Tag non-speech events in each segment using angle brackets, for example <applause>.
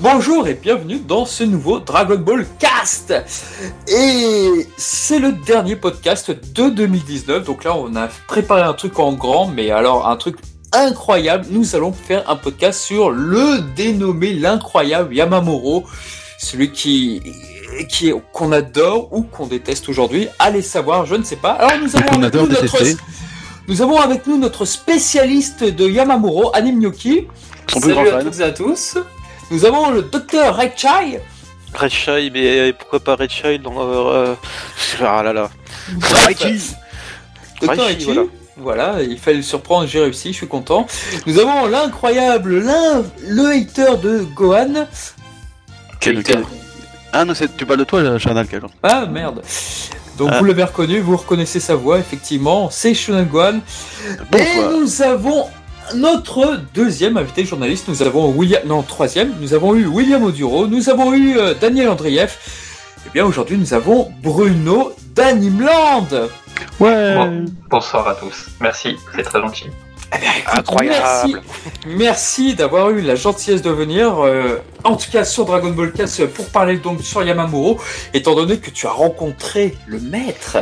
bonjour et bienvenue dans ce nouveau Dragon Ball Cast. Et c'est le dernier podcast de 2019. Donc là, on a préparé un truc en grand, mais alors un truc incroyable. Nous allons faire un podcast sur le dénommé l'incroyable Yamamoro, celui qui qui qu'on adore ou qu'on déteste aujourd'hui. Allez savoir, je ne sais pas. Alors nous avons avec nous notre nous avons avec nous notre spécialiste de Yamamuro, Anim Nyoki. Salut à toutes et à tous. Nous avons le docteur Rechai. Rechai, mais pourquoi pas Rechai dans. Euh, ah là là. Raichi. Docteur Raichi, voilà. il fallait le surprendre, j'ai réussi, je suis content. Nous avons l'incroyable, le hater de Gohan. Quel, Ah non, tu parles de toi, Chanel, quel Ah merde. Donc ah. vous l'avez reconnu, vous reconnaissez sa voix, effectivement, c'est Shonen Gohan. Et nous avons notre deuxième invité journaliste, nous avons William, non troisième, nous avons eu William Oduro, nous avons eu euh, Daniel Andrieff. Et eh bien aujourd'hui nous avons Bruno d'Animland. Ouais. bonsoir à tous. Merci, c'est très gentil. Eh Incroyable. Merci, d'avoir eu la gentillesse de venir, euh, en tout cas sur Dragon Ball 4 pour parler donc sur Yamamuro, étant donné que tu as rencontré le maître.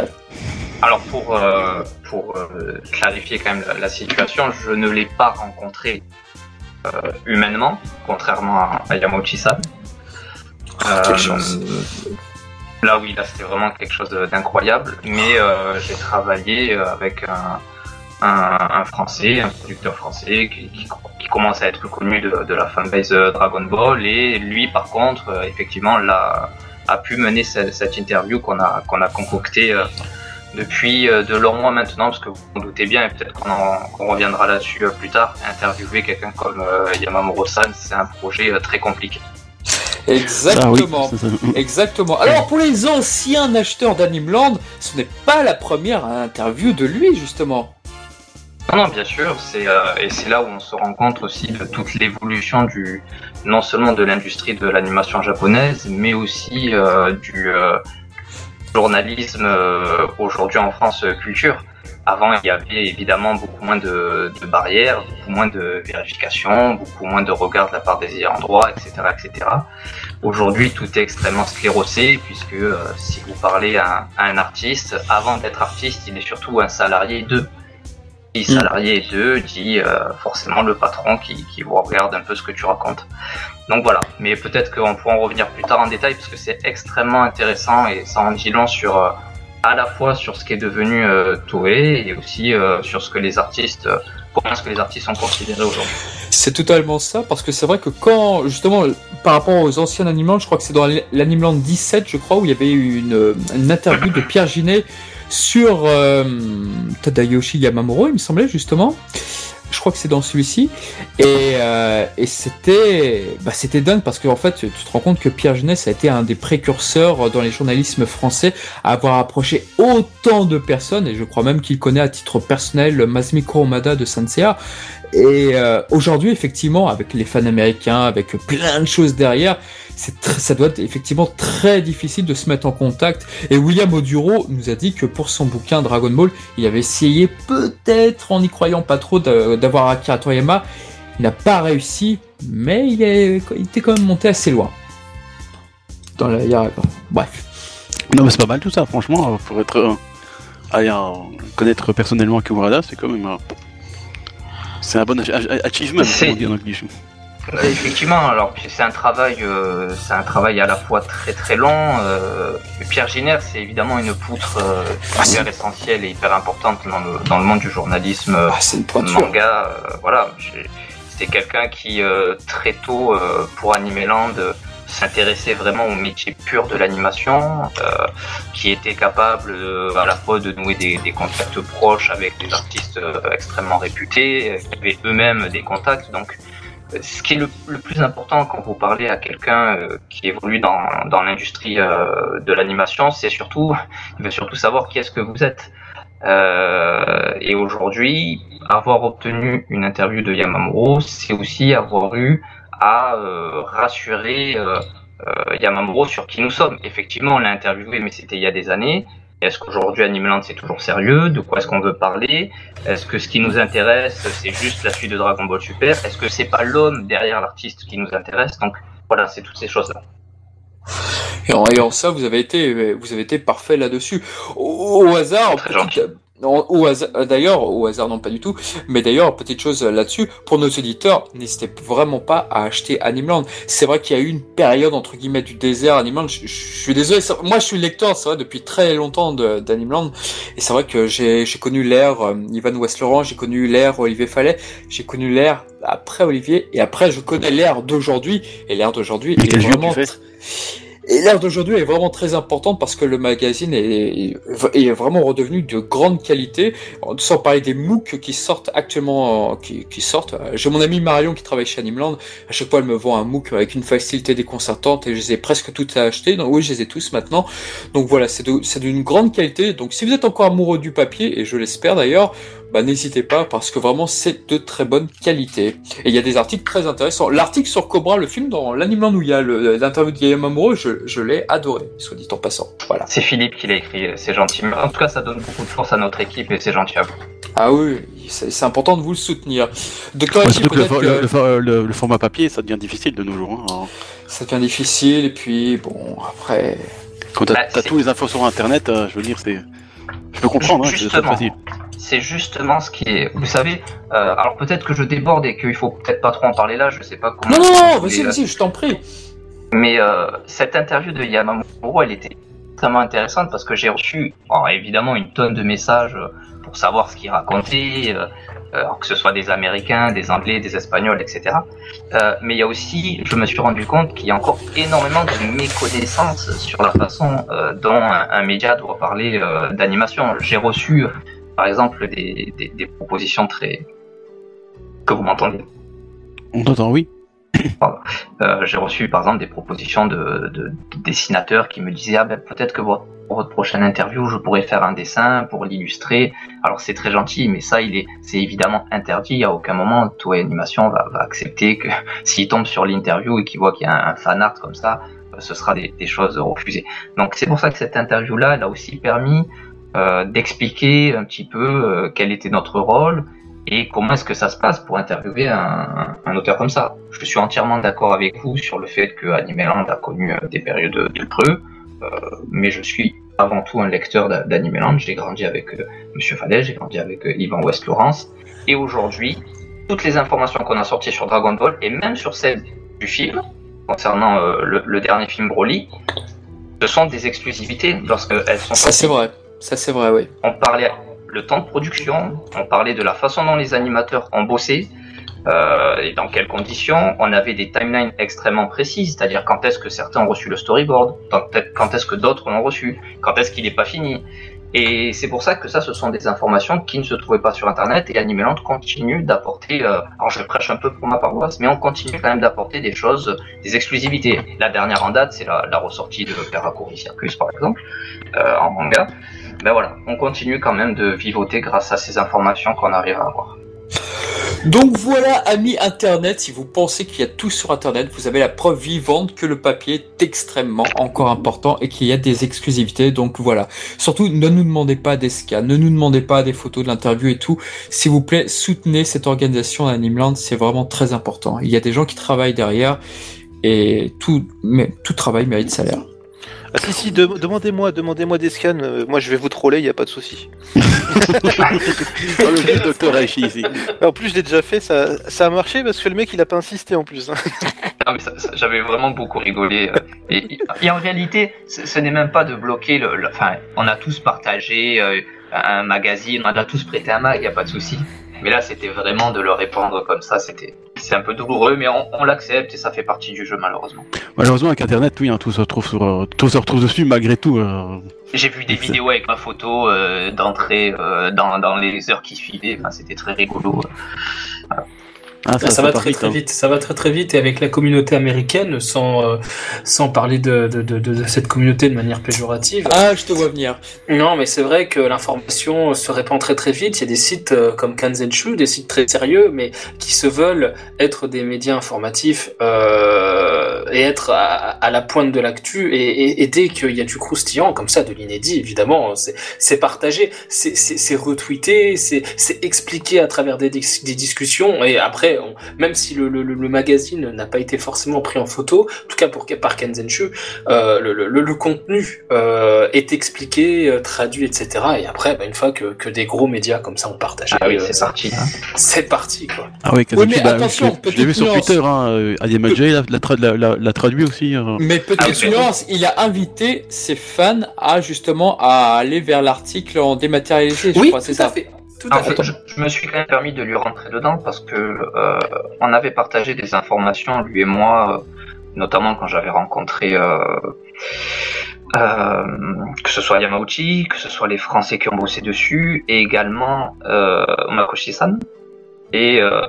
Alors pour, euh, pour euh, clarifier quand même la, situation, je ne l'ai pas rencontré humainement, contrairement à, à Yamauchi-san. Là oui, là c'était vraiment quelque chose d'incroyable, mais j'ai travaillé avec un un, Français, un producteur français qui, qui, commence à être connu de, de, la fanbase Dragon Ball et lui par contre euh, effectivement l'a, a pu mener cette, cette interview qu'on a, qu'on a concoctée euh, depuis euh, de longs mois maintenant parce que vous vous doutez bien et peut-être qu'on, reviendra là-dessus plus tard, interviewer quelqu'un comme Yamamuro-san c'est un projet très compliqué. Exactement. Ah <laughs> Exactement. Alors pour les anciens acheteurs d'Animeland, ce n'est pas la première interview de lui justement. Non, non, bien sûr, c'est euh, et c'est là où on se rend compte aussi de toute l'évolution du non seulement de l'industrie de l'animation japonaise, mais aussi euh, du euh, journalisme aujourd'hui en France culture. Avant, il y avait évidemment beaucoup moins de, de, barrières, beaucoup moins de vérifications, beaucoup moins de regards de la part des ayants droit, etc., etc. Aujourd'hui, tout est extrêmement sclérosé puisque si vous parlez à, à un artiste, avant d'être artiste, il est surtout un salarié de Mm. salarié d'eux, dit euh, forcément le patron qui, qui vous regarde un peu ce que tu racontes. Donc voilà, mais peut-être qu'on pourra en revenir plus tard en détail parce que c'est extrêmement intéressant et ça en dit long sur euh, à la fois sur ce qui est devenu euh, Toei et aussi euh, sur ce que les artistes, comment est-ce que les artistes sont considérés aujourd'hui. C'est totalement ça parce que c'est vrai que quand justement par rapport aux anciens Animeland, je crois que c'est dans l'Animeland 17, je crois, où il y avait eu une, une interview de Pierre Ginet sur euh, Tadayoshi Yamamuro, il me semblait justement. Je crois que c'est dans celui-ci. Et, euh, et c'était bah, c'était dingue parce qu'en fait, tu te rends compte que Pierre Jeunesse a été un des précurseurs dans les journalismes français à avoir approché autant de personnes. Et je crois même qu'il connaît à titre personnel Masmiko Omada de Sansea. Et euh, aujourd'hui, effectivement, avec les fans américains, avec plein de choses derrière, ça doit être effectivement très difficile de se mettre en contact. Et William Oduro nous a dit que pour son bouquin Dragon Ball, il avait essayé peut-être en n'y croyant pas trop d'avoir Akira Toriyama. Il n'a pas réussi, mais il, est, il était quand même monté assez loin. Dans la Bref. Non mais c'est pas mal tout ça, franchement, pour être euh, connaître personnellement Kimurada, c'est quand même euh, c'est un bon achievement, comme on dit en anglais. Euh, effectivement, alors c'est un travail, euh, c'est un travail à la fois très très long. Euh, Pierre Giner, c'est évidemment une poutre euh, hyper essentielle et hyper importante dans le, dans le monde du journalisme ah, manga. voilà, c'est quelqu'un qui très tôt pour Animeland s'intéressait vraiment au métier pur de l'animation, qui était capable à la fois de nouer des, des contacts proches avec des artistes extrêmement réputés, qui avaient eux-mêmes des contacts, donc ce qui est le, plus important quand vous parlez à quelqu'un euh, qui évolue dans, l'industrie euh, de l'animation, c'est surtout, il veut surtout savoir qui est-ce que vous êtes. Euh, et aujourd'hui, avoir obtenu une interview de Yamamuro, c'est aussi avoir eu à euh, rassurer Yamamuro sur qui nous sommes. Effectivement, on l'a interviewé, mais c'était il y a des années. Est-ce qu'aujourd'hui Animeland c'est toujours sérieux? De quoi est-ce qu'on veut parler? Est-ce que ce qui nous intéresse c'est juste la suite de Dragon Ball Super? Est-ce que c'est pas l'homme derrière l'artiste qui nous intéresse? Donc voilà, c'est toutes ces choses-là. Et en, ça, vous avez été, vous avez été parfait là-dessus. Au, hasard, Très hasard, d'ailleurs, au hasard non pas du tout, mais d'ailleurs, petite chose là-dessus, pour nos auditeurs, n'hésitez vraiment pas à acheter Animeland. C'est vrai qu'il y a eu une période entre guillemets du désert Animeland. Je, je, suis désolé, moi je suis lecteur, c'est vrai depuis très longtemps d'Animeland, et c'est vrai que j'ai connu l'ère euh, Ivan West Laurent, j'ai connu l'ère Olivier Fallet, j'ai connu l'ère après Olivier, et après je connais l'ère d'aujourd'hui, et l'ère d'aujourd'hui est vraiment et l'ère d'aujourd'hui est vraiment très importante parce que le magazine est, vraiment redevenu de grande qualité. Sans parler des MOOC qui sortent actuellement, qui, sortent. J'ai mon ami Marion qui travaille chez Animeland. À chaque fois, elle me vend un MOOC avec une facilité déconcertante et je les ai presque toutes à acheter. Donc oui, je les ai tous maintenant. Donc voilà, c'est d'une grande qualité. Donc si vous êtes encore amoureux du papier, et je l'espère d'ailleurs, bah, n'hésitez pas parce que vraiment c'est de très bonne qualité. Et il y a des articles très intéressants. L'article sur Cobra, le film dans l'animal où il y a l'interview de Guillaume Amoureux, je, je l'ai adoré, soit dit en passant. Voilà. C'est Philippe qui l'a écrit, c'est gentil. En tout cas, ça donne beaucoup de force à notre équipe et c'est gentil à vous. Ah oui, c'est important de vous le soutenir. De ouais, le, le, le, le, format papier, ça devient difficile de nos jours. Hein. Ça devient difficile et puis bon, après. Quand t'as bah, tous les infos sur Internet, euh, je veux dire, c'est. Je peux comprendre, hein, c'est facile c'est justement ce qui est. Vous savez, euh, alors peut-être que je déborde et qu'il faut peut-être pas trop en parler là, je sais pas comment. Non, non, non, vas-y, vas-y, je t'en prie. Mais euh, cette interview de Yamamuro, elle était extrêmement intéressante parce que j'ai reçu évidemment une tonne de messages pour savoir ce qu'il racontait, euh, alors que ce soit des Américains, des Anglais, des Espagnols, etc. Euh, mais il y a aussi, je me suis rendu compte qu'il y a encore énormément de méconnaissances sur la façon euh, dont un, un, média doit parler euh, d'animation. J'ai reçu par exemple des, des, propositions très... Que vous m'entendez? On t'entend, oui. Euh, j'ai reçu par exemple des propositions de, de, dessinateurs qui me disaient ah ben peut-être que pour votre prochaine interview je pourrais faire un dessin pour l'illustrer. Alors c'est très gentil, mais ça il est c'est évidemment interdit. À aucun moment toi Animation va, va accepter que <laughs> s'il tombe sur l'interview et qu'il voit qu'il y a un, fan art comme ça, ce sera des, des choses refusées. Donc c'est pour ça que cette interview là elle a aussi permis euh, d'expliquer un petit peu euh, quel était notre rôle et comment est-ce que ça se passe pour interviewer un, un, auteur comme ça. Je suis entièrement d'accord avec vous sur le fait que Animeland a connu euh, des périodes de creux, mais je suis avant tout un lecteur d'Animeland. J'ai grandi avec Monsieur Fallet, j'ai grandi avec Ivan West Laurence, et aujourd'hui, toutes les informations qu'on a sorties sur Dragon Ball et même sur celles du film concernant le, le, dernier film Broly, ce sont des exclusivités lorsqu'elles sont. Ça c'est vrai. Ça, c'est vrai, oui. On parlait le temps de production, on parlait de la façon dont les animateurs ont bossé, euh, et dans quelles conditions. On avait des timelines extrêmement précises, c'est-à-dire quand est-ce que certains ont reçu le storyboard, quand est-ce que d'autres l'ont reçu, quand est-ce qu'il n'est pas fini. Et c'est pour ça que ça, ce sont des informations qui ne se trouvaient pas sur Internet et Animeland continue d'apporter, euh, alors je prêche un peu pour ma paroisse, mais on continue quand même d'apporter des choses, des exclusivités. La dernière en date, c'est la, la, ressortie de Perakuri Circus, par exemple, euh, en manga ben voilà, on continue quand même de vivoter grâce à ces informations qu'on arrive à avoir. Donc voilà, amis Internet, si vous pensez qu'il y a tout sur Internet, vous avez la preuve vivante que le papier est extrêmement encore important et qu'il y a des exclusivités. Donc voilà, surtout ne nous demandez pas des scans, ne nous demandez pas des photos de l'interview et tout. S'il vous plaît, soutenez cette organisation Animeland, c'est vraiment très important. Il y a des gens qui travaillent derrière et tout travail mérite salaire. Ah si si, demandez-moi, demandez-moi des scans, euh, moi je vais vous troller, y a pas de souci. le docteur ici. En plus je l'ai déjà fait, ça, ça a marché parce que le mec il a pas insisté en plus. <laughs> non mais j'avais vraiment beaucoup rigolé. Euh, et, et, en réalité, ce, n'est même pas de bloquer le, Enfin, on a tous partagé euh, un magazine, on a tous prêté un mag, y a pas de souci. Mais là, c'était vraiment de le répandre comme ça. C'était, c'est un peu douloureux, mais on, on l'accepte et ça fait partie du jeu malheureusement. Malheureusement, avec Internet, oui, hein, tout se retrouve sur, euh, tout se retrouve dessus malgré tout. Euh... J'ai vu des vidéos avec ma photo euh, d'entrée euh, dans, dans les heures qui suivaient. Enfin, c'était très rigolo. Voilà. Ah, ça, ça, va très vite, très hein. vite. Ça va très très vite et avec la communauté américaine, sans euh, sans parler de, de, de, de, cette communauté de manière péjorative. Ah, je te vois venir. Non, mais c'est vrai que l'information se répand très très vite. Il y a des sites euh, comme Kanzenshu, des sites très sérieux, mais qui se veulent être des médias informatifs euh, et être à, à, la pointe de l'actu. Et, et, et, dès qu'il y a du croustillant comme ça, de l'inédit, évidemment, c'est partagé, c'est retweeté, c'est expliqué à travers des, des discussions et après après, même si le, le, le magazine n'a pas été forcément pris en photo, en tout cas pour par Kenzenshu, euh, le, le, contenu euh, est expliqué, euh, traduit, etc. Et après, bah, une fois que, que, des gros médias comme ça ont partagé, ah oui, c'est parti. Hein. C'est parti, quoi. Ah oui, Kenzenshu, bah, je l'ai vu sur Twitter, hein, l'a, la, la, traduit aussi. Mais petite ah, nuance, il a invité ses fans à justement à aller vers l'article en dématérialisé, je oui, crois, c'est ça. Fait. Tout à fait. Je, me suis quand même permis de lui rentrer dedans parce que euh, on avait partagé des informations, lui et moi, euh, notamment quand j'avais rencontré euh, euh, que ce soit Yamauchi, que ce soit les Français qui ont bossé dessus, et également euh, Makoshi-san. Et euh,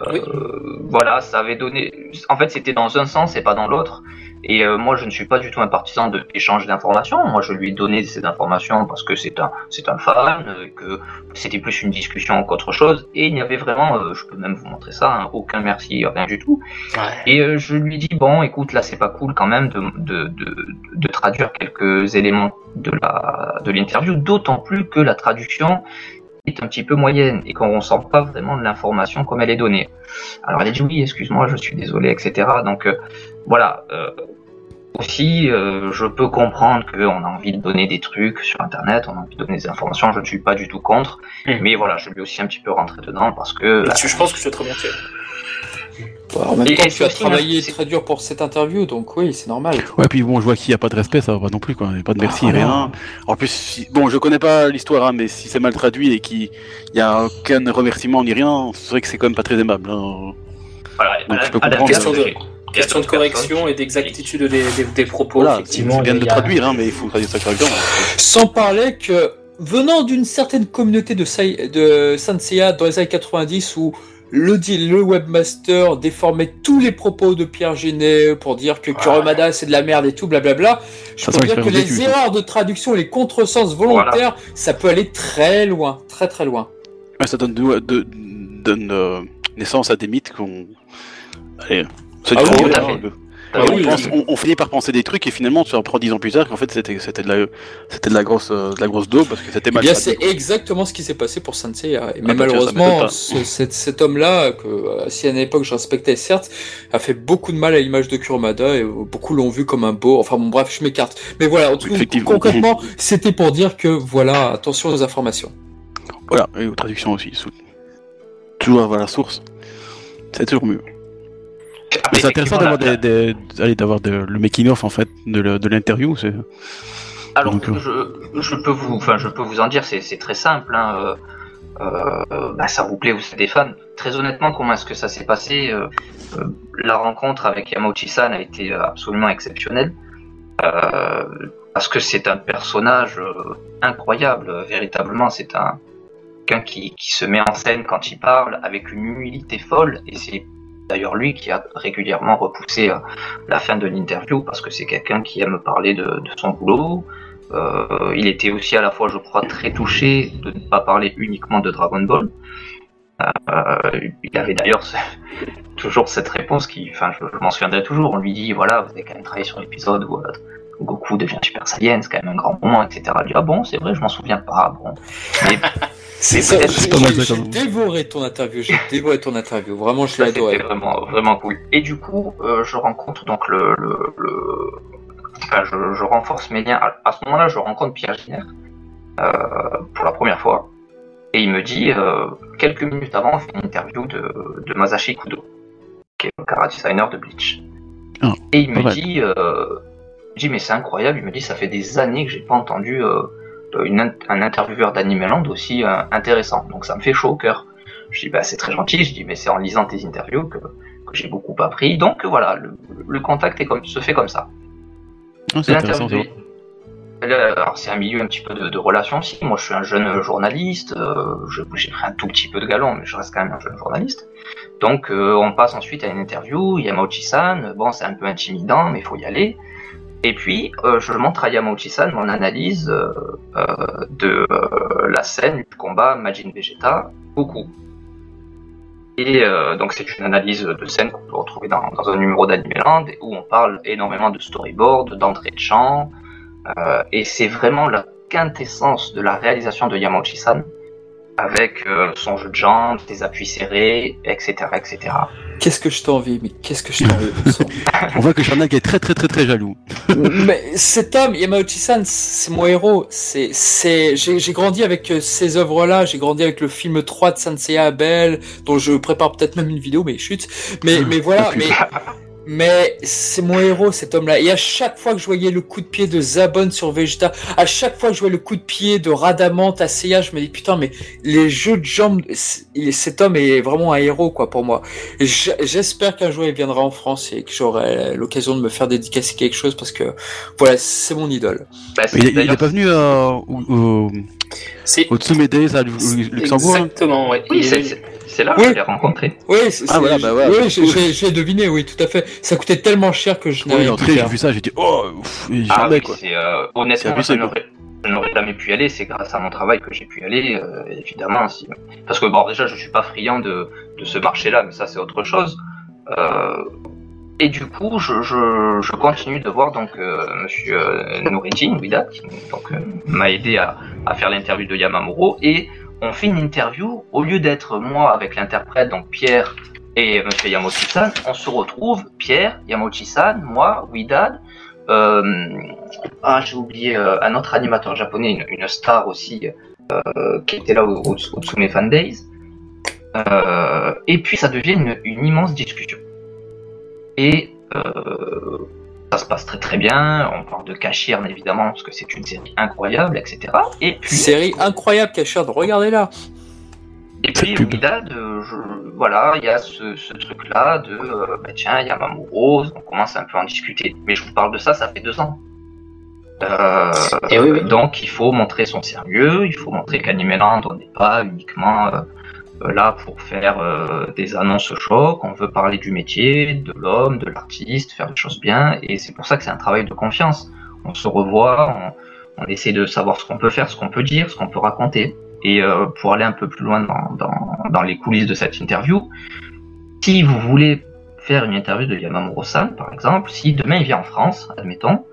voilà, ça avait donné. En fait, c'était dans un sens et pas dans l'autre. Et euh, moi, je ne suis pas du tout un partisan de l'échange d'informations. Moi, je lui ai donné ces informations parce que c'est un, c'est un fan, euh, que c'était plus une discussion qu'autre chose. Et il n'y avait vraiment, euh, je peux même vous montrer ça, hein, aucun merci, rien du tout. Et je lui ai dit bon, écoute, là, c'est pas cool quand même de, de, de, de traduire quelques éléments de la de l'interview, d'autant plus que la traduction est un petit peu moyenne et qu'on ressent pas vraiment de l'information comme elle est donnée. Alors elle a dit oui, excuse-moi, je suis désolé, etc. Donc voilà. Euh, aussi, euh, je peux comprendre qu'on a envie de donner des trucs sur Internet, on a envie de donner des informations, je ne suis pas du tout contre, hmm. mais voilà, je lui aussi un petit peu rentré dedans parce que... je pense que tu as très bien fait. en même temps, tu as travaillé très dur pour cette interview, donc oui, c'est normal. Ouais, puis bon, je vois qu'il n'y a pas de respect, ça va pas non plus, quoi. Il n'y a pas de merci, ah, rien. En plus, bon, je connais pas l'histoire, hein, mais si c'est mal traduit et qu'il n'y a aucun remerciement ni rien, c'est vrai que c'est quand même pas très aimable. Hein. Voilà, donc, je peux comprendre. Question de correction et d'exactitude des, des, propos, effectivement. C'est bien de traduire, hein, mais il faut traduire ça correctement. Sans parler que, venant d'une certaine communauté de, de Sanseiya dans les années 90 où le, le webmaster déformait tous les propos de Pierre Genet pour dire que Kurumada c'est de la merde et tout, blablabla. Je peux dire que les erreurs de traduction et les contresens volontaires, ça peut aller très loin, très très loin. ça donne, de, donne euh, naissance à des mythes qu'on. Allez, ah ah on, finit par penser des trucs et finalement tu reprends dix ans plus tard qu'en fait c'était c'était de la c'était de la grosse euh, de la grosse daube parce que c'était mal. Eh c'est exactement ce qui s'est passé pour Sensei. Mais ah, bah, malheureusement, cet, homme-là, que euh, si à une époque je respectais certes, a fait beaucoup de mal à l'image de Kurumada et beaucoup l'ont vu comme un beau. Enfin bon bref, je m'écarte. Mais voilà, en tout cas, concrètement, c'était pour dire que voilà, attention aux informations. Voilà, et aux traductions aussi. Toujours avoir la source, c'est toujours mieux. Mais c'est intéressant d'avoir des, d'avoir le making of en fait de l'interview. C'est... Alors euh. je, je, peux vous, enfin je peux vous en dire, c'est, très simple. Hein, euh, euh, bah, ça vous plaît, vous êtes des fans. Très honnêtement, comment est-ce que ça s'est passé La rencontre avec Yamauchi-san a été absolument exceptionnelle. parce que c'est un personnage incroyable, véritablement. C'est un quelqu'un qui, qui se met en scène quand il parle avec une humilité folle et c'est d'ailleurs lui qui a régulièrement repoussé euh, la fin de l'interview parce que c'est quelqu'un qui aime parler de, son boulot. Euh, il était aussi à la fois, je crois, très touché de ne pas parler uniquement de Dragon Ball. Euh, il avait d'ailleurs <laughs> toujours cette réponse qui, enfin, je, m'en souviendrai toujours. On lui dit, voilà, vous avez quand même travaillé sur l'épisode où, Goku devient Super Saiyan, c'est quand même un grand moment, etc. Il dit, ah bon, c'est vrai, je m'en souviens pas. Bon, C'est ça, j'ai dévoré ton interview, j'ai dévoré ton interview, vraiment je l'ai adoré. vraiment, vraiment cool. Et du coup, euh, je rencontre donc le... le, le... Enfin, je, je, renforce mes liens. À, ce moment-là, je rencontre Pierre Giner euh, pour la première fois. Et il me dit, euh, quelques minutes avant, on fait une interview de, de Masashi Kudo, qui est le cara designer de Bleach. Oh, et il me dit, euh, dit, mais c'est incroyable, il me dit, ça fait des années que j'ai pas entendu euh, une, un intervieweur d'Animeland aussi euh, intéressant. Donc ça me fait chaud au cœur. Je dis bah c'est très gentil, je dis mais c'est en lisant tes interviews que, que j'ai beaucoup appris. Donc voilà, le, le contact est comme, se fait comme ça. Oh, c'est intéressant. Alors c'est un milieu un petit peu de, de relations aussi. Moi je suis un jeune journaliste, euh, j'ai pris un tout petit peu de galon, mais je reste quand même un jeune journaliste. Donc euh, on passe ensuite à une interview, Yamauchi-san, bon c'est un peu intimidant, mais il faut y aller. Et puis, euh, je montre à Yamauchi-san mon analyse euh, euh, de la scène du combat Majin Vegeta beaucoup. Et donc c'est une analyse de scène qu'on peut retrouver dans, un numéro d'Animeland où on parle énormément de storyboard, d'entrée de champ, et c'est vraiment la quintessence de la réalisation de Yamauchi-san. Avec euh, son jeu de jambes, des appuis serrés, etc., etc. Qu'est-ce que je t'envie, mais qu'est-ce que je t'envie <laughs> On voit que Charnac est très très très très jaloux. mais cet homme, Yamauchi-san, c'est mon héros. C'est, c'est, j'ai grandi avec euh, ces œuvres-là. J'ai grandi avec le film 3 de Sansei Abel, dont je prépare peut-être même une vidéo, mais chute. Mais, mais voilà, mais mais c'est mon héros, cet homme-là. Et à chaque fois que je voyais le coup de pied de Zabon sur Vegeta, à chaque fois que je voyais le coup de pied de Radamant à Seiya, je me dis putain, mais les jeux de jambes, cet homme est vraiment un héros, quoi, pour moi. J'espère qu'un jour il viendra en France et que j'aurai l'occasion de me faire dédicacer quelque chose parce que, voilà, c'est mon idole. Bah, il, n'est pas venu euh, au, au Tsumede, à Luxembourg hein? Exactement, ouais. Oui, c'est là que je l'ai rencontré. Oui, ah, voilà, bah, ouais, oui j'ai deviné, oui, tout à fait. Ça coûtait tellement cher que je n'avais oui, j'ai vu ça, j'ai dit, oh, ah, oui, quoi. Euh, honnêtement, je n'aurais jamais pu y aller, c'est grâce à mon travail que j'ai pu y aller, euh, évidemment. Si... Parce que, bon, déjà, je suis pas friand de, de ce marché-là, mais ça, c'est autre chose. Euh, et du coup, je, je, je, continue de voir donc euh, Monsieur euh, qui donc euh, m'a aidé à, à faire l'interview de Yamamuro, et on fait une interview, au lieu d'être moi avec l'interprète, donc Pierre et M. Yamochi-san, on se retrouve, Pierre, Yamochi-san, moi, Widad, euh, ah j'ai oublié euh, un autre animateur japonais, une, star aussi, euh, qui était là au, Tsume Fan Days, et puis ça devient une, une immense discussion. Et ça se passe très très bien. On parle de Cachirn évidemment parce que c'est une série incroyable, etc. Et puis série incroyable Cachirn, regardez-la. Et puis Widad, voilà, il y a ce, truc-là de euh, bah, tiens, il y a Mamouro, on commence un peu à en discuter. Mais je vous parle de ça, ça fait deux ans. Euh, et oui, Donc il faut montrer son sérieux, il faut montrer qu'Animeland on n'est pas uniquement euh, euh, là pour faire euh, des annonces choc, on veut parler du métier, de l'homme, de l'artiste, faire des choses bien, et c'est pour ça que c'est un travail de confiance. On se revoit, on, essaie de savoir ce qu'on peut faire, ce qu'on peut dire, ce qu'on peut raconter. Et euh, pour aller un peu plus loin dans, dans, dans, les coulisses de cette interview, si vous voulez faire une interview de Yamamuro-san, par exemple, si demain il vient en France, admettons,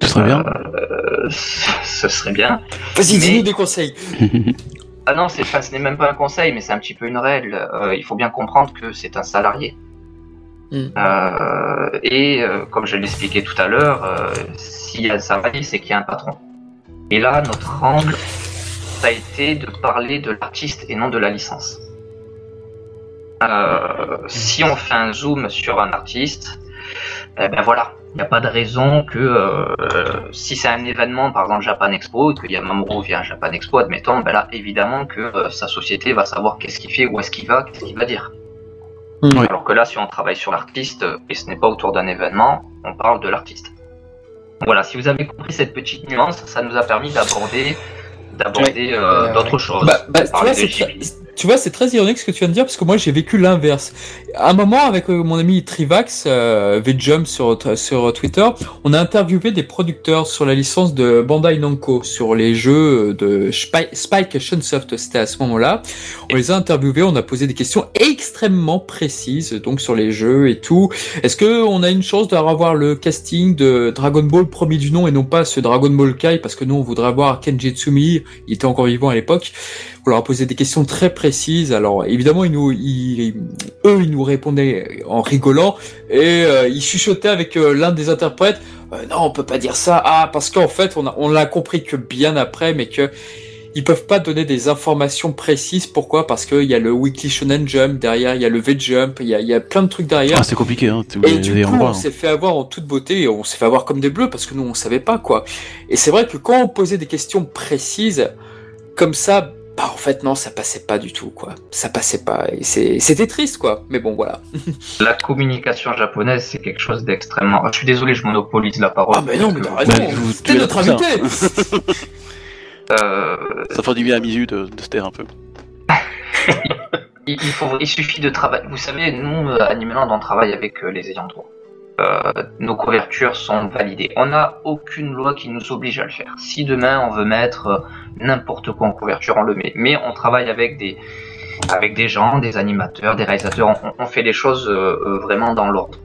ce serait bien. <laughs> ce serait bien. Vas-y, dis-nous des conseils. <laughs> Ah non, c'est, ce n'est même pas un conseil, mais c'est un petit peu une règle. Euh, il faut bien comprendre que c'est un salarié. Hmm. Euh, et euh, comme je l'expliquais tout à l'heure, s'il y a un salarié, c'est qu'il y a un patron. Et là, notre angle, ça a été de parler de l'artiste et non de la licence. si on fait un zoom sur un artiste, eh ben voilà, il n'y a pas de raison que euh, si c'est un événement, par exemple Japan Expo, que Yamamuro vient à Japan Expo, admettons, ben là évidemment que euh, sa société va savoir qu'est-ce qu'il fait, où est-ce qu'il va, qu'est-ce qu'il va dire. Mm. Alors que là, si on travaille sur l'artiste, euh, et ce n'est pas autour d'un événement, on parle de l'artiste. Voilà, si vous avez compris cette petite nuance, ça nous a permis d'aborder d'aborder d'autres choses. Bah, bah, tu vois, c'est très ironique ce que tu viens de dire parce que moi j'ai vécu l'inverse. À un moment, avec euh, mon ami Trivax, euh, VJump sur, sur Twitter, on a interviewé des producteurs sur la licence de Bandai Namco, sur les jeux de Spike Shunsoft, c'était à ce moment-là. On les a interviewés, on a posé des questions extrêmement précises, donc sur les jeux et tout. Est-ce que on a une chance d'avoir le casting de Dragon Ball premier du nom et non pas ce Dragon Ball Kai? Parce que nous on voudrait avoir Kenji Tsumi, il était encore vivant à l'époque. On leur a posé des questions très précises. Alors évidemment, ils nous, ils, eux, ils nous répondaient en rigolant et euh, ils chuchotaient avec euh, l'un des interprètes. Euh, non, on peut pas dire ça. Ah, parce qu'en fait, on, a, on l'a compris que bien après, mais que ils peuvent pas donner des informations précises. Pourquoi? Parce qu'il y a le Weekly Shonen Jump derrière, il y a le V-Jump, il y a, y a plein de trucs derrière. Ah, c'est compliqué. Hein. Et du coup, on s'est fait avoir en toute beauté et on s'est fait avoir comme des bleus parce que nous, on savait pas quoi. Et c'est vrai que quand on posait des questions précises, comme ça, bah en fait non, ça passait pas du tout quoi. Ça passait pas et c'était triste quoi. Mais bon voilà. <laughs> la communication japonaise c'est quelque chose d'extrêmement. Je suis désolé, je monopolise la parole. Ah mais non, mais t'as raison. C'était notre invité. <laughs> euh... Ça fait du bien à Misu de, de se taire un peu. <laughs> il, faut, il suffit de travailler. Vous savez, nous, euh, Animeland, on travaille avec euh, les ayants droit. Euh, nos couvertures sont validées. On n'a aucune loi qui nous oblige à le faire. Si demain on veut mettre euh, n'importe quoi en couverture, on le met. Mais on travaille avec des avec des gens, des animateurs, des réalisateurs. On, fait les choses euh, vraiment dans l'ordre.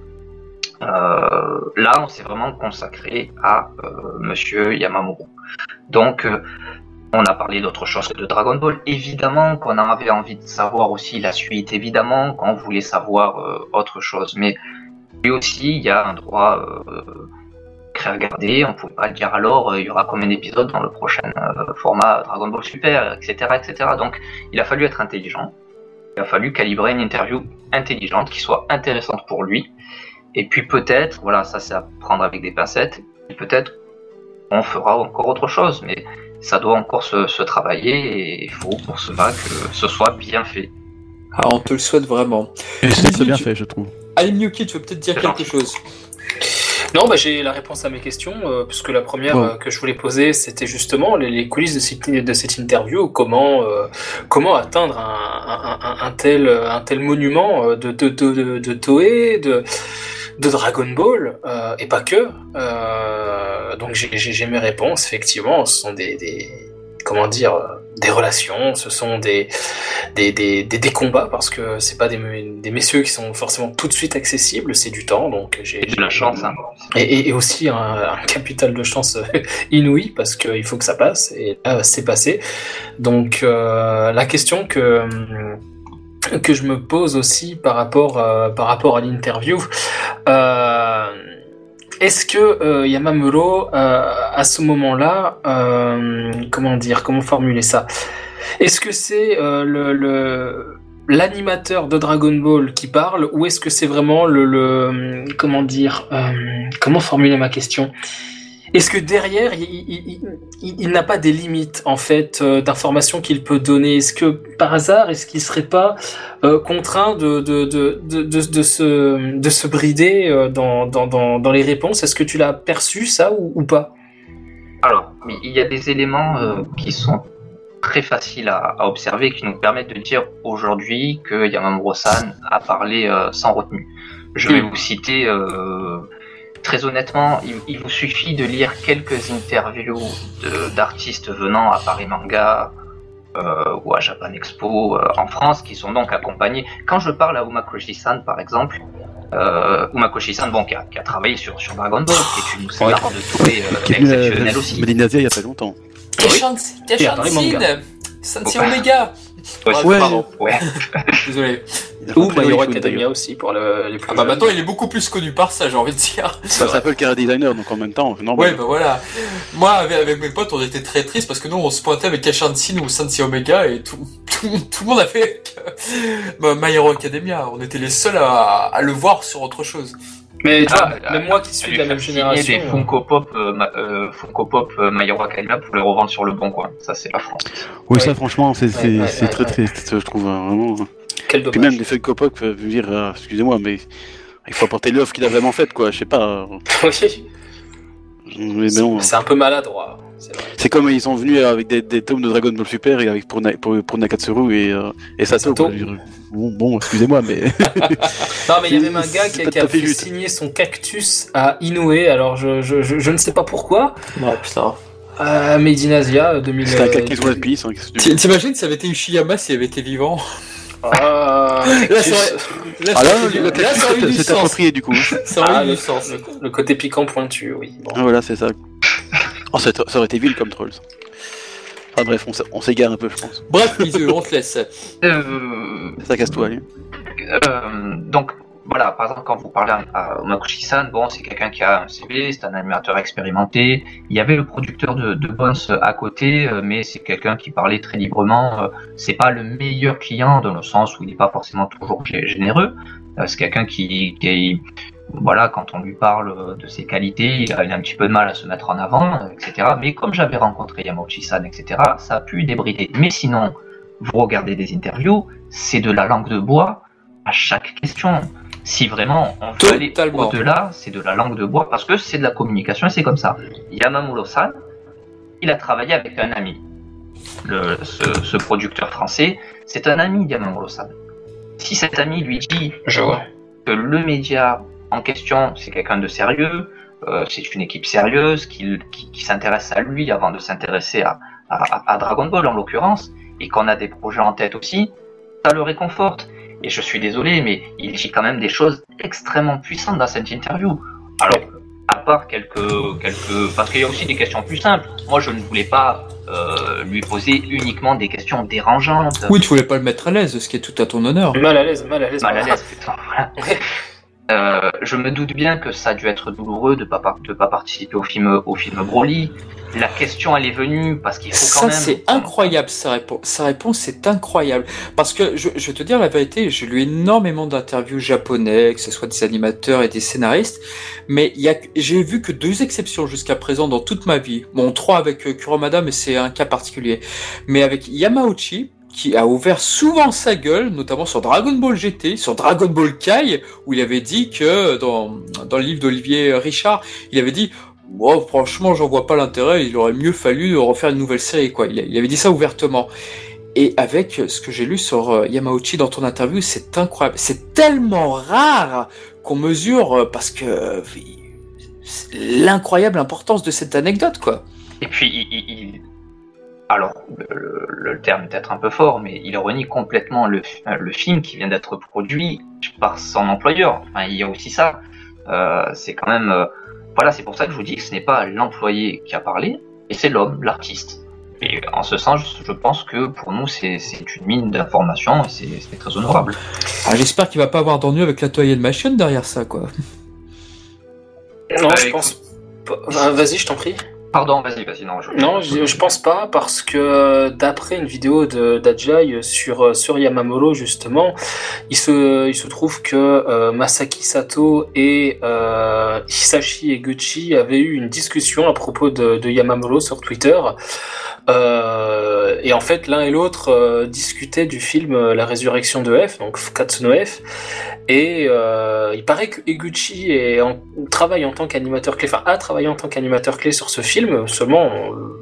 là, on s'est vraiment consacré à Monsieur Yamamuro. Donc On a parlé d'autre chose que de Dragon Ball. Évidemment qu'on avait envie de savoir aussi la suite. Évidemment qu'on voulait savoir euh, autre chose. Mais lui aussi, il y a un droit euh, à regarder. On pouvait pas dire alors, euh, il y aura combien d'épisodes dans le prochain euh, format Dragon Ball Super, etc., etc. Donc, il a fallu être intelligent. Il a fallu calibrer une interview intelligente qui soit intéressante pour lui. Et puis peut-être, voilà, ça c'est à prendre avec des pincettes. Peut-être on fera encore autre chose, mais ça doit encore se, travailler et il faut pour cela que ce soit bien fait. Ah, on te le souhaite vraiment. Et c'est bien fait, je trouve. Alim Yuki, tu veux peut-être dire quelque chose non, bah, j'ai la réponse à mes questions, euh, puisque la première euh, que je voulais poser, c'était justement les, coulisses de cette, de cette interview, comment, euh, comment atteindre un, un, tel, un tel monument de, de, de, de Toei, de, de Dragon Ball, et pas que. donc j'ai mes réponses, effectivement, ce sont des, des comment dire des relations, ce sont des des, des, des, combats parce que c'est pas des, des messieurs qui sont forcément tout de suite accessibles, c'est du temps donc j'ai de la chance hein. et, et, aussi un, capital de chance inouï parce qu'il faut que ça passe et là c'est passé donc euh, la question que que je me pose aussi par rapport euh, par rapport à l'interview euh, est-ce que euh, Yamamuro, euh, à ce moment-là, euh, comment dire, comment formuler ça? Est-ce que c'est le, l'animateur de Dragon Ball qui parle, ou est-ce que c'est vraiment le, le comment dire, comment formuler ma question? Est-ce que derrière, il, n'a pas des limites en fait euh, d'informations qu'il peut donner? Est-ce que par hasard, est-ce qu'il serait pas euh, contraint de de, de, de, de, se, de se brider euh, dans, dans, dans, dans les réponses? Est-ce que tu l'as perçu ça ou, pas? Alors, il y a des éléments qui sont très faciles à, à, observer qui nous permettent de dire aujourd'hui que Yamamuro-san a parlé sans retenue. Je vais vous citer très honnêtement, il, vous suffit de lire quelques interviews d'artistes venant à Paris Manga euh, ou à Japan Expo euh, en France qui sont donc accompagnés. Quand je parle à Umakoshi-san par exemple, euh, Umakoshi-san bon, qui, a, travaillé sur, sur Dragon Ball, qui est une star de Toei euh, exceptionnelle aussi. Médinasia il y a pas longtemps. Keshanshin, Sansi Omega Ouais, pardon, ouais. Désolé. <laughs> Ou Hero Academia aussi pour le, les plus. Ah bah maintenant il est beaucoup plus connu par ça, j'ai envie de dire. <laughs> Ça s'appelle Cara Designer, donc en même temps, Ouais, bah voilà. Moi, avec, mes potes, on était très tristes parce que nous on se pointait avec Kashanshin ou Sansi Omega et tout, <laughs> tout, tout, le monde a fait bah, My Hero Academia. On était les seuls à, à le voir sur autre chose. Mais tu vois, ah, même moi qui suis de la même génération. des Funko Pop, euh, euh, Funko Pop euh, My Hero Academia pour les revendre sur le bon coin. Ça, c'est la France. Oui, ça, franchement, c'est très triste, je trouve, vraiment. Quel dommage. Puis même des Funko Pop, veux dire, excusez-moi, mais il faut apporter l'œuvre qu'il a vraiment faite, quoi, je sais pas. <laughs> oui. C'est un peu maladroit. C'est comme ils sont venus avec des, des, tomes de Dragon Ball Super et avec pour, pour, pour Nakatsuru et, euh, et Sato. Bon, bon excusez-moi, mais. <laughs> <laughs> non, mais il y avait même un gars qui, a, fait signer son cactus à Inoue, alors je, je, je, ne sais pas pourquoi. Non, putain. Euh, Made in Asia 2000. C'était un cactus One Piece. Hein, T'imagines si ça avait été Ushiyama s'il avait été vivant? <laughs> ah, là, ça là, ah, là, c'est approprié du coup. Ça aurait ah, du sens. Le, côté piquant pointu, oui. Bon. Voilà, c'est ça. Oh, ça, aurait été vil comme Trolls. Enfin bref, on s'égare un peu, je pense. Bref, on te laisse. Euh... Ça casse-toi, allez. Euh, donc, voilà, par exemple, quand vous parlez à Makushi-san, bon, c'est quelqu'un qui a un CV, c'est un animateur expérimenté. Il y avait le producteur de, Bones à côté, euh, mais c'est quelqu'un qui parlait très librement. Euh, c'est pas le meilleur client dans le sens où il n'est pas forcément toujours généreux. Euh, c'est quelqu'un qui, voilà, quand on lui parle de ses qualités, il a, un petit peu de mal à se mettre en avant, etc. Mais comme j'avais rencontré Yamauchi-san, etc., ça a pu débrider. Mais sinon, vous regardez des interviews, c'est de la langue de bois à chaque question. Si vraiment on veut aller au-delà, c'est de la langue de bois parce que c'est de la communication et c'est comme ça. Yamamuro-san, il a travaillé avec un ami. Le, ce, producteur français, c'est un ami d'Yamamuro-san. Si cet ami lui dit Je vois. que le média en question, c'est quelqu'un de sérieux, euh, c'est une équipe sérieuse qui, qui, s'intéresse à lui avant de s'intéresser à, à, Dragon Ball en l'occurrence, et qu'on a des projets en tête aussi, ça le réconforte. Et je suis désolé, mais il dit quand même des choses extrêmement puissantes dans cette interview. Alors, à part quelques, quelques, parce qu'il y a aussi des questions plus simples. Moi, je ne voulais pas euh, lui poser uniquement des questions dérangeantes. Oui, tu voulais pas le mettre à l'aise, ce qui est tout à ton honneur. Mal à l'aise, mal à l'aise. Mal à l'aise, putain, voilà. <laughs> Euh, je me doute bien que ça a dû être douloureux de pas de pas participer au film au film Broly. La question elle est venue parce qu'il faut quand ça, même. c'est incroyable sa réponse. Sa réponse c'est incroyable parce que je, je vais te dire la vérité, j'ai lu énormément d'interviews japonais, que ce soit des animateurs et des scénaristes, mais il y a j'ai vu que deux exceptions jusqu'à présent dans toute ma vie. Bon, trois avec euh, Kuromada, mais c'est un cas particulier. Mais avec Yamauchi, qui a ouvert souvent sa gueule, notamment sur Dragon Ball GT, sur Dragon Ball Kai, où il avait dit que dans, dans le livre d'Olivier Richard, il avait dit Bon, franchement, j'en vois pas l'intérêt. Il aurait mieux fallu refaire une nouvelle série, quoi. Il, avait dit ça ouvertement. Et avec ce que j'ai lu sur euh, Yamauchi dans ton interview, c'est incroyable. C'est tellement rare qu'on mesure euh, parce que l'incroyable importance de cette anecdote, quoi. Et puis, il, il- alors, le, le terme est peut-être un peu fort, mais il renie complètement le, le film qui vient d'être produit par son employeur. Enfin, il y a aussi ça. Euh, c'est quand même, euh, voilà, c'est pour ça que je vous dis que ce n'est pas l'employé qui a parlé, et c'est l'homme, l'artiste. Et en ce sens, je pense que pour nous, c'est une mine d'informations et c'est très honorable. Ah, J'espère qu'il va pas avoir d'ennui avec la toile de machine derrière ça, quoi. Non, je écoute. pense. Enfin, Vas-y, je t'en prie. Pardon, vas-y, vas-y, non. Je, Non, je, je pense pas parce que d'après une vidéo d'Ajay sur euh, sur Yamamuro justement, il se il se trouve que euh, Masaki Sato et euh, Hisashi Eguchi avaient eu une discussion à propos de, de Yamamuro sur Twitter. Euh, et en fait, l'un et l'autre euh, discutaient du film euh, La résurrection de F, donc Katsuno F. Et il paraît que Eguchi travaille en tant qu'animateur clé, a travaillé en tant qu'animateur clé sur ce film. Seulement,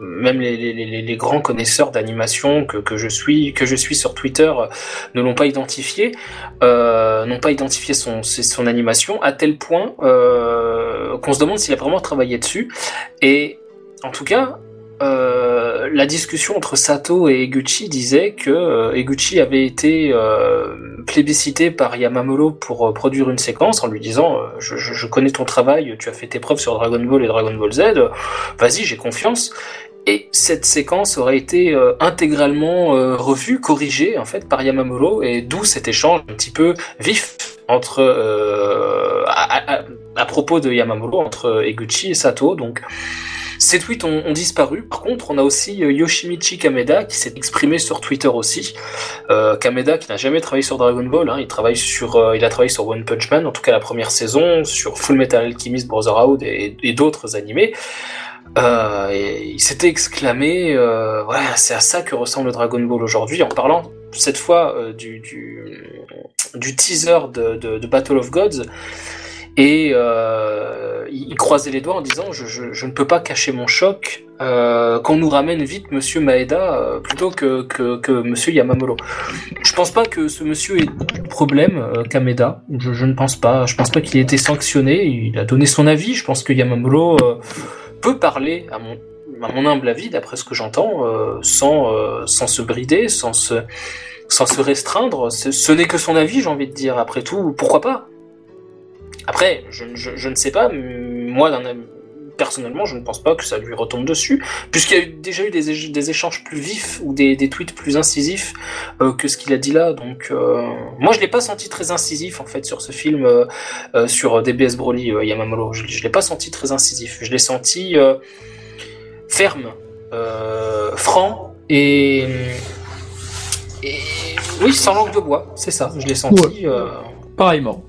même les, grands connaisseurs d'animation que, je suis, que je suis sur Twitter, ne l'ont pas identifié, n'ont pas identifié son, animation à tel point qu'on se demande s'il a vraiment travaillé dessus. Et en tout cas, euh, la discussion entre Sato et Eguchi disait que euh, Eguchi avait été euh, plébiscité par Yamamuro pour produire une séquence en lui disant je, connais ton travail, tu as fait tes preuves sur Dragon Ball et Dragon Ball Z, vas-y j'ai confiance. Et cette séquence aurait été intégralement revue, corrigée en fait par Yamamuro, et d'où cet échange un petit peu vif entre à, à- propos de Yamamuro entre Eguchi et Sato. Donc ces tweets ont, disparu. Par contre, on a aussi euh, Yoshimichi Kameda qui s'est exprimé sur Twitter aussi. Euh, Kameda qui n'a jamais travaillé sur Dragon Ball, hein, il travaille sur, euh, il a travaillé sur One Punch Man, en tout cas la première saison, sur Full Metal Alchemist Brotherhood et, d'autres animés. Il s'était exclamé, c'est à ça que ressemble Dragon Ball aujourd'hui, en parlant cette fois du, teaser de Battle of Gods. Et euh, il croisait les doigts en disant je, je, ne peux pas cacher mon choc, euh, qu'on nous ramène vite Monsieur Maeda euh, plutôt que, que, que Monsieur Yamamuro. Je pense pas que ce monsieur ait problème, Kameda. Je, je ne pense pas. Je pense pas qu'il ait été sanctionné. Il a donné son avis. Je pense que Yamamuro euh, peut parler à mon, à mon humble avis, d'après ce que j'entends, sans, sans se brider, sans se, sans se restreindre. Ce n'est que son avis, j'ai envie de dire. Après tout, pourquoi pas? Après, je, je, je ne sais pas. Moi, personnellement, je ne pense pas que ça lui retombe dessus, puisqu'il y a eu, déjà eu des, éch- des échanges plus vifs ou des, des tweets plus incisifs euh, que ce qu'il a dit là. Donc, euh, moi, je l'ai pas senti très incisif en fait sur ce film, euh, sur DBS Broly Yamamuro. Je, je l'ai pas senti très incisif. Je l'ai senti ferme, franc et, et oui, sans langue de bois. C'est ça. Je l'ai senti. Pareillement.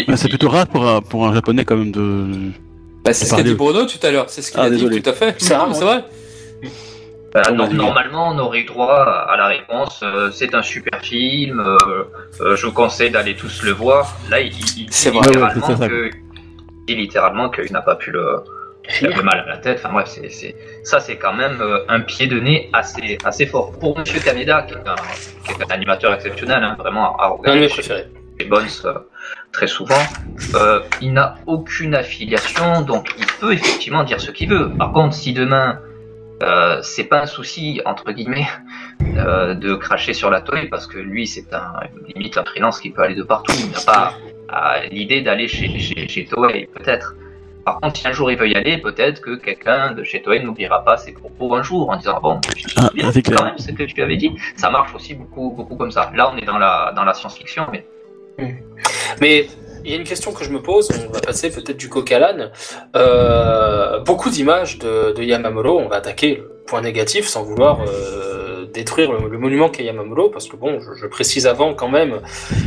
Et- Bah, c'est plutôt rare pour un, pour un japonais quand même de. Bah, c'est ce qu'a dit Bruno tout à l'heure, c'est ce qu'il Ah, a dit désolé. tout à fait. C'est c'est vrai. Bah, On non- a dit. normalement, on aurait eu droit à la réponse euh, c'est un super film, euh, euh, je vous conseille d'aller tous le voir. Là, il, il- dit vrai, littéralement c'est ça. que il dit littéralement qu'il n'a pas pu le il avait mal à la tête. Enfin bref, c'est, c'est- ça c'est quand même euh, un pied de nez assez assez fort pour Monsieur Kameda, qui est un, qui est un animateur exceptionnel, hein, vraiment à un de regarder mes préférés. Les Bones euh, très souvent. Euh, il n'a aucune affiliation, donc il peut effectivement dire ce qu'il veut. Par contre, si demain euh, c'est pas un souci entre guillemets euh, de cracher sur la toile parce que lui c'est un limite un freelance qui peut aller de partout. Il n'a pas l'idée d'aller chez, chez, chez Toei peut-être. Par contre, si un jour il veut y aller, peut-être que quelqu'un de chez Toei n'oubliera pas ses propos un jour en disant bon, te ah, souviens quand même ce que tu avais dit. Ça marche aussi beaucoup, beaucoup comme ça. Là, on est dans la dans la science-fiction, mais. Mais il y a une question que je me pose, on va passer peut-être du coq à l'âne. Euh, beaucoup d'images de, de, on va attaquer le point négatif sans vouloir euh, détruire le, monument qu'est Yamamoto, parce que bon, je, précise avant quand même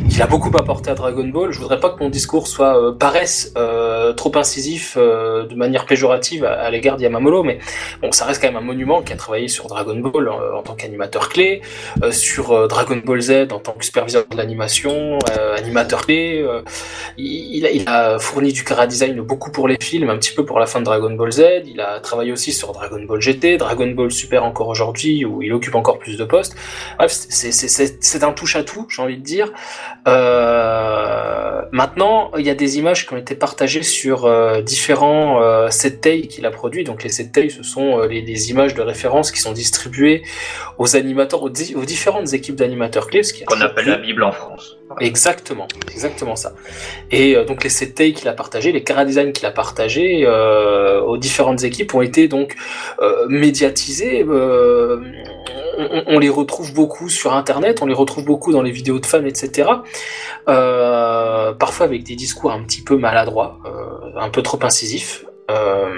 qu'il a beaucoup apporté à Dragon Ball. Je voudrais pas que mon discours soit euh, paraisse euh, trop incisif euh, de manière péjorative à, l'égard de Yamamoto, mais bon, ça reste quand même un monument qui a travaillé sur Dragon Ball en, tant qu'animateur clé, sur Dragon Ball Z en tant que superviseur de l'animation, animateur clé. Il, il, a, fourni du cara design beaucoup pour les films, un petit peu pour la fin de Dragon Ball Z. Il a travaillé aussi sur Dragon Ball GT, Dragon Ball Super encore aujourd'hui, où il occupe encore plus de postes. Bref, c'est un touche à tout, j'ai envie de dire. Euh, maintenant, il y a des images qui ont été partagées sur euh, différents euh, set qu'il a produits. Donc les set ce sont euh, les, images de référence qui sont distribuées aux animateurs, aux, différentes équipes d'animateurs clés. Qu'on appelle la Bible en France. Exactement, exactement ça. Et donc les set qu'il a partagés, les cara design qu'il a partagés aux différentes équipes ont été donc médiatisés on, les retrouve beaucoup sur Internet, on les retrouve beaucoup dans les vidéos de fans, etc. Euh, parfois avec des discours un petit peu maladroits, euh, un peu trop incisifs. Euh,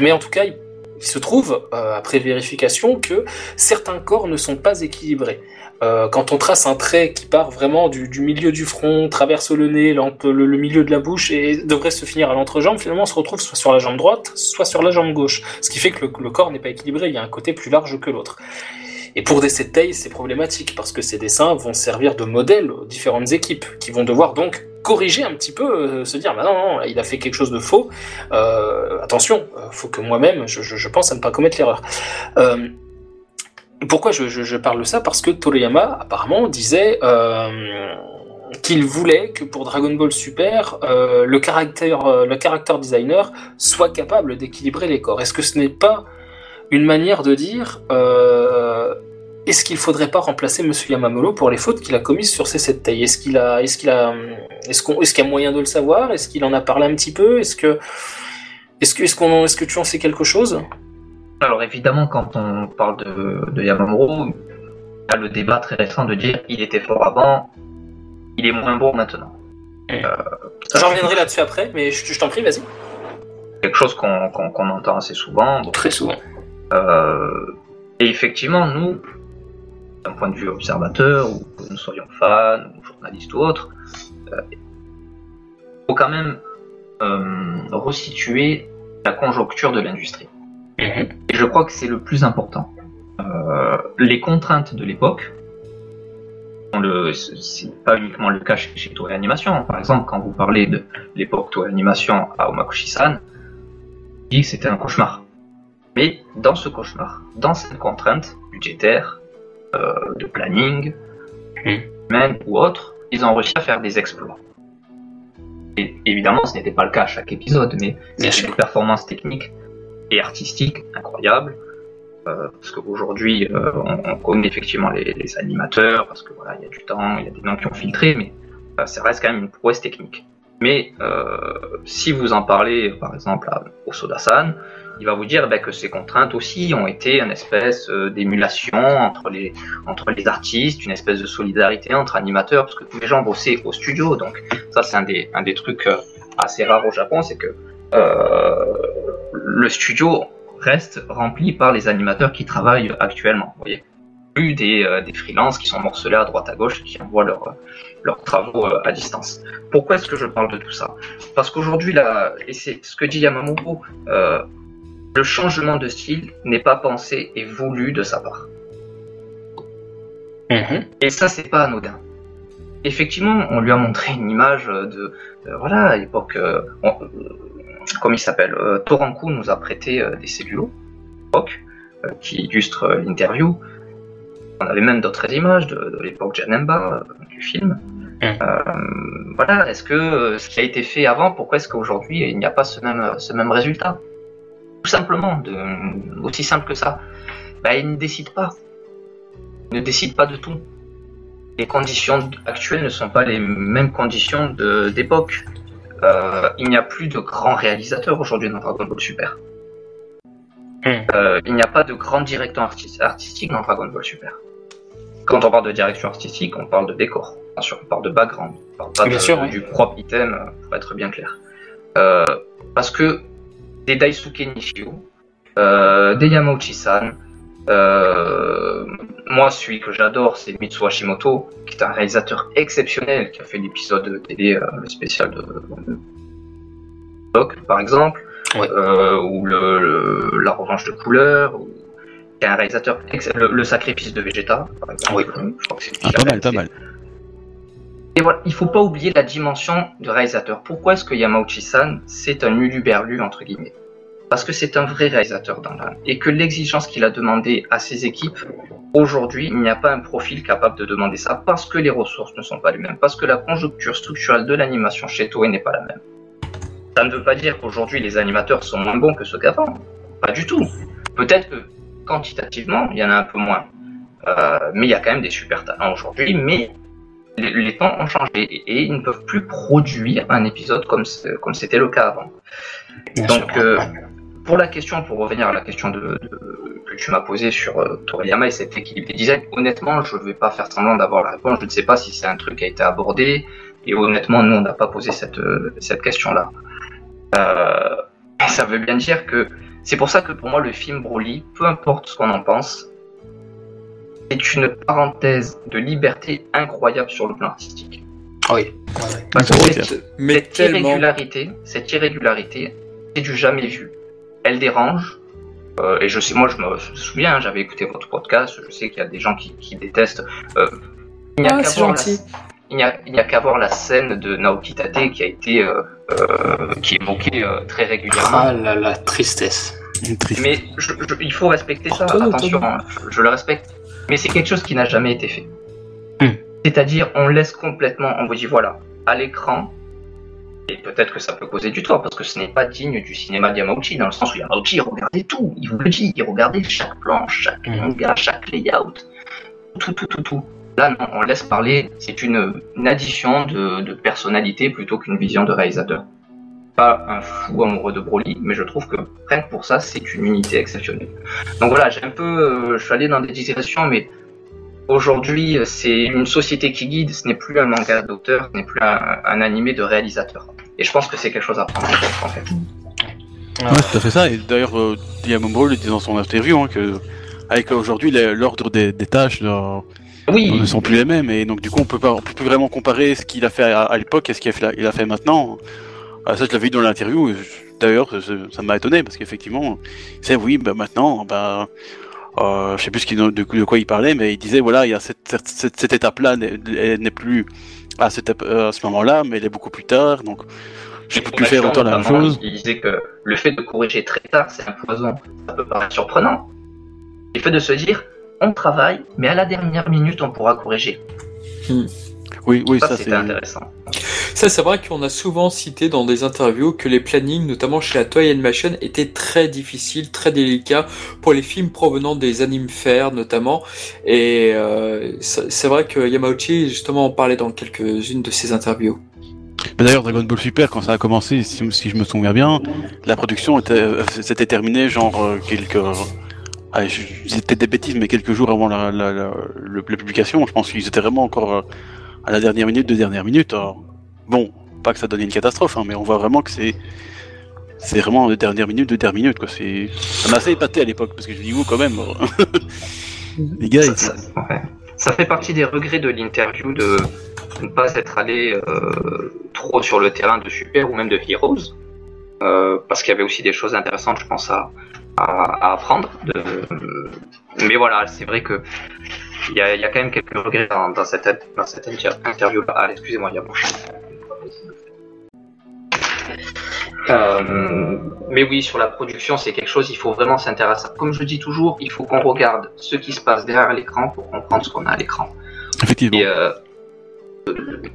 mais en tout cas, il, se trouve, après vérification, que certains corps ne sont pas équilibrés. quand on trace un trait qui part vraiment du, milieu du front, traverse le nez, le, milieu de la bouche et devrait se finir à l'entrejambe, finalement on se retrouve soit sur la jambe droite, soit sur la jambe gauche. Ce qui fait que le corps n'est pas équilibré, il y a un côté plus large que l'autre. Et pour des taille, c'est problématique parce que ces dessins vont servir de modèle aux différentes équipes qui vont devoir donc corriger un petit peu, euh, se dire bah non, non, il a fait quelque chose de faux. Euh, attention, euh, faut que moi-même je, pense à ne pas commettre l'erreur. pourquoi je, parle de ça? Parce que Toriyama apparemment disait qu'il voulait que pour Dragon Ball Super, le caractère, le designer soit capable d'équilibrer les corps. Est-ce que ce n'est pas une manière de dire est-ce qu'il faudrait pas remplacer Monsieur Yamamoto pour les fautes qu'il a commises sur ces sept tailles? Est-ce qu'il a, est-ce qu'il a, est-ce qu'on, est-ce qu'il y a moyen de le savoir? Est-ce qu'il en a parlé un petit peu? Est-ce que, est-ce que, est-ce qu'on, est-ce que tu en sais quelque chose? Alors évidemment, quand on parle de, de Yamamoto, il y a le débat très récent de dire il était fort avant, il est moins bon maintenant. Euh, J'en reviendrai là-dessus après, mais je, t'en prie, vas-y. Quelque chose qu'on, qu'on entend assez souvent. Très souvent. Euh, et effectivement, nous, d'un point de vue observateur, ou que nous soyons fans, ou journalistes ou autres, il euh, faut quand même euh, resituer la conjoncture de l'industrie. Mhm. Et je crois que c'est le plus important. les contraintes de l'époque, c'est pas uniquement le cas chez, Toei Animation. Par exemple, quand vous parlez de l'époque Toei Animation à Omakushi-san, dit que c'était un cauchemar. Mais dans ce cauchemar, dans cette contrainte budgétaire, euh, de planning, même ou autre, ils ont réussi à faire des exploits. Et évidemment, ce n'était pas le cas à chaque épisode, mais c'est une performance technique et artistique incroyable. Euh, parce qu'aujourd'hui, euh, on, connaît effectivement les, animateurs, parce que voilà, il y a du temps, il y a des noms qui ont filtré, mais ça reste quand même une prouesse technique. Mais si vous en parlez, par exemple, à Osoda-san, il va vous dire ben, que ces contraintes aussi ont été une espèce euh, d'émulation entre les, entre les artistes, une espèce de solidarité entre animateurs, parce que tous les gens bossaient au studio. Donc ça, c'est un des, un des trucs euh, assez rares au Japon, c'est que euh, le studio reste rempli par les animateurs qui travaillent actuellement. Vous voyez plus des, des freelances qui sont morcelés à droite à gauche qui envoient leurs leurs travaux à distance. Pourquoi est-ce que je parle de tout ça? Parce qu'aujourd'hui, là, et c'est ce que dit Yamamoto, euh, le changement de style n'est pas pensé et voulu de sa part. Mhm. Et ça, c'est pas anodin. Effectivement, on lui a montré une image de, voilà, à l'époque, euh, euh, comme il s'appelle, euh, Toranku nous a prêté des cellulos, qui illustrent l'interview. On avait même d'autres images de, l'époque Janemba, du film. Mhm. voilà, est-ce que ce qui a été fait avant, pourquoi est-ce qu'aujourd'hui il n'y a pas ce même, ce même résultat? Tout simplement, de, aussi simple que ça. Bah, il ne décide pas. Il ne décide pas de tout. Les conditions actuelles ne sont pas les mêmes conditions d'époque. euh, il n'y a plus de grands réalisateurs aujourd'hui dans Dragon Ball Super. Hmm. Euh, il n'y a pas de grand directeur artistique dans Dragon Ball Super. Quand on parle de direction artistique, on parle de décor, bien sûr, on parle de background, on parle pas du propre item, pour être bien clair. parce que des Daisuke Nishio, des Yamauchi-san, euh, moi, celui que j'adore, c'est Mitsuo Hashimoto, qui est un réalisateur exceptionnel, qui a fait l'épisode télé euh, spécial de, Doc, par exemple, euh, ou le, La Revanche de couleur, ou qui est un réalisateur le, le, Sacrifice de Vegeta, par exemple. Oui. Je crois que c'est ah, pas mal, pas mal. Et voilà, il faut pas oublier la dimension de réalisateur. Pourquoi est-ce que Yamauchi-san, c'est un uluberlu, entre guillemets? Parce que c'est un vrai réalisateur dans l'âme et que l'exigence qu'il a demandé à ses équipes, aujourd'hui, il n'y a pas un profil capable de demander ça parce que les ressources ne sont pas les mêmes, parce que la conjoncture structurelle de l'animation chez Toei n'est pas la même. Ça ne veut pas dire qu'aujourd'hui les animateurs sont moins bons que ceux qu'avant, pas du tout. Peut-être que quantitativement, il y en a un peu moins, euh, mais il y a quand même des super talents aujourd'hui, mais les, temps ont changé et, ils ne peuvent plus produire un épisode comme c'était le cas avant. Donc, euh, pour la question, pour revenir à la question de, que tu m'as posée sur euh, Toriyama et cet équilibre des designs, honnêtement, je ne vais pas faire semblant d'avoir la réponse. Je ne sais pas si c'est un truc qui a été abordé. Et honnêtement, nous, on n'a pas posé cette, euh, cette question-là. Euh, ça veut bien dire que c'est pour ça que pour moi, le film Broly, peu importe ce qu'on en pense, est une parenthèse de liberté incroyable sur le plan artistique. Oui. Parce que cette, mais cette irrégularité, cette irrégularité, c'est du jamais vu elle dérange. Euh, et je sais, moi, je me souviens, j'avais écouté votre podcast. Je sais qu'il y a des gens qui, détestent. Euh, il n'y a ah, qu'à voir, la, qu'à voir la scène de Naoki Tate qui a été euh, qui est évoquée très régulièrement. Ah la, la tristesse. Mais il faut respecter ça. Attention, hein, je, le respecte. Mais c'est quelque chose qui n'a jamais été fait. Hmm. C'est-à-dire, on laisse complètement. On vous dit voilà, à l'écran, et peut-être que ça peut causer du tort, parce que ce n'est pas digne du cinéma d'Yamauchi, dans le sens où Yamauchi regardait tout, il vous le dit, il regardait chaque planche, chaque mm. manga, chaque layout, tout, tout, tout, tout. Là, non, on laisse parler, c'est une, addition de, personnalité plutôt qu'une vision de réalisateur. Pas un fou amoureux de Broly, mais je trouve que rien que pour ça, c'est une unité exceptionnelle. Donc voilà, j'ai un peu, euh, je suis allé dans des digressions, mais Aujourd'hui, c'est une société qui guide, ce n'est plus un manga d'auteur, ce n'est plus un, animé de réalisateur. Et je pense que c'est quelque chose à prendre en compte, en fait. Ouais, c'est tout à fait ça. Et d'ailleurs, euh, Yamambo le dit dans son interview, hein, que avec aujourd'hui l'ordre des, tâches euh, ne sont plus les mêmes, et donc du coup on peut pas, peut plus vraiment comparer ce qu'il a fait à, l'époque et ce qu'il a fait maintenant. Ah, ça, je l'avais vu dans l'interview. D'ailleurs, ça m'a étonné parce qu'effectivement, c'est oui, bah, maintenant, bah, euh, je sais plus de, de, quoi il parlait, mais il disait voilà, il y a cette, cette, cette étape-là n'est plus à, cette, à ce moment-là, mais elle est beaucoup plus tard, donc j'ai pu faire autant la même chose. Il disait que le fait de corriger très tard, c'est un poison. Ça peut paraître surprenant. Le fait de se dire, on travaille, mais à la dernière minute, on pourra corriger. Hmm. Oui, oui, ça, c'est intéressant. Ça, c'est vrai qu'on a souvent cité dans des interviews que les plannings, notamment chez la Toy Animation, étaient très difficiles, très délicats pour les films provenant des animes faire notamment. Et euh, c'est vrai que Yamauchi, justement, en parlait dans quelques-unes de ses interviews. D'ailleurs, Dragon Ball Super, quand ça a commencé, si, je me souviens bien, la production s'était euh, terminée genre euh, quelques... Ah, c'était des bêtises, mais quelques jours avant la, la, la, la publication, je pense qu'ils étaient vraiment encore à la dernière minute de dernière minute. bon, pas que ça donne une catastrophe, hein, mais on voit vraiment que c'est c'est vraiment de dernière minute de dernière minute quoi. C'est ça m'a assez épaté à l'époque parce que je dis vous quand même. <laughs> Les gars, ça, ça, fait partie des regrets de l'interview de, ne pas être allé euh, trop sur le terrain de Super ou même de Heroes. Euh, parce qu'il y avait aussi des choses intéressantes, je pense, à, à, apprendre. De... Mais voilà, c'est vrai que il y, a, y a, quand même quelques regrets dans, dans cette, dans cette interview-là. Ah, excusez-moi, il y a mon euh, mais oui, sur la production, c'est quelque chose, il faut vraiment s'intéresser. Comme je dis toujours, il faut qu'on regarde ce qui se passe derrière l'écran pour comprendre ce qu'on a à l'écran. Effectivement. Et, euh,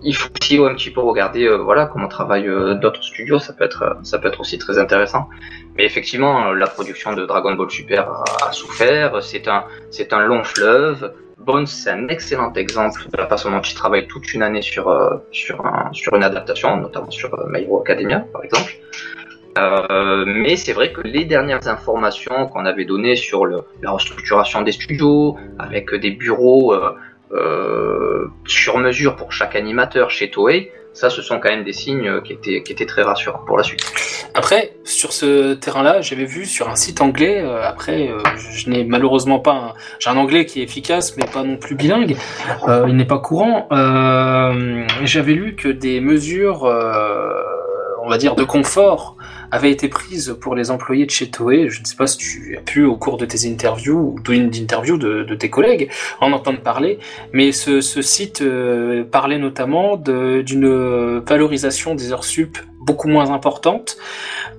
il faut aussi un petit peu regarder voilà comment travaillent d'autres studios, ça peut être ça peut être aussi très intéressant. Mais effectivement, la production de Dragon Ball Super a, souffert. C'est un c'est un long fleuve. Bones, c'est un excellent exemple de la façon dont il travaille toute une année sur sur sur une adaptation, notamment sur My Hero Academia par exemple. Euh, mais c'est vrai que les dernières informations qu'on avait données sur le, la restructuration des studios, avec des bureaux euh, euh, sur mesure pour chaque animateur chez Toei, ça, ce sont quand même des signes qui étaient, qui étaient très rassurants pour la suite. Après, sur ce terrain-là, j'avais vu sur un site anglais, après, je, n'ai malheureusement pas... Un... J'ai un anglais qui est efficace, mais pas non plus bilingue, il n'est pas courant. j'avais lu que des mesures, on va dire, de confort avait été prise pour les employés de chez Toei. Je ne sais pas si tu as pu, au cours de tes interviews ou d'interviews de, de tes collègues, en entendre parler, mais ce, site euh, parlait notamment d'une valorisation des heures sup beaucoup moins importante,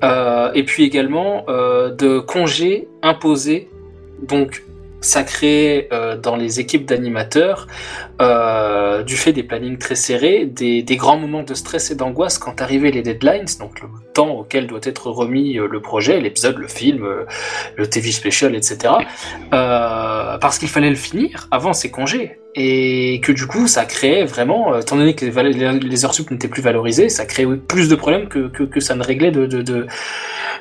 euh, et puis également euh, de congés imposés donc ça crée euh, dans les équipes d'animateurs, euh, du fait des plannings très serrés, des, grands moments de stress et d'angoisse quand arrivaient les deadlines, donc le temps auquel doit être remis euh, le projet, l'épisode, le film, euh, le TV special, etc. Parce qu'il fallait le finir avant ses congés. Et que du coup, ça créait vraiment, étant donné que les heures sup n'étaient plus valorisées, ça créait plus de problèmes que, que, ça ne réglait de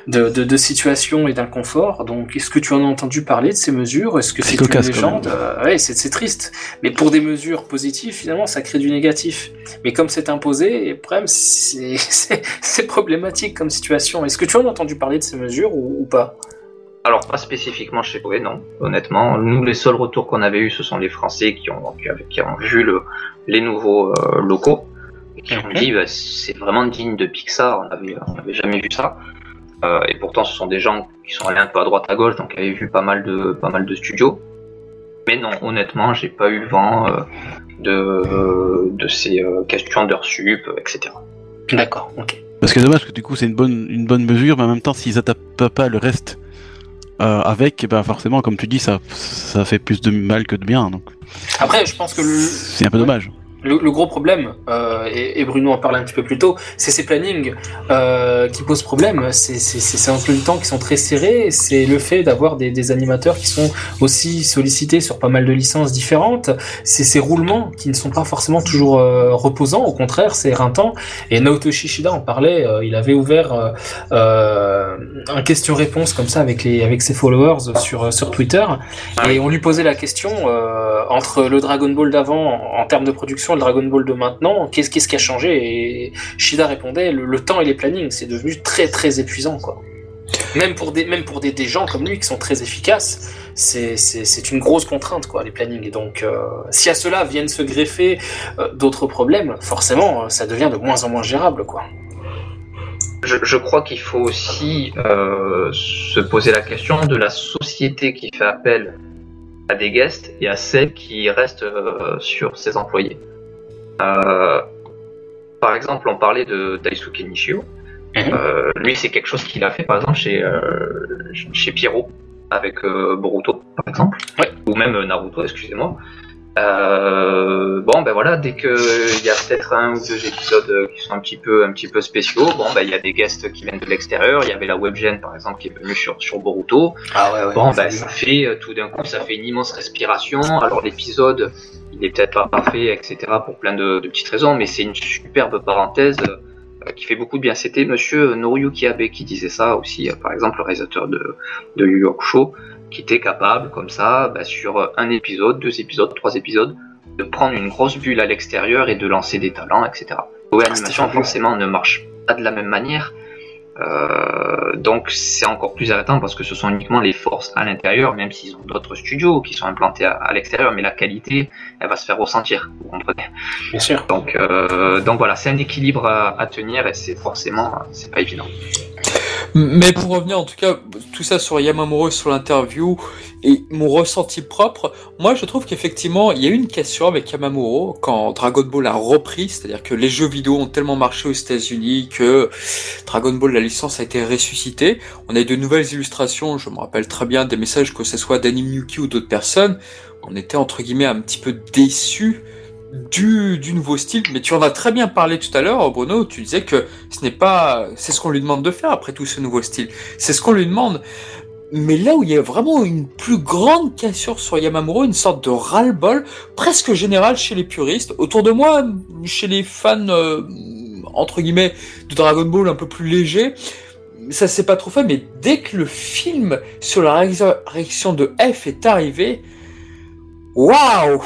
de, de, de situation et d'inconfort. Donc, est-ce que tu en as entendu parler de ces mesures? Est-ce que c'est une légende? euh, Ouais, c'est triste. Mais pour des mesures positives, finalement, ça crée du négatif. Mais comme c'est imposé, le problème, c'est <laughs> problématique comme situation. Est-ce que tu en as entendu parler de ces mesures ou, pas? Alors pas spécifiquement chez Koé, non. Honnêtement, nous les seuls retours qu'on avait eu, ce sont les Français qui ont qui, ont vu le, les nouveaux euh, locaux et qui ont dit bah, c'est vraiment digne de Pixar. On n'avait on avait jamais vu ça. Euh, et pourtant, ce sont des gens qui sont allés un peu à droite à gauche, donc avaient vu pas mal de pas mal de studios. Mais non, honnêtement, j'ai pas eu vent euh, de de ces euh, questions d'heures sup, etc. D'accord, ok. Parce que dommage que du coup c'est une bonne une bonne mesure, mais en même temps s'ils attaquent pas le reste avec, ben forcément comme tu dis ça ça fait plus de mal que de bien donc. Après, je pense que c'est un peu dommage le, gros problème, euh, et, Bruno en parlait un petit peu plus tôt, c'est ces plannings euh, qui posent problème. C'est ces emplois du temps qui sont très serrés. C'est le fait d'avoir des, des, animateurs qui sont aussi sollicités sur pas mal de licences différentes. C'est ces roulements qui ne sont pas forcément toujours euh, reposants. Au contraire, c'est éreintant. Et Naoto Shishida en parlait. Euh, il avait ouvert euh, un question-réponse comme ça avec les avec ses followers sur sur Twitter. Et on lui posait la question entre le Dragon Ball d'avant en, en termes de production le Dragon Ball de maintenant, qu'est-ce qui a changé Et Shida répondait le, temps et les plannings, c'est devenu très très épuisant quoi. Même pour des même pour des, gens comme lui qui sont très efficaces, c'est une grosse contrainte quoi les plannings. Et donc euh, si à cela viennent se greffer euh, d'autres problèmes, forcément ça devient de moins en moins gérable quoi. Je, crois qu'il faut aussi euh, se poser la question de la société qui fait appel à des guests et à celle qui reste sur ses employés. Euh, par exemple, on parlait de Daisuke Nishio. Mhm. Euh, lui, c'est quelque chose qu'il a fait, par exemple, chez, euh, chez Pierrot, avec Boruto, par exemple. Ou même Naruto, excusez-moi. bon, ben voilà, dès qu'il y a peut-être un ou deux épisodes qui sont un petit peu, un petit peu spéciaux, bon, ben il y a des guests qui viennent de l'extérieur. Il y avait la webgen, par exemple, qui est venue sur, sur Boruto. Ah ouais, ouais, bon, ben ça fait, tout d'un coup, ça fait une immense respiration. Alors l'épisode, il est peut-être pas parfait, etc. pour plein de, petites raisons, mais c'est une superbe parenthèse euh, qui fait beaucoup de bien. C'était Monsieur Noriyuki Abe qui disait ça aussi, euh, par exemple le réalisateur de, de Yu York Show, qui était capable, comme ça, bah, sur un épisode, deux épisodes, trois épisodes, de prendre une grosse bulle à l'extérieur et de lancer des talents, etc. Oui, l'animation forcément ne marche pas de la même manière, euh, donc c'est encore plus arrêtant parce que ce sont uniquement les forces à l'intérieur, même s'ils ont d'autres studios qui sont implantés à, l'extérieur, mais la qualité, elle va se faire ressentir, vous comprenez? Bien sûr. Donc, euh, donc voilà, c'est un équilibre à, à tenir et c'est forcément, c'est pas évident. Mais pour revenir en tout cas, tout ça sur Yamamuro, sur l'interview et mon ressenti propre, moi je trouve qu'effectivement il y a eu une question avec Yamamuro quand Dragon Ball a repris, c'est-à-dire que les jeux vidéo ont tellement marché aux États-Unis que Dragon Ball la licence a été ressuscitée. On a eu de nouvelles illustrations, je me rappelle très bien des messages que ce soit d'Anime Yuki ou d'autres personnes, on était entre guillemets un petit peu déçus du, du nouveau style, mais tu en as très bien parlé tout à l'heure, Bruno, tu disais que ce n'est pas, c'est ce qu'on lui demande de faire après tout ce nouveau style. C'est ce qu'on lui demande. Mais là où il y a vraiment une plus grande cassure sur Yamamuro, une sorte de ras-le-bol presque général chez les puristes. Autour de moi, chez les fans, euh, entre guillemets, de Dragon Ball un peu plus léger, ça s'est pas trop fait, mais dès que le film sur la réaction de F est arrivé, waouh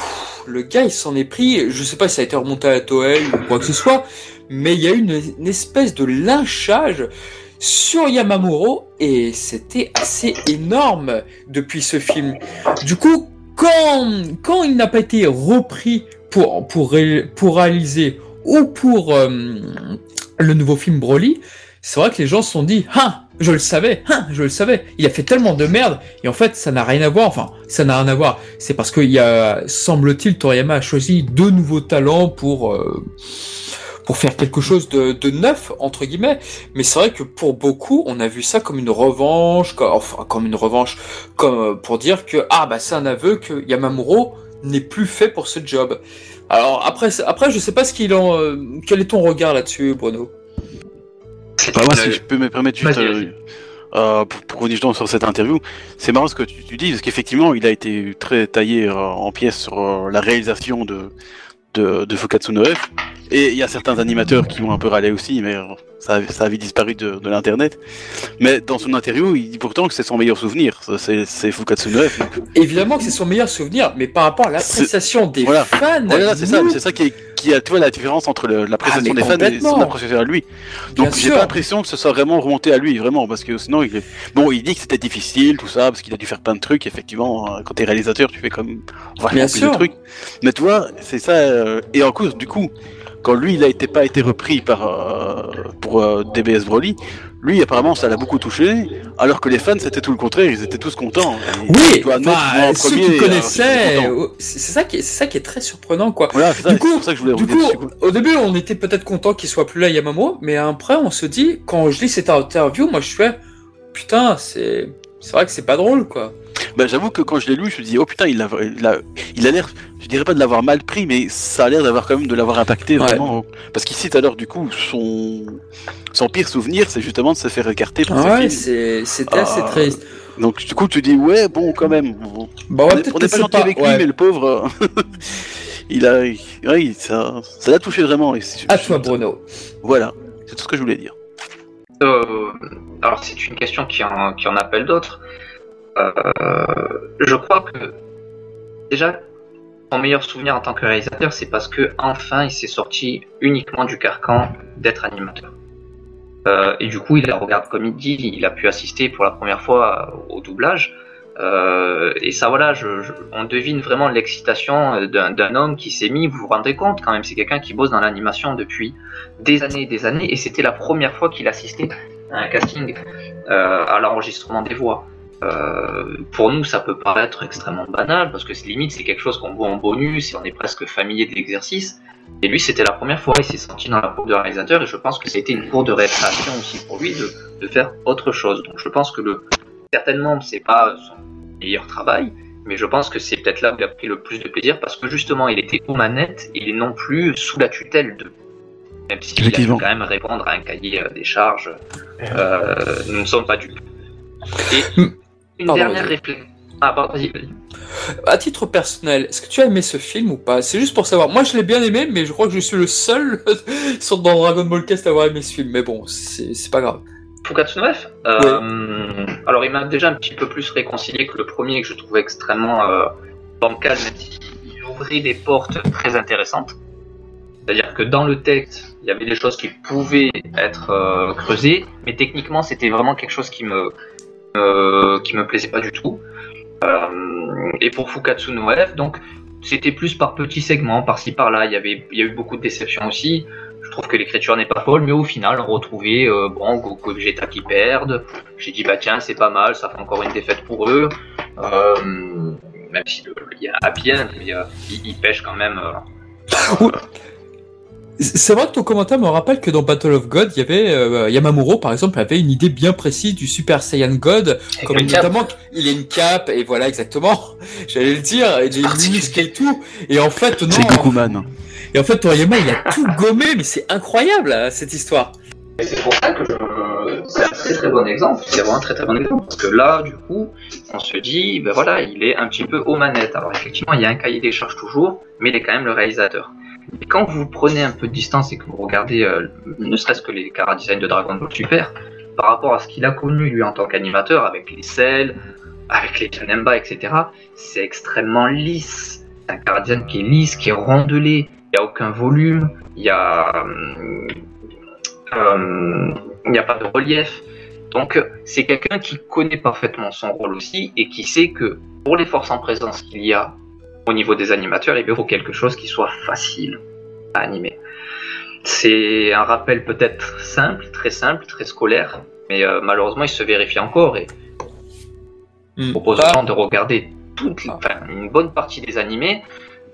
Le gars, il s'en est pris, je sais pas si ça a été remonté à Toei ou quoi que ce soit, mais il y a eu une, espèce de lynchage sur Yamamuro et c'était assez énorme depuis ce film. Du coup, quand, quand il n'a pas été repris pour, pour, pour réaliser ou pour euh, le nouveau film Broly, c'est vrai que les gens se sont dit, ah, je le savais, ah, je le savais. Il a fait tellement de merde et en fait, ça n'a rien à voir. Enfin, ça n'a rien à voir. C'est parce qu'il y a, semble-t-il, Toriyama a choisi deux nouveaux talents pour euh, pour faire quelque chose de, de neuf entre guillemets. Mais c'est vrai que pour beaucoup, on a vu ça comme une revanche, comme, enfin comme une revanche, comme euh, pour dire que ah bah c'est un aveu que Yamamuro n'est plus fait pour ce job. Alors après, après je sais pas ce qu'il en, euh, quel est ton regard là-dessus, Bruno? Bah, moi, si je peux me permettre juste. Euh, euh, pour, pour revenir sur cette interview, c'est marrant ce que tu, tu dis, parce qu'effectivement, il a été très taillé en pièces sur la réalisation de, de, de Fukatsu F. Et il y a certains animateurs qui ont un peu râlé aussi, mais ça, ça avait disparu de, de l'internet. Mais dans son interview, il dit pourtant que c'est son meilleur souvenir. C'est Fukatsu F. Évidemment que c'est son meilleur souvenir, mais par rapport à l'appréciation des fans. Voilà, c'est ça, c'est ça qui est, qui a, tu vois, la différence entre l'appréciation ah, des fans et son appréciation à lui. Donc j'ai pas l'impression que ce soit vraiment remonté à lui, vraiment, parce que sinon il. Bon, il dit que c'était difficile, tout ça, parce qu'il a dû faire plein de trucs, effectivement, quand t'es réalisateur, tu fais comme vachement plus de trucs. Mais tu vois, c'est ça, euh, et en course, du coup, quand lui, il a été pas été repris par euh, pour euh, DBS Broly, lui apparemment ça l'a beaucoup touché, alors que les fans c'était tout le contraire, ils étaient tous contents. oui, bah, ceux qui connaissaient, euh, c'est ça qui est, c'est ça qui est très surprenant quoi. du coup, ça que je voulais du coup, au début on était peut-être content qu'il soit plus là Yamamo, mais après on se dit quand je lis cette interview, moi je fais putain c'est c'est vrai que c'est pas drôle quoi. Bah, j'avoue que quand je l'ai lu, je me dis, oh putain, il a, il a, il a l'air, je dirais pas de l'avoir mal pris, mais ça a l'air d'avoir quand même de l'avoir impacté vraiment. Parce qu'ici, tout à l'heure, du coup, son, son pire souvenir, c'est justement de se faire écarter par Ouais, c'était assez ah. triste. Donc, du coup, tu dis, ouais, bon, quand même. Bah, on n'est pas gentil avec lui, mais le pauvre. <laughs> il a, oui, ça, ça l'a touché vraiment. Et à toi, Bruno. Voilà, c'est tout ce que je voulais dire. Euh, alors, c'est une question qui en, qui en appelle d'autres. Euh, je crois que déjà, mon meilleur souvenir en tant que réalisateur, c'est parce que enfin il s'est sorti uniquement du carcan d'être animateur. Euh, et du coup, il la regarde comme il dit, il a pu assister pour la première fois au doublage. Euh, et ça, voilà, on devine vraiment l'excitation d'un homme qui s'est mis. Vous vous rendez compte quand même, c'est quelqu'un qui bosse dans l'animation depuis des années et des années, et c'était la première fois qu'il assistait à un casting, à l'enregistrement des voix. Euh, pour nous, ça peut paraître extrêmement banal parce que limite c'est quelque chose qu'on voit en bonus et on est presque familier de l'exercice. Et lui, c'était la première fois, il s'est senti dans la cour de réalisateur et je pense que c'était une cour de récréation aussi pour lui de, de, faire autre chose. Donc je pense que le, certainement c'est pas son meilleur travail, mais je pense que c'est peut-être là où il a pris le plus de plaisir parce que justement il était aux manettes, il est non plus sous la tutelle de même s'il a dû quand même répondre à un cahier euh, des charges, euh, nous ne sommes pas du tout. Et Une dernière réflexion. Ah, vas-y, vas-y. À titre personnel, est-ce que tu as aimé ce film ou pas? C'est juste pour savoir. Moi, je l'ai bien aimé, mais je crois que je suis le seul <laughs> sur dans Dragon Ball Cast à avoir aimé ce film. Mais bon, c'est pas grave. Fukatsu euh, Alors, il m'a déjà un petit peu plus réconcilié que le premier, que je trouvais extrêmement euh, bancal, même s'il ouvrait des portes très intéressantes. C'est-à-dire que dans le texte, il y avait des choses qui pouvaient être euh, creusées, mais techniquement, c'était vraiment quelque chose qui me, euh, qui me plaisait pas du tout. Euh, et pour Fukatsu no donc c'était plus par petits segments, par-ci par-là. Il y avait, il y a eu beaucoup de déceptions aussi. Je trouve que l'écriture n'est pas folle, mais au final, on retrouvait euh, bon Goku et Vegeta qui perdent. J'ai dit bah tiens, c'est pas mal, ça fait encore une défaite pour eux. Euh, même si il y a Happy End, il, il, pêche quand même. C'est vrai que ton commentaire me rappelle que dans Battle of God, il y avait euh, Yamamuro par exemple avait une idée bien précise du Super Saiyan God, comme notamment il a une cape et voilà exactement. <laughs> J'allais le dire, il muscle et tout. Et en fait non. C'est Gokuman. Et en fait Toriyama il a tout gommé, mais c'est incroyable hein, cette histoire. Et c'est pour ça que je... c'est un très très bon exemple. C'est vraiment un très très bon exemple parce que là, du coup, on se dit, ben voilà, il est un petit peu aux manettes. Alors effectivement, il y a un cahier des charges toujours, mais il est quand même le réalisateur. Et quand vous prenez un peu de distance et que vous regardez, euh, ne serait-ce que les cara design de Dragon Ball Super, par rapport à ce qu'il a connu lui en tant qu'animateur, avec les selles, avec les Janemba, etc., c'est extrêmement lisse. C'est un cara design qui est lisse, qui est rondelé, il n'y a aucun volume, il y a, euh, n'y a pas de relief. Donc c'est quelqu'un qui connaît parfaitement son rôle aussi et qui sait que pour les forces en présence qu'il y a au niveau des animateurs, il faut quelque chose qui soit facile à animer. C'est un rappel peut-être simple, très simple, très scolaire, mais euh, malheureusement il se vérifie encore et je hmm. propose aux gens de regarder toute, une bonne partie des animés,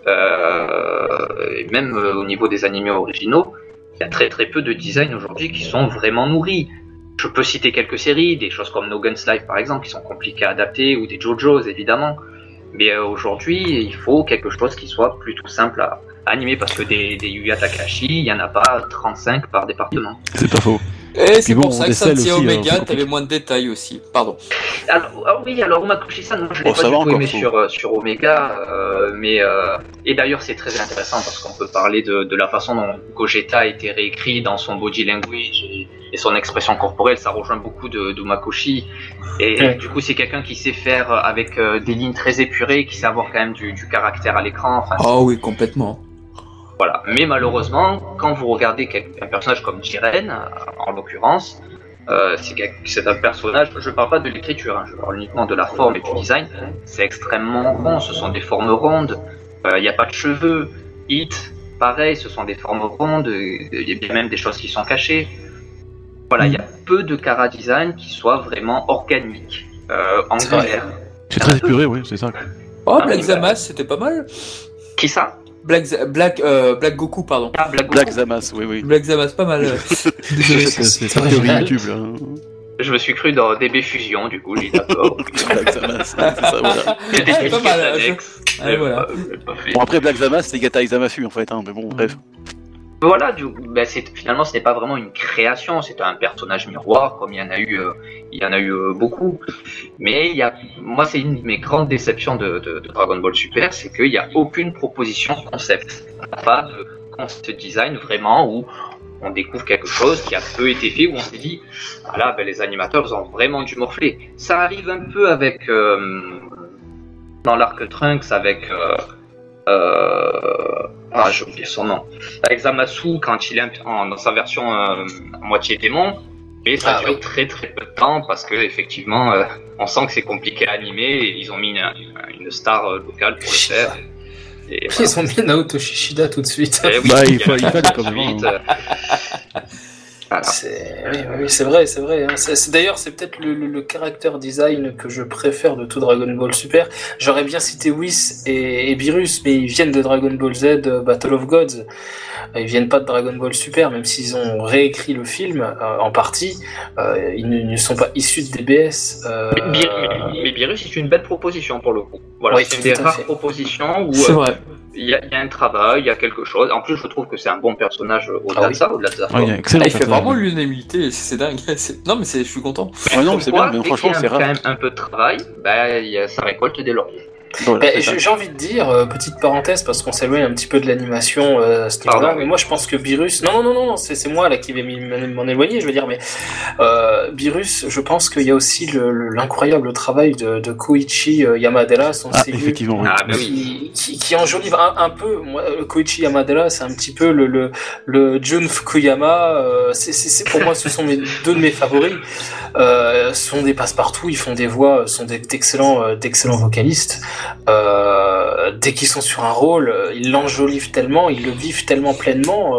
euh, et même euh, au niveau des animés originaux, il y a très très peu de designs aujourd'hui qui sont vraiment nourris. Je peux citer quelques séries, des choses comme No Guns Life par exemple, qui sont compliquées à adapter, ou des JoJo's évidemment. Mais euh, aujourd'hui, il faut quelque chose qui soit plutôt simple à animer parce que des, des Yuya Takashi, il n'y en a pas 35 par département. C'est pas faux. Et c'est pour ça que Omega, hein, t'avais moins de détails aussi. Pardon. Alors, ah oui, alors Umakushi-san, moi je l'ai oh, pas du tout aimé sur, euh, sur Omega, euh, mais euh, et d'ailleurs c'est très intéressant parce qu'on peut parler de, de la façon dont Gogeta a été réécrit dans son body language et, et son expression corporelle, ça rejoint beaucoup de, de Makoshi. Et du coup, c'est quelqu'un qui sait faire avec euh, des lignes très épurées, qui sait avoir quand même du, du caractère à l'écran. Enfin, oh oui, complètement. Voilà. Mais malheureusement, quand vous regardez un personnage comme Jiren, en l'occurrence, euh, c'est un personnage, je ne parle pas de l'écriture, hein, je parle uniquement de la forme et du design, c'est extrêmement rond, ce sont des formes rondes, euh, il n'y a pas de cheveux, Hit, pareil, ce sont des formes rondes, il y a même des choses qui sont cachées. Voilà, il y a peu de cara design qui soient vraiment organiques, euh, angulaires. C'est très épuré, oui, c'est ça. Oh, Black Zamas, c'était pas mal. Qui ça? Black, Black, euh, Black Goku, pardon. Ah, Black, Black Zamas, oui, oui. Black Zamas, pas mal. <laughs> C'est théorie YouTube, là. Je me suis cru dans DB Fusion, du coup, j'ai d'accord. <laughs> Black Zamas, c'est ça, voilà. <laughs> C'était pas mal. Je... voilà. Bon, après, Black Zamas, c'est Gata Zamasu, en fait, hein, mais bon, bref. Voilà, du, ben finalement, ce n'est pas vraiment une création, c'est un personnage miroir, comme il y en a eu, euh, il y en a eu euh, beaucoup. Mais il y a, moi, c'est une de mes grandes déceptions de, de, de Dragon Ball Super, c'est qu'il n'y a aucune proposition concept. pas de concept design vraiment où on découvre quelque chose qui a peu été fait, où on s'est dit, voilà, ben, les animateurs ont vraiment dû morfler. Ça arrive un peu avec, euh, dans l'arc Trunks, avec euh, ah, j'ai oublié son nom. Avec Zamasu, quand il est en, dans sa version euh, moitié démon, mais ça ah, dure très très peu de temps parce que effectivement, euh, on sent que c'est compliqué à animer et ils ont mis une, star locale pour le faire. Ils ont mis Naoto Shishida tout de suite. Eh bah, il faut, oui, c'est vrai, c'est vrai. Hein. D'ailleurs, c'est peut-être le, le, character design que je préfère de tout Dragon Ball Super. J'aurais bien cité Whis et, et, Beerus, mais ils viennent de Dragon Ball Z euh, Battle of Gods. Ils viennent pas de Dragon Ball Super, même s'ils ont réécrit le film euh, en partie. Euh, ils ne, sont pas issus de DBS. Mais, Beerus, c'est une belle proposition pour le coup. Voilà, c'est une des rares propositions où. C'est vrai il y, a, un travail, il y a quelque chose. En plus, je trouve que c'est un bon personnage au-delà ah de ça, au-delà de ça. il, fait vraiment l'unanimité, c'est dingue. <laughs> Non, mais je suis content. non, c'est bien, mais franchement, c'est rare. quand même un peu de travail, bah, ça récolte des lauriers. J'ai envie de dire, euh, petite parenthèse, parce qu'on s'éloigne un petit peu de l'animation euh, mais moi je pense que Virus, non, non, non, non, c'est moi là qui vais m'en éloigner, je veux dire, mais euh, Virus, je pense qu'il y a aussi l'incroyable travail de, de Koichi euh, Yamadera, son ah, effectivement, ah, bah oui. qui, qui, enjolive un, un, peu, moi, Koichi Yamadera, c'est un petit peu le, le, le Jun Fukuyama, euh, c'est pour moi, ce sont mes, deux de mes favoris, euh, sont des passe-partout, ils font des voix, sont d'excellents d'excellents vocalistes. dès qu'ils sont sur un rôle, ils l'enjolivent tellement, ils le vivent tellement pleinement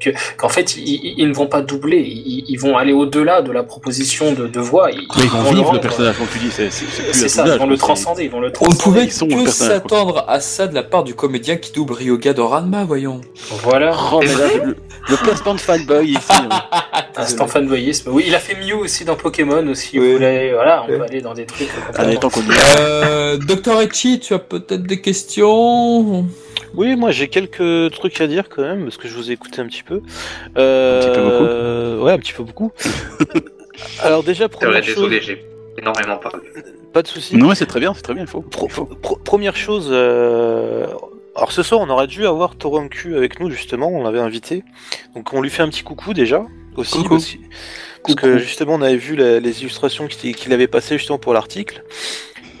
que qu'en fait ils, ne vont pas doubler, ils, vont aller au-delà de la proposition de, de voix. Ils, vont vivre le, personnage, comme tu dis, c'est ça, ils vont le transcender, ils vont le transcender. On pouvait que s'attendre à ça de la part du comédien qui double Ryoga dans Ranma, voyons. Voilà. Oh, le, le placement de fanboy ici. Hein. <laughs> Instant fanboyisme. Oui, il a fait Mew aussi dans Pokémon aussi. voilà, on peut aller dans des trucs. Allez, tant qu'on euh, Docteur Tu as peut-être des questions oui, moi j'ai quelques trucs à dire quand même, parce que je vous ai écouté un petit peu. Euh... Un petit peu beaucoup Ouais, un petit peu beaucoup. <laughs> Alors déjà, première chose... désolé, j'ai énormément parlé. Pas de soucis. Non, mais c'est très bien, c'est très bien, il faut. première chose, euh... alors ce soir on aurait dû avoir Toranku avec nous justement, on l'avait invité. Donc on lui fait un petit coucou déjà, aussi. Parce, que justement on avait vu les, illustrations qu'il avait passées justement pour l'article.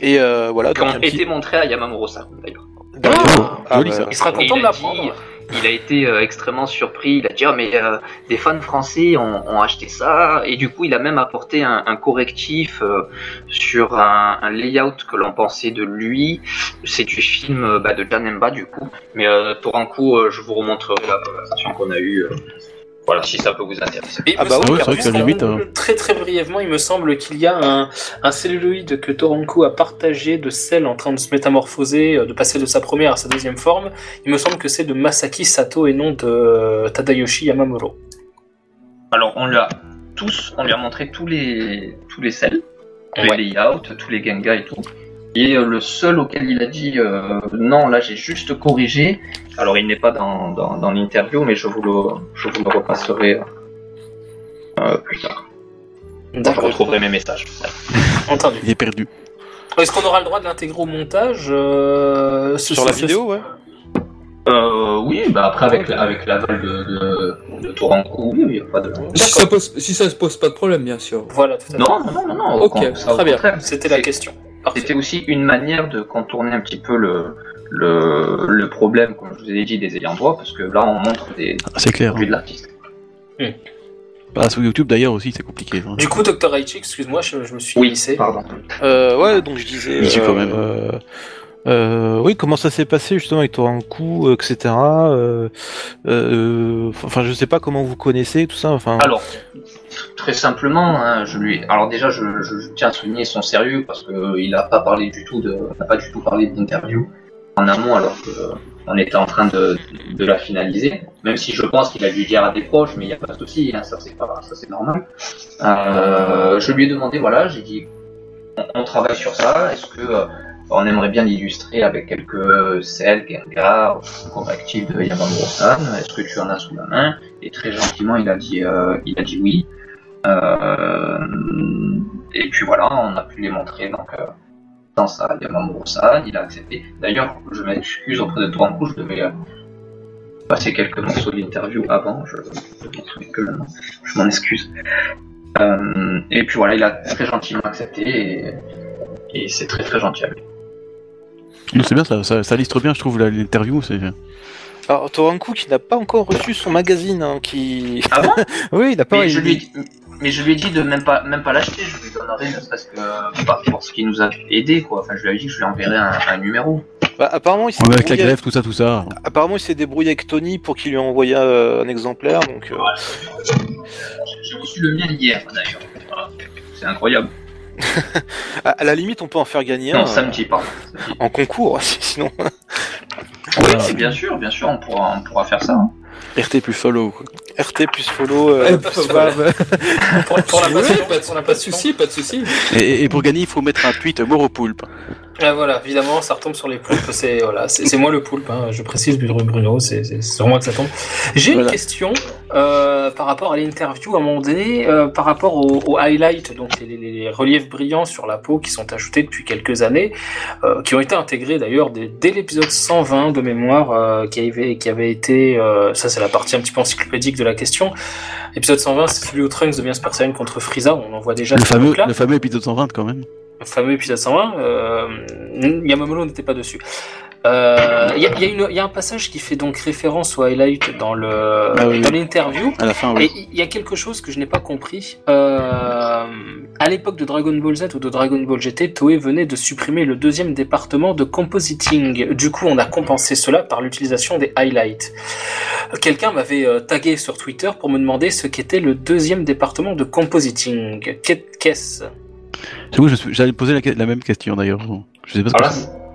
Et euh, voilà. Qui ont été montrées à Yamamuro-san d'ailleurs. Ah, ah, bah, il sera content de l'apprendre. Il a été euh, extrêmement surpris. Il a dit ah, mais euh, des fans français ont, acheté ça et du coup il a même apporté un, correctif euh, sur un, layout que l'on pensait de lui. C'est du film bah, de Janemba du coup. Mais pour un coup je vous remontrerai la conversation qu'on a eue voilà, si ça peut vous intéresser. ah bah oui, c'est vrai que limite. Hein. Très très brièvement, il me semble qu'il y a un, un celluloïde que Toranku a partagé de celle en train de se métamorphoser, euh, de passer de sa première à sa deuxième forme. Il me semble que c'est de Masaki Sato et non de Tadayoshi Yamamuro. Alors on lui a tous, on lui a montré tous les tous les cells, les layouts, tous les gengas et tout. Et euh, le seul auquel il a dit euh, non, là j'ai juste corrigé. Alors il n'est pas dans, dans, l'interview, mais je vous le, je vous le repasserai euh, plus tard. Je retrouverai mes messages. <laughs> Entendu. Il est perdu. Est-ce qu'on aura le droit de l'intégrer au montage Sur la vidéo, ouais. oui, bah après avec, avec l'aval de, de, de oui, il n'y a pas de. Si ça, pose, si ça se pose pas de problème, bien sûr. Voilà, tout à fait. Non, non, non, non. Ok, très bien. C'était la question. C'était aussi une manière de contourner un petit peu le, le, le, problème, comme je vous ai dit, des ayants droit, parce que là on montre des ah, c'est clair, de l'artiste. Bah, sur YouTube d'ailleurs aussi c'est compliqué. Hein. Du coup, Dr. Aichi, excuse-moi, je, me suis oui, Pardon. Euh, ouais, donc je disais. Euh, quand même. Euh, euh, oui, comment ça s'est passé justement avec toi un coup, etc. Euh, euh, enfin, je sais pas comment vous connaissez tout ça. Enfin. Alors, très simplement, hein, je lui. Alors déjà, je, tiens à souligner son sérieux parce que il n'a pas parlé du tout de, n'a pas du tout parlé d'interview en amont alors qu'on était en train de, la finaliser. Même si je pense qu'il a dû dire à des proches, mais il n'y a pas de souci, hein, ça c'est normal. je lui ai demandé, voilà, j'ai dit, on, travaille sur ça. Est-ce que on aimerait bien l'illustrer avec quelques sels, Gengar, correctifs de Yamamuro-san. Est-ce que tu en as sous la main Et très gentiment, il a dit, euh, il a dit oui. Euh, et puis voilà, on a pu les montrer donc euh, dans sa Yamamuro-san. Il a accepté. D'ailleurs, je m'excuse auprès de toi en coup, je devais passer quelques morceaux de l'interview avant. Je, Je m'en excuse. et puis voilà, il a très gentiment accepté et, et c'est très très gentil lui. C'est bien, ça, ça, ça, illustre bien, je trouve, l'interview. C'est... Alors, Toranku qui n'a pas encore reçu son magazine, hein, qui. Ah bon <laughs> Oui, il n'a pas. Mais je, lui ai... mais je lui ai dit de même pas, même pas l'acheter, je lui donnerai parce que pas pour ce qui nous a aidé, quoi. Enfin, je lui ai dit que je lui enverrai un, numéro. Bah, apparemment, il s'est avec la grève, tout ça, tout ça. Apparemment, il s'est débrouillé avec Tony pour qu'il lui envoie euh, un exemplaire, donc. Euh... J'ai reçu le mien hier, d'ailleurs. C'est incroyable. <laughs> à la limite, on peut en faire gagner non, un. samedi, pardon. En concours, <laughs> sinon. oui, bien sûr, bien sûr, on pourra, on pourra faire ça. Hein. RT plus follow. RT plus follow. Euh, <laughs> pour, la pas de souci, pas de souci. Et, pour gagner, il faut mettre un tweet mort au poulpe. Ah, voilà, évidemment, ça retombe sur les poulpes. C'est voilà, c'est moi le poulpe. Hein. Je précise, Bruno, c'est sur moi que ça tombe. J'ai une question euh, par rapport à l'interview à un moment donné, euh, par rapport au, au highlight, donc les, les, reliefs brillants sur la peau qui sont ajoutés depuis quelques années, euh, qui ont été intégrés d'ailleurs dès, dès l'épisode 120 de mémoire, qui avait qui avait été, ça c'est la partie un petit peu encyclopédique de la question. Épisode 120, c'est celui où Trunks devient Saiyan contre Frieza. On en voit déjà. Le fameux, le fameux épisode 120 quand même le fameux épisode 120, euh, Yamamolo n'était pas dessus. Euh, il y, a un passage qui fait donc référence au highlight dans le ah l'interview. À la fin, oui. Et il y a quelque chose que je n'ai pas compris. Euh, à l'époque de Dragon Ball Z ou de Dragon Ball GT, Toei venait de supprimer le deuxième département de compositing. Du coup, on a compensé cela par l'utilisation des highlights. Quelqu'un m'avait euh, tagué sur Twitter pour me demander ce qu'était le deuxième département de compositing. Qu'est-ce? J'allais poser la, la, même question d'ailleurs. Je sais pas ce que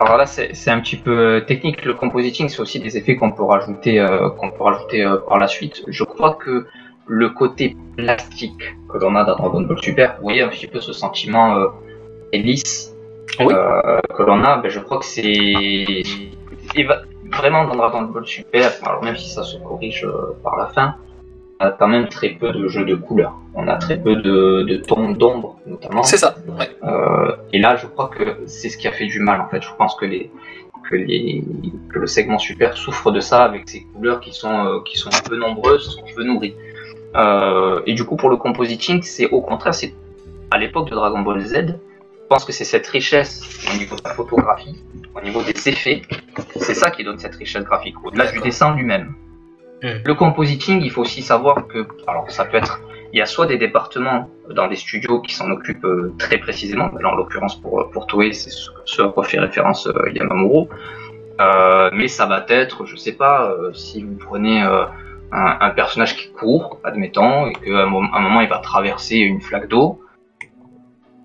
alors là, c'est un petit peu euh, technique. Le compositing, c'est aussi des effets qu'on peut rajouter, euh, qu'on peut rajouter euh, par la suite. Je crois que le côté plastique que l'on a dans Dragon Ball Super, vous voyez un petit peu ce sentiment euh, lisse que l'on a. Ben, je crois que c'est vraiment dans Dragon Ball Super. Alors même si ça se corrige par la fin, a quand même très peu de jeux de couleurs. On a très peu de, de tons d'ombre, notamment. C'est ça. Euh, et là, je crois que c'est ce qui a fait du mal, en fait. Je pense que les que les que le segment super souffre de ça avec ces couleurs qui sont euh, qui sont un peu nombreuses, un peu nourries. Euh, et du coup, pour le compositing, c'est au contraire, c'est à l'époque de Dragon Ball Z. Je pense que c'est cette richesse au niveau de la photographie, au niveau des effets, c'est ça qui donne cette richesse graphique, au-delà du dessin lui-même. Hmm. Le compositing, il faut aussi savoir que, alors ça peut être, il y a soit des départements dans des studios qui s'en occupent euh, très précisément, là en l'occurrence pour, pour Toei, c'est ce, à quoi fait référence euh, Yamamuro, euh, mais ça va être, je sais pas, euh, si vous prenez un, un, personnage qui court, admettons, et qu'à un, moment il va traverser une flaque d'eau,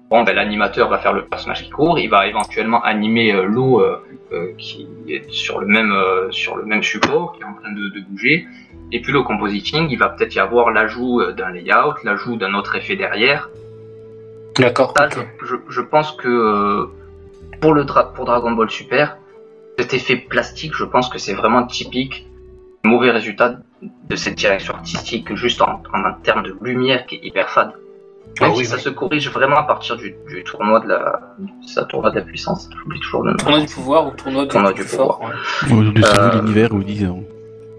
Bon, ben, l'animateur va faire le personnage qui court, il va éventuellement animer euh, l'eau euh, euh, qui est sur le même sur le même support, qui est en train de, de bouger. Et puis le compositing, il va peut-être y avoir l'ajout d'un layout, l'ajout d'un autre effet derrière. D'accord. Je, je, pense que pour le pour Dragon Ball Super, cet effet plastique, je pense que c'est vraiment typique mauvais résultat de cette direction artistique, juste en, en, en termes de lumière qui est hyper fade. Ah oui, ça se corrige vraiment à partir du, du tournoi de la, ça tournoi de la puissance. J'oublie toujours le nom. Tournoi du pouvoir ou tournoi, tournoi du, pouvoir. Ou du euh, l'univers ou disons.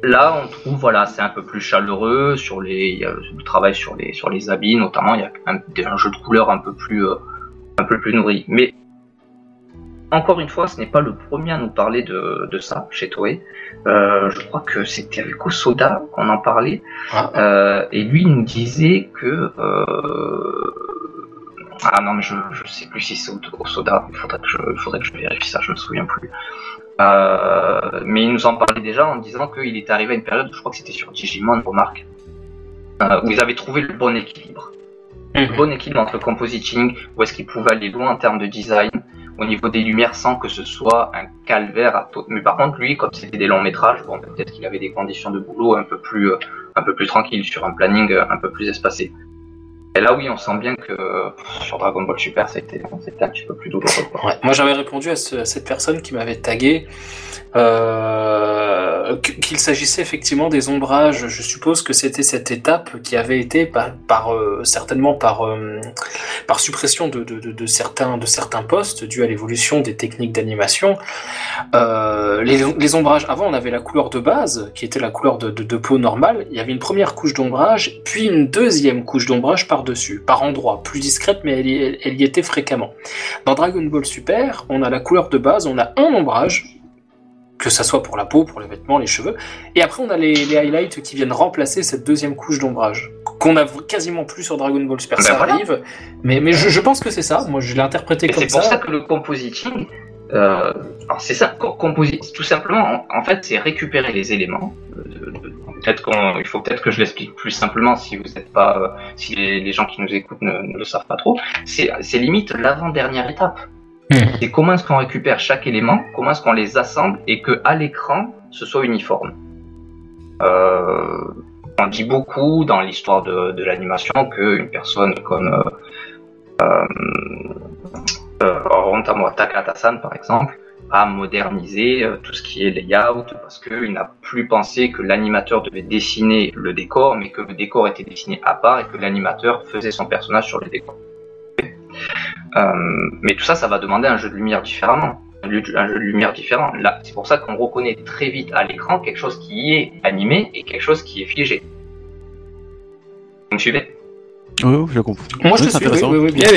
Là, on trouve, voilà, c'est un peu plus chaleureux sur les, il y a le travail sur les, sur les habits notamment. Il y a un, un jeu de couleurs un peu plus, euh, un peu plus nourri. Mais encore une fois, ce n'est pas le premier à nous parler de, de ça chez Toei. Euh, je crois que c'était avec Osoda qu'on en parlait. Ah. Euh, et lui, il nous disait que... Euh... Ah non, mais je ne sais plus si c'est Osoda. Il faudrait que, je, il faudrait que je vérifie ça, je me souviens plus. Mais il nous en parlait déjà en disant qu'il était arrivé à une période, je crois que c'était sur Digimon, remarque, où ils avaient trouvé le bon équilibre. Le mhm. bon équilibre entre le compositing, où est-ce qu'il pouvait aller loin en termes de design, au niveau des lumières sans que ce soit un calvaire à tout. Mais par contre, lui, comme c'était des longs métrages, bon, peut-être qu'il avait des conditions de boulot un peu plus, euh, un peu plus tranquilles sur un planning euh, un peu plus espacé. Et là, oui, on sent bien que sur Dragon Ball Super, c'était un petit peu plus douloureux. Moi, j'avais répondu à, ce, à, cette personne qui m'avait tagué euh, qu'il s'agissait effectivement des ombrages. Je suppose que c'était cette étape qui avait été par, euh, certainement par euh, par suppression de, certains de certains postes dû à l'évolution des techniques d'animation. Les, les, ombrages. Avant, on avait la couleur de base qui était la couleur de, de peau normale. Il y avait une première couche d'ombrage, puis une deuxième couche d'ombrage par par endroit, plus discrète, mais elle y, elle y était fréquemment. Dans Dragon Ball Super, on a la couleur de base, on a un ombrage que ça soit pour la peau, pour les vêtements, les cheveux. Et après, on a les, les highlights qui viennent remplacer cette deuxième couche d'ombrage, qu'on a quasiment plus sur Dragon Ball Super. Ben ça arrive, mais, mais je, je pense que c'est ça. Moi, je l'ai interprété comme ça. C'est pour ça que le compositing, euh, c'est ça, composit, tout simplement, en, fait, c'est récupérer les éléments. Euh, peut-être qu'on, il faut peut-être que je l'explique plus simplement si vous n'êtes pas, euh, si les, les, gens qui nous écoutent ne, ne le savent pas trop. C'est, c'est limite l'avant-dernière étape. Hmm. Et comment est-ce qu'on récupère chaque élément, comment est-ce qu'on les assemble et que à l'écran ce soit uniforme. Euh, on dit beaucoup dans l'histoire de, de l'animation qu'une personne comme euh, euh, euh Takata-san par exemple a modernisé euh, tout ce qui est layout parce qu'il n'a plus pensé que l'animateur devait dessiner le décor mais que le décor était dessiné à part et que l'animateur faisait son personnage sur le décor. Euh, mais tout ça, ça va demander un jeu de lumière différemment, un jeu de lumière différent. Là, c'est pour ça qu'on reconnaît très vite à l'écran quelque chose qui est animé et quelque chose qui est figé. Vous me suivez? Oui, je comprends. Moi, je suis. Oui, oui, bien,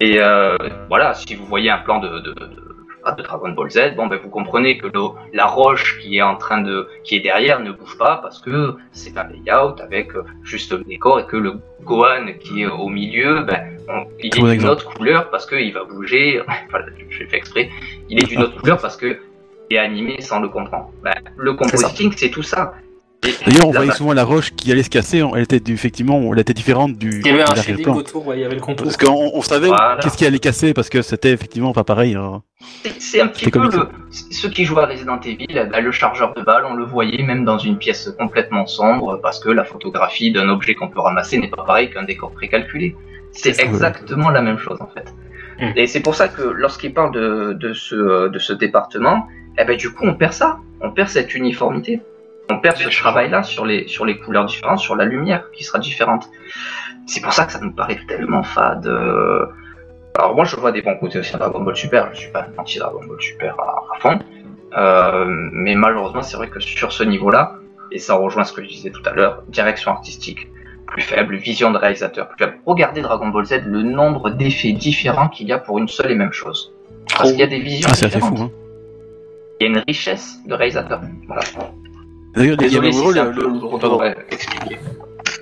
Et euh, voilà, si vous voyez un plan de, de, de, pas de Dragon Ball Z. Bon, ben vous comprenez que la roche qui est en train de, qui est derrière ne bouge pas parce que c'est un layout avec euh, juste le décor et que le Gohan qui est au milieu, ben, il est d'une autre couleur parce qu'il va bouger. <laughs> voilà, j'ai fait exprès. Il est d'une autre couleur parce que est animé sans le comprendre. Ben, le compositing, c'est tout ça. D'ailleurs, on voyait souvent la roche qui allait se casser. Elle était effectivement, elle était différente du. Il y avait un shading autour, ouais, il y avait le contour. Parce qu'on savait qu'est-ce qui allait casser parce que c'était effectivement pas pareil. Hein. C'est un petit peu le... ceux qui jouent à Resident Evil, bah, le chargeur de balles, on le voyait même dans une pièce complètement sombre parce que la photographie d'un objet qu'on peut ramasser n'est pas pareil qu'un décor précalculé. C'est exactement la même chose en fait. Hmm. Et c'est pour ça que lorsqu'il parle de, de, ce, de ce département, eh ben, du coup on perd ça, on perd cette uniformité on perd ce travail-là sur les, sur les couleurs différentes, sur la lumière qui sera différente. C'est pour ça que ça nous paraît tellement fade. Alors moi je vois des bons côtés aussi à Dragon Ball Super, je suis pas anti Dragon Ball Super à, fond. Euh, mais malheureusement c'est vrai que sur ce niveau-là, et ça rejoint ce que je disais tout à l'heure, direction artistique plus faible, vision de réalisateur plus faible. Regardez Dragon Ball Z, le nombre d'effets différents qu'il y a pour une seule et même chose. Parce qu'il y a des visions ah, différentes. Fou, hein. Il y a une richesse de réalisateur. Voilà. D'ailleurs, Désolé si le, le,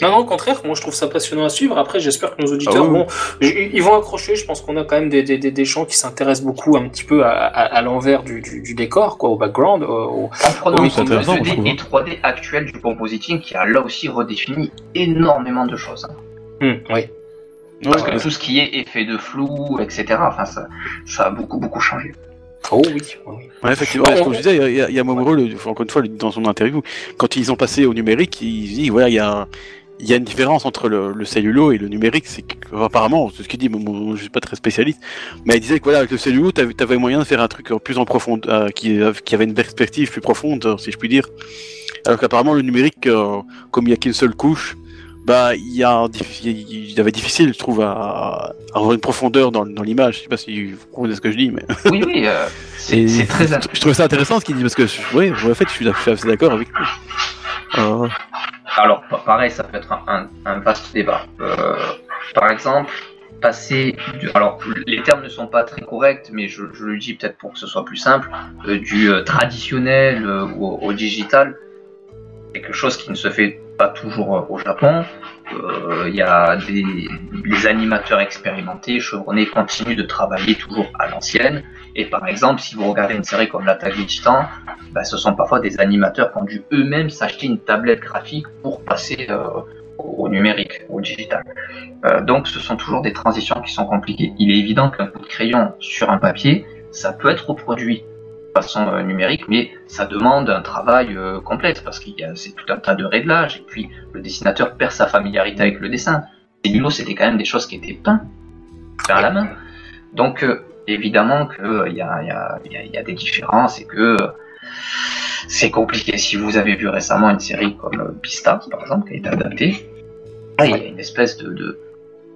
Non, non, au contraire, moi je trouve ça passionnant à suivre. Après, j'espère que nos auditeurs ah vont, ils vont accrocher. Je pense qu'on a quand même des, des, des, gens qui s'intéressent beaucoup un petit peu à, à, l'envers du, du, décor, quoi, au background. Au, en prenant oui, compte 2D et 3D actuel du compositing qui a là aussi redéfini énormément de choses. Hum, oui. Parce que tout ce qui est effet de flou, etc., enfin, ça, ça a beaucoup, beaucoup changé. Oh oui. Ouais, effectivement, comme je disais, il y a, il y a Momoro, encore une fois, dans son interview, quand ils ont passé au numérique, il dit, voilà, il y a, il y a une différence entre le, le cellulo et le numérique. C'est apparemment, c'est ce qu'il dit, je suis pas très spécialiste, mais il disait que voilà, avec le cellulo, tu avais moyen de faire un truc plus en profondeur, euh, qui, qui avait une perspective plus profonde, si je puis dire. Alors qu'apparemment, le numérique, euh, comme il y a qu'une seule couche, bah il y a il y avait difficile je trouve à, avoir une profondeur dans, dans l'image. Je sais pas si vous comprenez ce que je dis mais oui oui euh, c'est très je trouvais ça intéressant ce qu'il dit parce que oui en fait je suis, assez d'accord avec lui. Euh... alors pareil ça peut être un, un vaste débat. Euh, par exemple passer du, alors les termes ne sont pas très corrects mais je, je le dis peut-être pour que ce soit plus simple euh, du traditionnel au, au digital quelque chose qui ne se fait pas toujours euh, au Japon. Euh, il y a des animateurs expérimentés, chevronnés, continuent de travailler toujours à l'ancienne. Et par exemple, si vous regardez une série comme L'attaque des titans, bah, ce sont parfois des animateurs qui ont dû eux-mêmes s'acheter une tablette graphique pour passer euh, au numérique, au digital. donc ce sont toujours des transitions qui sont compliquées. Il est évident qu'un coup de crayon sur un papier, ça peut être reproduit façon euh, numérique, mais ça demande un travail euh, complexe parce qu'il y a c'est tout un tas de réglages et puis le dessinateur perd sa familiarité avec le dessin. Et Nulo, c'était quand même des choses qui étaient peintes, à la main. Donc euh, évidemment qu'il y a, des différences et que c'est compliqué. Si vous avez vu récemment une série comme Pista, par exemple, qui a été adaptée, il y a une espèce de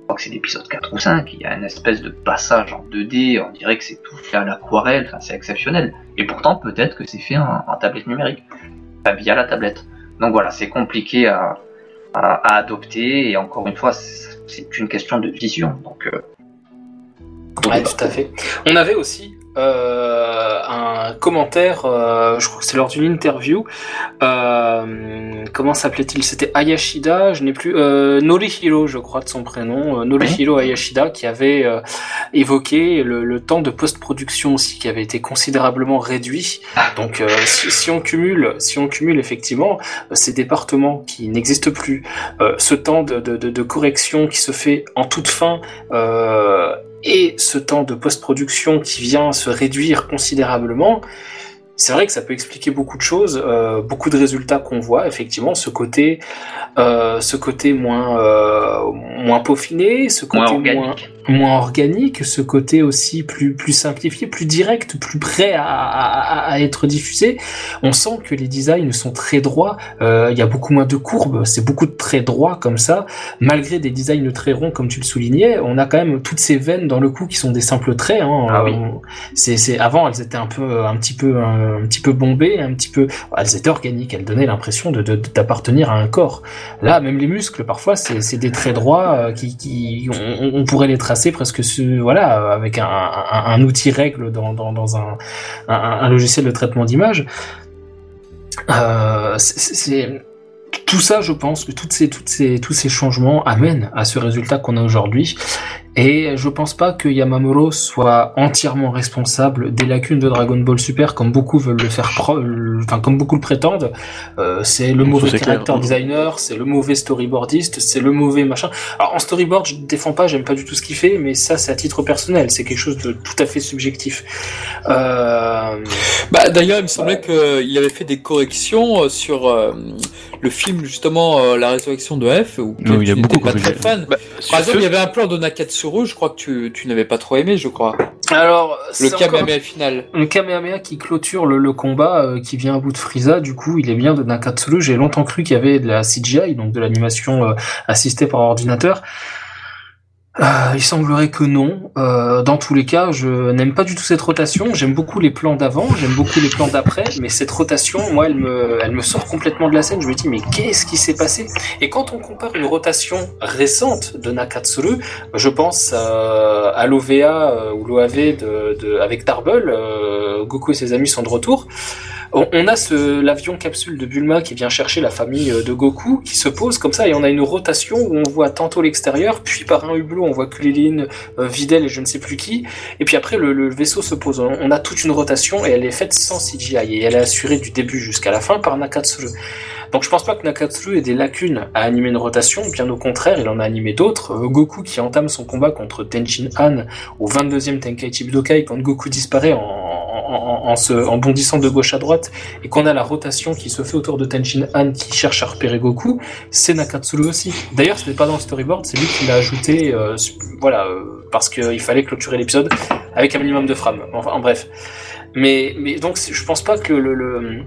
crois que c'est l'épisode 4 ou 5, il y a une espèce de passage en 2D, on dirait que c'est tout fait à l'aquarelle, enfin, c'est exceptionnel. Et pourtant, peut-être que c'est fait en, tablette numérique, enfin, via la tablette. Donc voilà, c'est compliqué à, à, adopter, et encore une fois, c'est une question de vision. Donc, euh, ouais, tout à fait. On avait aussi euh, un commentaire, euh, je crois que c'est lors d'une interview. Euh, comment s'appelait-il? C'était Ayashida, je n'ai plus. Norihiro, je crois, de son prénom. Norihiro Ayashida, qui avait évoqué le, temps de post-production aussi, qui avait été considérablement réduit. Donc, si, on cumule, si on cumule effectivement ces départements qui n'existent plus, ce temps de, de, de, correction qui se fait en toute fin et ce temps de post-production qui vient se réduire considérablement, c'est vrai que ça peut expliquer beaucoup de choses, euh, beaucoup de résultats qu'on voit, effectivement, ce côté, euh, ce côté moins, euh, moins peaufiné, ce côté moins, moins, organique, ce côté aussi plus, plus simplifié, plus direct, plus prêt à, à, à être diffusé. On sent que les designs sont très droits, il y a beaucoup moins de courbes, c'est beaucoup de traits droits comme ça, malgré des designs très ronds, comme tu le soulignais, on a quand même toutes ces veines dans le cou qui sont des simples traits. Hein, ah oui. c'est, avant, elles étaient un peu, un petit peu un petit peu bombées, un petit peu, elles étaient organiques, elles donnaient l'impression de d'appartenir à un corps. Là, même les muscles, parfois, c'est des traits droits qui, qui on, pourrait les tracer presque, voilà, avec un, outil règle dans, dans, dans un, un, logiciel de traitement d'image. Euh, c'est tout ça, je pense que toutes ces, toutes ces, tous ces changements amènent à ce résultat qu'on a aujourd'hui. Et je pense pas que Yamamuro soit entièrement responsable des lacunes de Dragon Ball Super, comme beaucoup veulent le faire, enfin comme beaucoup le prétendent. Euh, c'est le mauvais character designer, c'est le mauvais storyboardiste, c'est le mauvais machin. Alors en storyboard, je défends pas, j'aime pas du tout ce qu'il fait, mais ça c'est à titre personnel, c'est quelque chose de tout à fait subjectif. Euh... Bah d'ailleurs, il me semblait qu'il avait fait des corrections euh, sur euh, le film justement euh, La résurrection de F, où il y a beaucoup pas très fan. Bah, Par exemple, il y avait un plan de Nakatsu je crois que tu, tu n'avais pas trop aimé, je crois. Alors, le Kamehameha final. Le Kamehameha qui clôture le, combat, euh, qui vient à bout de Frieza, du coup, il est bien de Nakatsuru. J'ai longtemps cru qu'il y avait de la CGI, donc de l'animation euh, assistée par ordinateur. Euh, il semblerait que non. Euh, dans tous les cas, je n'aime pas du tout cette rotation. J'aime beaucoup les plans d'avant, j'aime beaucoup les plans d'après, mais cette rotation, moi, elle me, elle me sort complètement de la scène. Je me dis, mais qu'est-ce qui s'est passé? Et quand on compare une rotation récente de Nakatsuru, je pense euh, à l'OVA ou l'OAV de, avec Darble, Goku et ses amis sont de retour. On, a ce l'avion capsule de Bulma qui vient chercher la famille de Goku, qui se pose comme ça, et on a une rotation où on voit tantôt l'extérieur, puis par un hublot on voit Kulilin, euh, Videl et je ne sais plus qui, et puis après le, vaisseau se pose. On a toute une rotation et elle est faite sans CGI, et elle est assurée du début jusqu'à la fin par Nakatsuru. Donc je pense pas que Nakatsuru ait des lacunes à animer une rotation, bien au contraire, il en a animé d'autres. Euh, Goku qui entame son combat contre Tenchin Han au 22e Tenkaichi Budokai quand Goku disparaît en, en, bondissant de gauche à droite et qu'on a la rotation qui se fait autour de Tenchin Han qui cherche à repérer Goku, c'est Nakatsuru aussi. D'ailleurs, ce n'est pas dans le storyboard, c'est lui qui l'a ajouté, euh, voilà, euh, parce qu'il fallait clôturer l'épisode avec un minimum de frames. Enfin, en bref. Mais, mais donc, je pense pas que le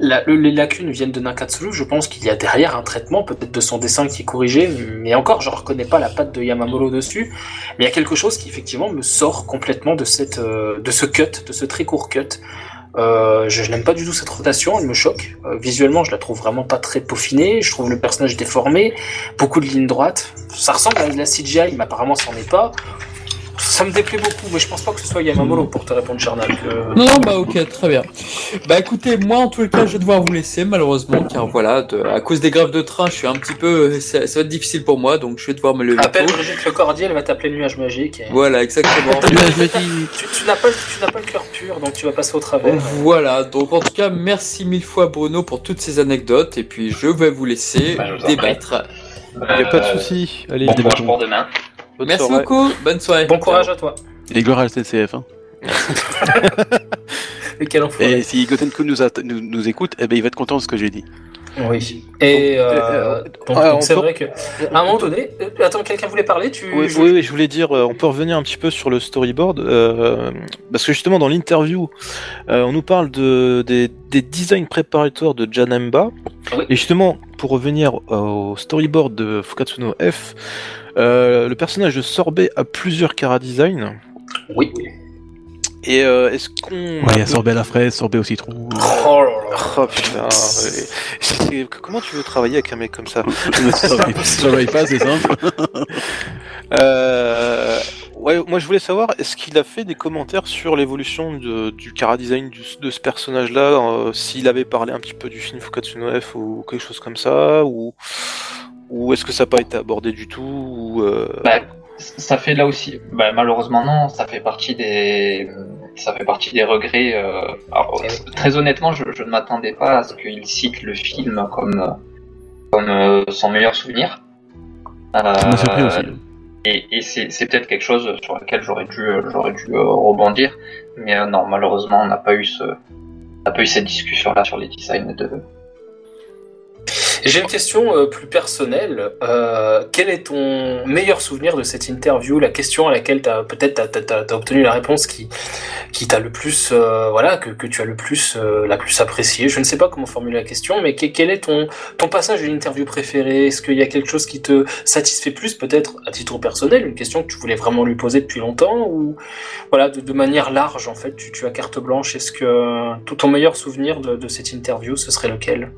les lacunes viennent de Nakatsuru, je pense qu'il y a derrière un traitement, peut-être de son dessin qui est corrigé, mais encore, je reconnais pas la patte de Yamamuro dessus, mais il y a quelque chose qui effectivement me sort complètement de euh, ce cut, de ce très court cut. Euh, je, n'aime pas du tout cette rotation, elle me choque. Euh, visuellement, je la trouve vraiment pas très peaufinée. Je trouve le personnage déformé, beaucoup de lignes droites. Ça ressemble à de la CGI, mais apparemment, c'en est pas ça me déplaît beaucoup, mais je pense pas que ce soit Yamamolo pour te répondre, Charnal. Non, non, bah ok, très bien. Bah écoutez, moi en tous les cas, je vais devoir vous laisser malheureusement, car voilà, à cause des grèves de train, je suis un petit peu, ça, va être difficile pour moi, donc je vais devoir me lever. Appelle Brigitte Le Cordier, elle va t'appeler nuage magique. Voilà, exactement. tu, tu n'as pas, pas, le cœur pur, donc tu vas passer au travers. Voilà, donc en tout cas, merci mille fois Bruno pour toutes ces anecdotes, et puis je vais vous laisser bah, débattre. Il n'y a pas de souci. Allez, bon courage pour demain. Merci beaucoup, bonne soirée. Bon courage à toi. Et gloire à la CCF. Hein. <laughs> Et quel Et si Gotenku nous, nous, écoute, eh ben, il va être content de ce que j'ai dit. Oui. Et euh, euh, c'est vrai que à un moment donné, euh, attends, quelqu'un voulait parler. Tu oui, oui, je voulais dire, on peut revenir un petit peu sur le storyboard parce que justement dans l'interview, on nous parle de des, des designs préparatoires de Janemba. Et justement, pour revenir au storyboard de Fukatsuno F, euh, le personnage de Sorbet a plusieurs cara design. Oui. Et euh, est-ce qu'on. Ouais, il y a Sorbet à la fraise, Sorbet au citron. Oh là là. Oh putain. Comment tu veux travailler avec un mec comme ça? <laughs> Je travaille pas, c'est simple. <laughs> euh... Ouais, moi je voulais savoir, est-ce qu'il a fait des commentaires sur l'évolution du cara design de ce personnage-là, euh, s'il avait parlé un petit peu du film Fukatsuno F ou quelque chose comme ça, ou ou est-ce que ça n'a pas été abordé du tout ou euh... bah, Ça fait là aussi, bah, malheureusement non, ça fait partie des, ça fait partie des regrets. Euh... Alors, très honnêtement, je, je ne m'attendais pas à ce qu'il cite le film comme, comme euh, son meilleur souvenir. Euh, surpris aussi. Et, et c'est peut-être quelque chose sur lequel j'aurais dû, j'aurais dû euh, rebondir, mais euh, non, malheureusement, on n'a pas eu ce, on n'a pas eu cette discussion là sur les designs de, J'ai une question euh, plus personnelle. Euh, quel est ton meilleur souvenir de cette interview? La question à laquelle as, peut-être tu as, obtenu la réponse qui, qui t'a le plus, euh, voilà, que, tu as le plus, la plus appréciée. Je ne sais pas comment formuler la question, mais quel est ton, passage de l'interview préféré Est-ce qu'il y a quelque chose qui te satisfait plus, peut-être à titre personnel, une question que tu voulais vraiment lui poser depuis longtemps, ou voilà, de, manière large en fait, tu, as carte blanche? Est-ce que ton meilleur souvenir de, cette interview, ce serait lequel?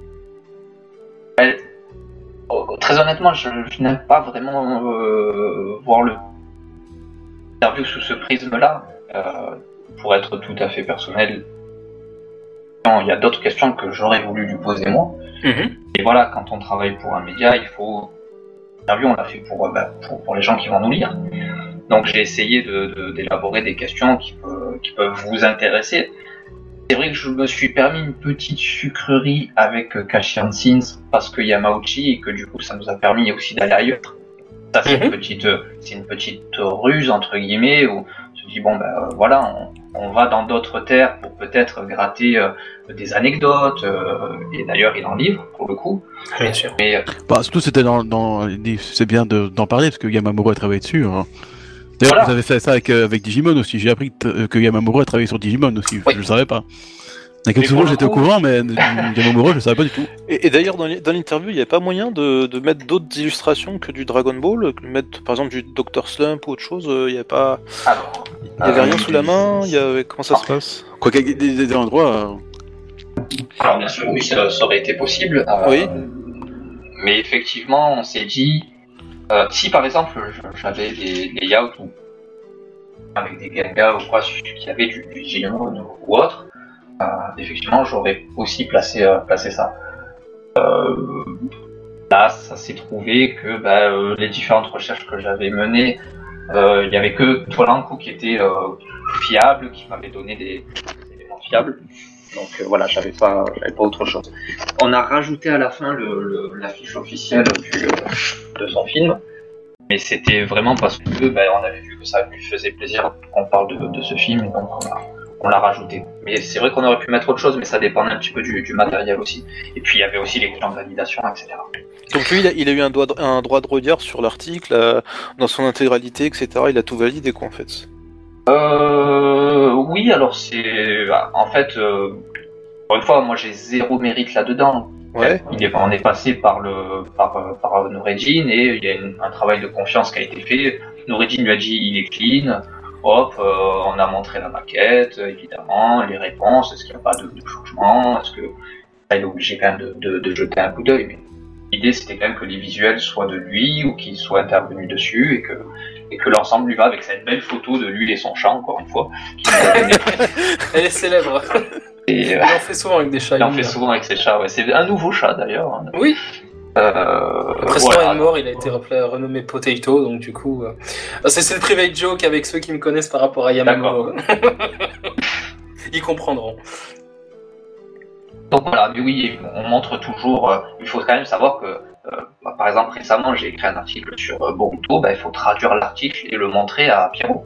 Très honnêtement, je, n'aime pas vraiment euh, voir le interview sous ce prisme-là. Euh, pour être tout à fait personnel, il y a d'autres questions que j'aurais voulu lui poser moi. Mhm. Et voilà, quand on travaille pour un média, il faut. L'interview, on l'a fait pour, bah, pour, les gens qui vont nous lire. Donc j'ai essayé d'élaborer des questions qui, qui peuvent vous intéresser. C'est vrai que je me suis permis une petite sucrerie avec Kashian euh, Sins parce qu'il y a Mauchi et que du coup ça nous a permis aussi d'aller ailleurs. Ça c'est une mhm. petite, euh, c'est une petite ruse entre guillemets où on se dit bon ben euh, voilà, on, va dans d'autres terres pour peut-être gratter des anecdotes et d'ailleurs il en livre pour le coup. Bien sûr. Mais bah, surtout c'était dans, c'est bien d'en parler parce que Yamamuro a travaillé dessus. Hein. D'ailleurs, vous avez fait ça avec, euh, avec Digimon aussi. J'ai appris que, que Yamamuro a travaillé sur Digimon aussi. Je le savais pas. Souvent j'étais au courant, mais <laughs> Yamamuro, je le savais pas du tout. Et, d'ailleurs, dans l'interview, il n'y avait pas moyen de, de mettre d'autres illustrations que du Dragon Ball Mettre par exemple du Dr. Slump ou autre chose Il n'y avait pas. il n'y avait rien sous la main il y avait... Comment ça se passe? Quoi qu'il y ait des, endroits. Euh, Alors, bien sûr, oui, ça, aurait été possible. Euh, oui. Mais effectivement, on s'est dit euh, si par exemple j'avais des, ou avec des gangas ou quoi qui avaient du, du ou autre, euh, effectivement j'aurais aussi placé, euh, ça. là, ça s'est trouvé que bah, les différentes recherches que j'avais menées, il n'y avait que Toilanco qui était fiable, qui m'avait donné des éléments fiables. Donc euh, voilà, j'avais pas, pas autre chose. On a rajouté à la fin le, l'affiche officielle de son film, mais c'était vraiment parce que ben, on avait vu que ça lui faisait plaisir qu'on parle de, ce film, donc on l'a rajouté. Mais c'est vrai qu'on aurait pu mettre autre chose, mais ça dépendait un petit peu du, matériel aussi. Et puis il y avait aussi les questions de validation, etc. Donc lui, il a, eu un droit de, un droit de regard sur l'article, euh, dans son intégralité, etc. Il a tout validé, quoi, en fait. Euh, oui, alors c'est en fait euh, une fois, moi j'ai zéro mérite là-dedans. Ouais. Il est, on est passé par le par, par Noureddin et il y a un travail de confiance qui a été fait. Noureddin lui a dit il est clean. Hop, euh, on a montré la maquette, évidemment, les réponses, est-ce qu'il n'y a pas de, de changement, est-ce que il est obligé quand même de, de, jeter un coup d'œil. Mais l'idée c'était quand même que les visuels soient de lui ou qu'il soit intervenu dessus et que et que l'ensemble lui va avec cette belle photo de lui et son chat, encore une fois. <laughs> Elle est célèbre. Et, euh, il en fait souvent avec des chats. Il en fait souvent avec ses chats, ouais. C'est un nouveau chat d'ailleurs. Hein. Oui. Euh, Le précédent est mort, il a été renommé Potato, donc du coup, euh... c'est le private joke avec ceux qui me connaissent par rapport à Yamamuro. <laughs> Ils comprendront. Donc voilà, mais oui, on montre toujours. Euh, il faut quand même savoir que bah, par exemple, récemment, j'ai écrit un article sur euh, Boruto, bah, il faut traduire l'article et le montrer à Pierrot.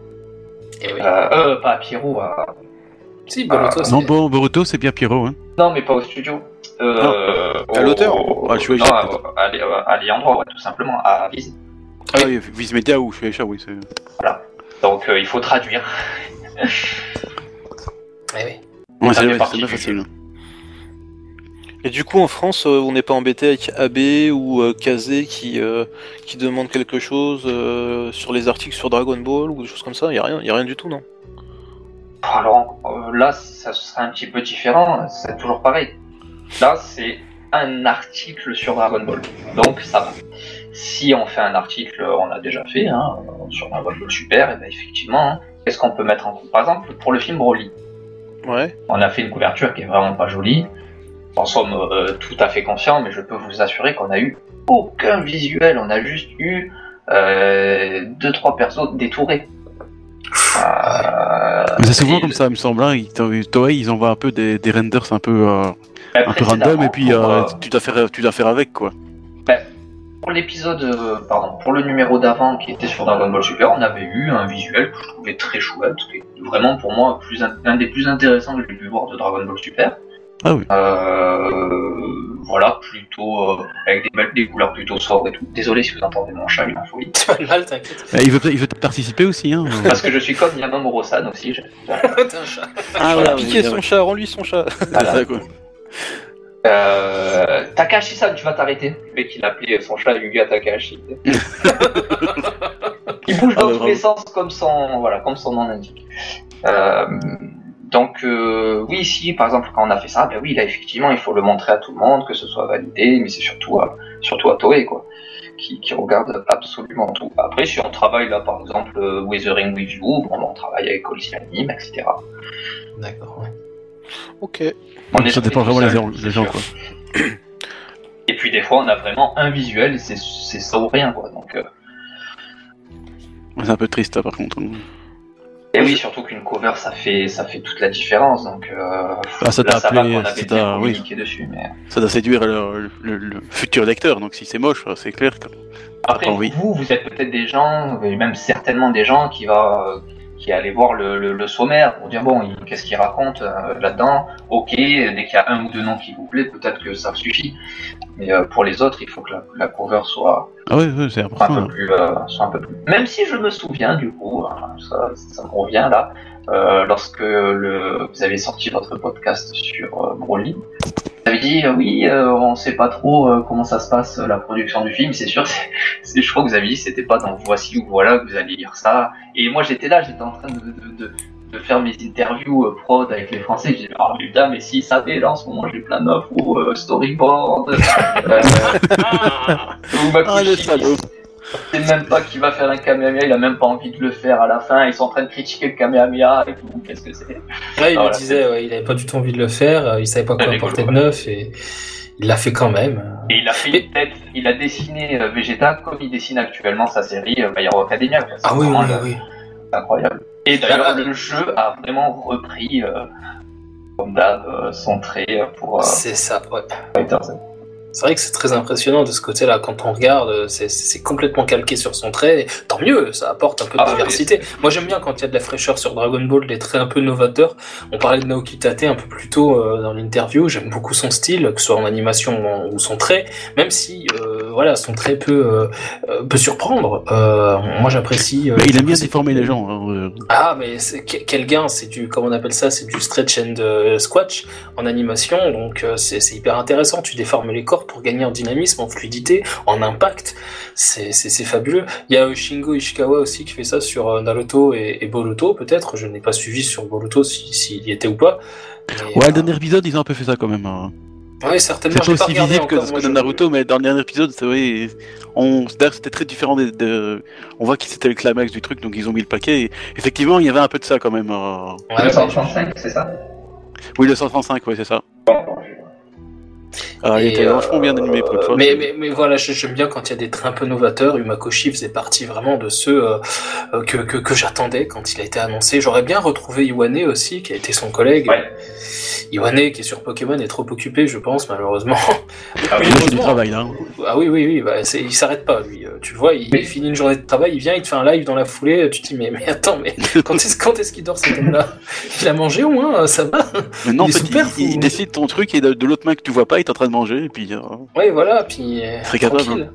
Et eh euh, pas à Pierrot, à... Si, Boruto, Non, bon, Boruto, c'est bien Pierrot. Hein. Non, mais pas au studio. Euh, à l'auteur ah, je Non, à, à, ouais, tout simplement, à Viz. Ah oui, Viz Media ou Shueisha, oui. Voilà. Donc, il faut traduire. eh oui. Ouais, c'est pas facile. Et du coup, en France, euh, on n'est pas embêté avec AB ou euh, Kazé qui, euh, qui demande quelque chose sur les articles sur Dragon Ball ou des choses comme ça. Il n'y a, rien, y a rien du tout, non? Alors là, ça serait un petit peu différent, c'est toujours pareil. Là, c'est un article sur Dragon Ball, donc ça va. Si on fait un article, on a déjà fait, hein, sur Dragon Ball Super, et bien effectivement, hein, qu'est-ce qu'on peut mettre en compte? Par exemple, pour le film Broly, ouais. on a fait une couverture qui est vraiment pas jolie en somme euh, tout à fait conscient, mais je peux vous assurer qu'on a eu aucun visuel, on a juste eu euh, deux trois persos détourés. Euh, c'est souvent comme ça, il me semble. Hein, ils, Toei, ils envoient un peu des, renders un peu, euh, un peu random et puis tu dois faire, tu dois faire avec quoi. Ben, pour l'épisode, pardon, pour le numéro d'avant qui était sur Dragon Ball Super, on avait eu un visuel que je trouvais très chouette, qui est vraiment pour moi plus un, des plus intéressants que j'ai pu voir de Dragon Ball Super. Ah oui. Euh, voilà, plutôt avec des, couleurs plutôt sobres et tout. Désolé si vous entendez mon chat, il en folie. C'est pas mal, t'inquiète. il veut, il veut participer aussi, hein. <laughs> Parce que je suis comme Yamamuro-san aussi. T'as un chat. Ah, voilà, piquer son chat, rends-lui son chat. Voilà. quoi. Euh, Takashi-san, tu vas t'arrêter. Le mec, il a appelé son chat Yuga Takashi. <laughs> il bouge dans ah, tous les sens comme son, voilà, comme son nom l'indique. Euh, donc euh, oui, si par exemple quand on a fait ça, ben oui, là effectivement, il faut le montrer à tout le monde, que ce soit validé, mais c'est surtout à, surtout à Toei quoi, qui, qui, regarde absolument tout. Après, si on travaille là par exemple euh, Weathering with You, bon, on travaille avec All Anime, etc. D'accord. Ouais. Ok. On ça dépend vraiment des gens, quoi. Et puis des fois, on a vraiment un visuel, c'est ça ou rien, quoi. Donc. Euh. C'est un peu triste, par contre. Et oui, surtout qu'une cover, ça fait, ça fait toute la différence. Donc, euh, ah, ça t'a appelé, ça oui. dessus, mais... Ça doit séduire le, le, futur lecteur. Donc, si c'est moche, c'est clair. Que... Après, vous, vous êtes peut-être des gens, même certainement des gens qui va, qui est allé voir le, le, sommaire pour dire bon, qu'est-ce qu'il raconte euh, là-dedans? Ok, dès qu'il y a un ou deux noms qui vous plaît, peut-être que ça suffit. Mais euh, pour les autres, il faut que la, cover soit, ah oui, oui, un, peu hein. plus, euh, soit un peu plus. Même si je me souviens du coup, ça, ça me revient là, lorsque le, vous avez sorti votre podcast sur Broly, vous avez dit oui, on sait pas trop comment ça se passe la production du film. C'est sûr, <laughs> c'est, je crois que vous avez dit c'était pas dans voici ou voilà que vous alliez lire ça. Et moi j'étais là, j'étais en train de, de, de, faire mes interviews euh, prod avec les Français. J'ai dit, oh putain, mais s'ils savaient, là en ce moment j'ai plein d'offres ou euh, storyboard. euh, <laughs> ou ah, le salaud. C'est même pas qu'il va faire un Kamehameha, il a même pas envie de le faire à la fin. Ils sont en train de critiquer le Kamehameha et tout. Qu'est-ce que c'est? Ouais, il me disait, ouais, il avait pas du tout envie de le faire, euh, il savait pas quoi apporter de neuf et il l'a fait quand même. Et il a fait une tête, il a dessiné euh, Vegeta comme il dessine actuellement sa série euh, My Hero Academia. Ah oui, oui, oui. C'est incroyable. Et d'ailleurs, le jeu a vraiment repris euh, comme d'hab son trait pour. c'est ça, ouais. C'est vrai que c'est très impressionnant de ce côté-là. Quand on regarde, c'est complètement calqué sur son trait. Tant mieux, ça apporte un peu de ah, diversité. Moi, j'aime bien quand il y a de la fraîcheur sur Dragon Ball, des traits un peu novateurs. On parlait de Naoki Tate un peu plus tôt euh, dans l'interview. J'aime beaucoup son style, que ce soit en animation ou son trait, même si euh, voilà, son trait peut, euh, peut surprendre. moi, j'apprécie. il aime bien déformer les gens. Hein, ah, mais quel gain C'est du, comment on appelle ça? C'est du stretch and squash en animation. Donc, c'est hyper intéressant. Tu déformes les corps pour gagner en dynamisme, en fluidité, en impact. C'est fabuleux. Il y a Shingo Ishikawa aussi qui fait ça sur euh, Naruto et, et Boruto, peut-être. Je n'ai pas suivi sur Boruto s'il y était ou pas. ouais, le euh, dernier épisode, ils ont un peu fait ça quand même. Hein. Oui, certainement. C'est pas aussi visible que, que dans Naruto, mais dans le dernier épisode, c'est vrai. On... c'était très différent. De, On voit que c'était le climax du truc, donc ils ont mis le paquet. effectivement, il y avait un peu de ça quand même. Euh... Ouais, le 135, c'est ça? Oui, le 135, ouais, c'est ça. Ah, il était vachement bien animé pour euh, Mais, mais, mais, voilà, j'aime bien quand il y a des traits un peu novateurs. Umakoshi faisait partie vraiment de ceux euh, euh, que, que, que j'attendais quand il a été annoncé. J'aurais bien retrouvé Iwane aussi, qui a été son collègue. Ouais. Iwane, qui est sur Pokémon, est trop occupé, je pense, malheureusement. Ah <laughs> oui, il travail là. Ah oui, oui, oui, bah, il s'arrête pas, lui. Tu le vois, il, finit une journée de travail, il vient, il te fait un live dans la foulée. Tu te dis, mais, mais attends, mais <laughs> quand est-ce est qu'il dort cet homme-là? Il a mangé au moins, ça va? Mais Non, il, super, il, décide ton truc et de, de l'autre main que tu vois pas, il est en train de manger et puis. Euh... Oui, voilà, puis. Euh, Très capable. Hein.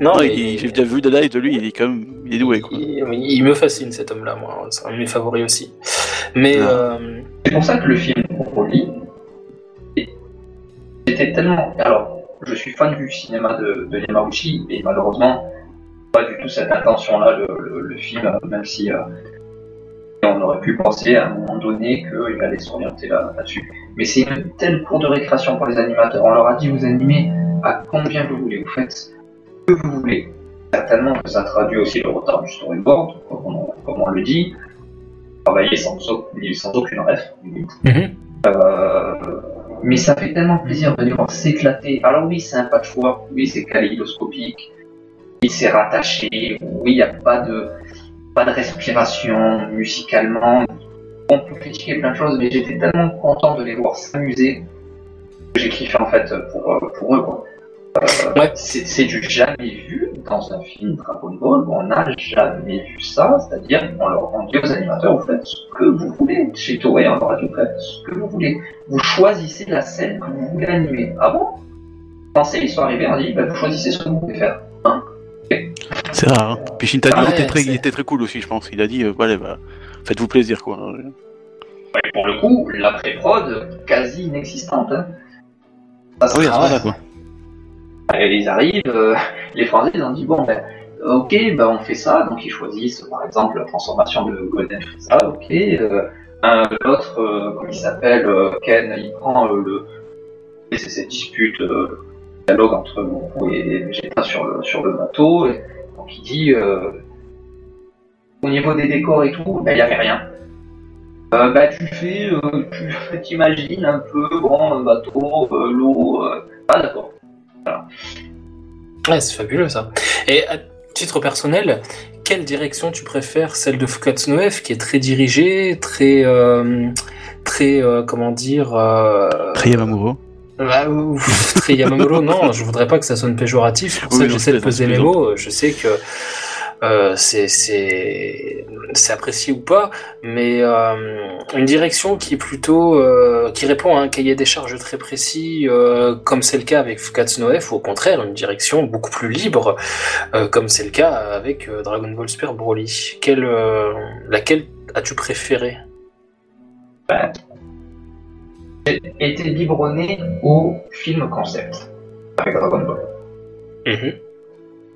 Non, j'ai déjà vu de live de lui, il est quand même, il est doué quoi. Il, me fascine cet homme-là, moi, c'est un de mes favoris aussi. Mais ah. euh... c'est pour ça que le film Broly était tellement. Alors, je suis fan du cinéma de, de Yamauchi, et malheureusement, pas du tout cette intention-là, le, le, film, même si euh, on aurait pu penser à un moment donné qu'il allait s'orienter là-dessus. Mais c'est une telle cour de récréation pour les animateurs. On leur a dit vous animez à combien vous voulez, vous faites ce que vous voulez. Certainement que ça traduit aussi le retard du storyboard, comme on, le dit. Travailler sans, sans aucune ref. Mm-hmm. Euh, mais ça fait tellement plaisir de les voir s'éclater. Alors oui, c'est un patchwork, oui, c'est kaléidoscopique, oui, c'est rattaché, oui, il n'y a pas de pas de respiration musicalement. On peut critiquer plein de choses, mais j'étais tellement content de les voir s'amuser que j'ai kiffé en fait pour, euh, pour eux. Quoi. Euh, c'est du jamais vu dans un film Dragon Ball, on n'a jamais vu ça, c'est-à-dire on leur dit aux animateurs, vous faites ce que vous voulez, chez Toei, on leur a dit, vous faites ce que vous voulez, vous choisissez la scène que vous voulez animer. Ah bon? Français, ils sont arrivés, on dit, bah, vous choisissez ce que vous voulez faire. C'est rare. Hein. Puis Shintani ah était, très, il était très cool aussi, je pense. Il a dit, euh, bah, faites-vous plaisir, quoi. pour le coup, la pré-prod, quasi inexistante. Hein. Ça oui, ça quoi. ils arrivent, euh, les Français, ils ont dit, bon, ben, ok, ben, on fait ça. Donc, ils choisissent, par exemple, la transformation de Golden Frieza, ok. Euh, L'autre, euh, comment il s'appelle, Ken, il prend le. Et c'est cette dispute dialogue entre Goku et Vegeta sur le, sur le bateau. Et, donc il dit euh, au niveau des décors et tout, ben, il n'y avait rien. Euh, bah tu fais, euh, tu t'imagines un peu, bon, un bateau, l'eau, ah d'accord. Ouais, c'est fabuleux ça. Et à titre personnel, quelle direction tu préfères Celle de Fukatsu qui est très dirigée, très, très, comment dire, très amoureux bah, Yamamuro, non, je voudrais pas que ça sonne péjoratif. C'est pour ça que j'essaie de peser mes mots. Je sais que euh, c'est apprécié ou pas, mais euh, une direction qui est plutôt euh, qui répond à un cahier des charges très précis, euh, comme c'est le cas avec Fukatsu no F, ou au contraire une direction beaucoup plus libre, euh, comme c'est le cas avec Dragon Ball Super Broly. Quelle, laquelle as-tu préféré bah, été biberonné au film concept avec Dragon Ball. Mhm.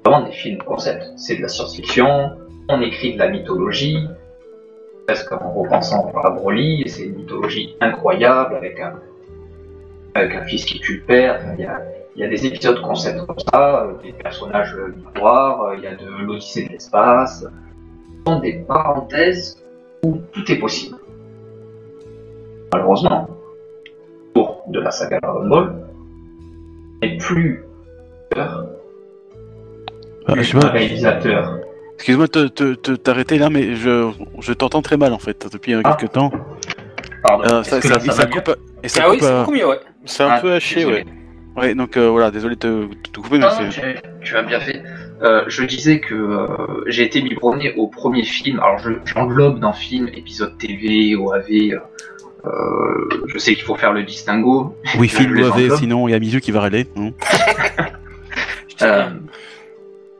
Vraiment des films concept. C'est de la science-fiction, on écrit de la mythologie, presque en repensant à Broly, c'est une mythologie incroyable avec un, avec un fils qui tue le père. Il y a, il y a des épisodes concept comme ça, des personnages miroirs, il y a de l'Odyssée de l'espace. Ce sont des parenthèses où tout est possible. Malheureusement, de la saga Dragon Ball n'est plus ah, réalisateur. Excuse-moi de t'arrêter là, mais je, je t'entends très mal en fait depuis ah. quelques temps. Pardon. Euh, ça, ça, ça, coupe. Et ça ah oui, c'est beaucoup mieux, ouais. C'est un ah, peu haché, ouais. Ouais, donc euh, voilà, désolé de te, couper, mais c'est. Tu as bien fait. Euh, je disais que euh, j'ai été biberonné au premier film. Alors, j'englobe dans film épisode TV, OAV, euh, je sais qu'il faut faire le distinguo. Oui, <laughs> film OAV, sinon il y a Mizu qui va râler. <laughs> euh,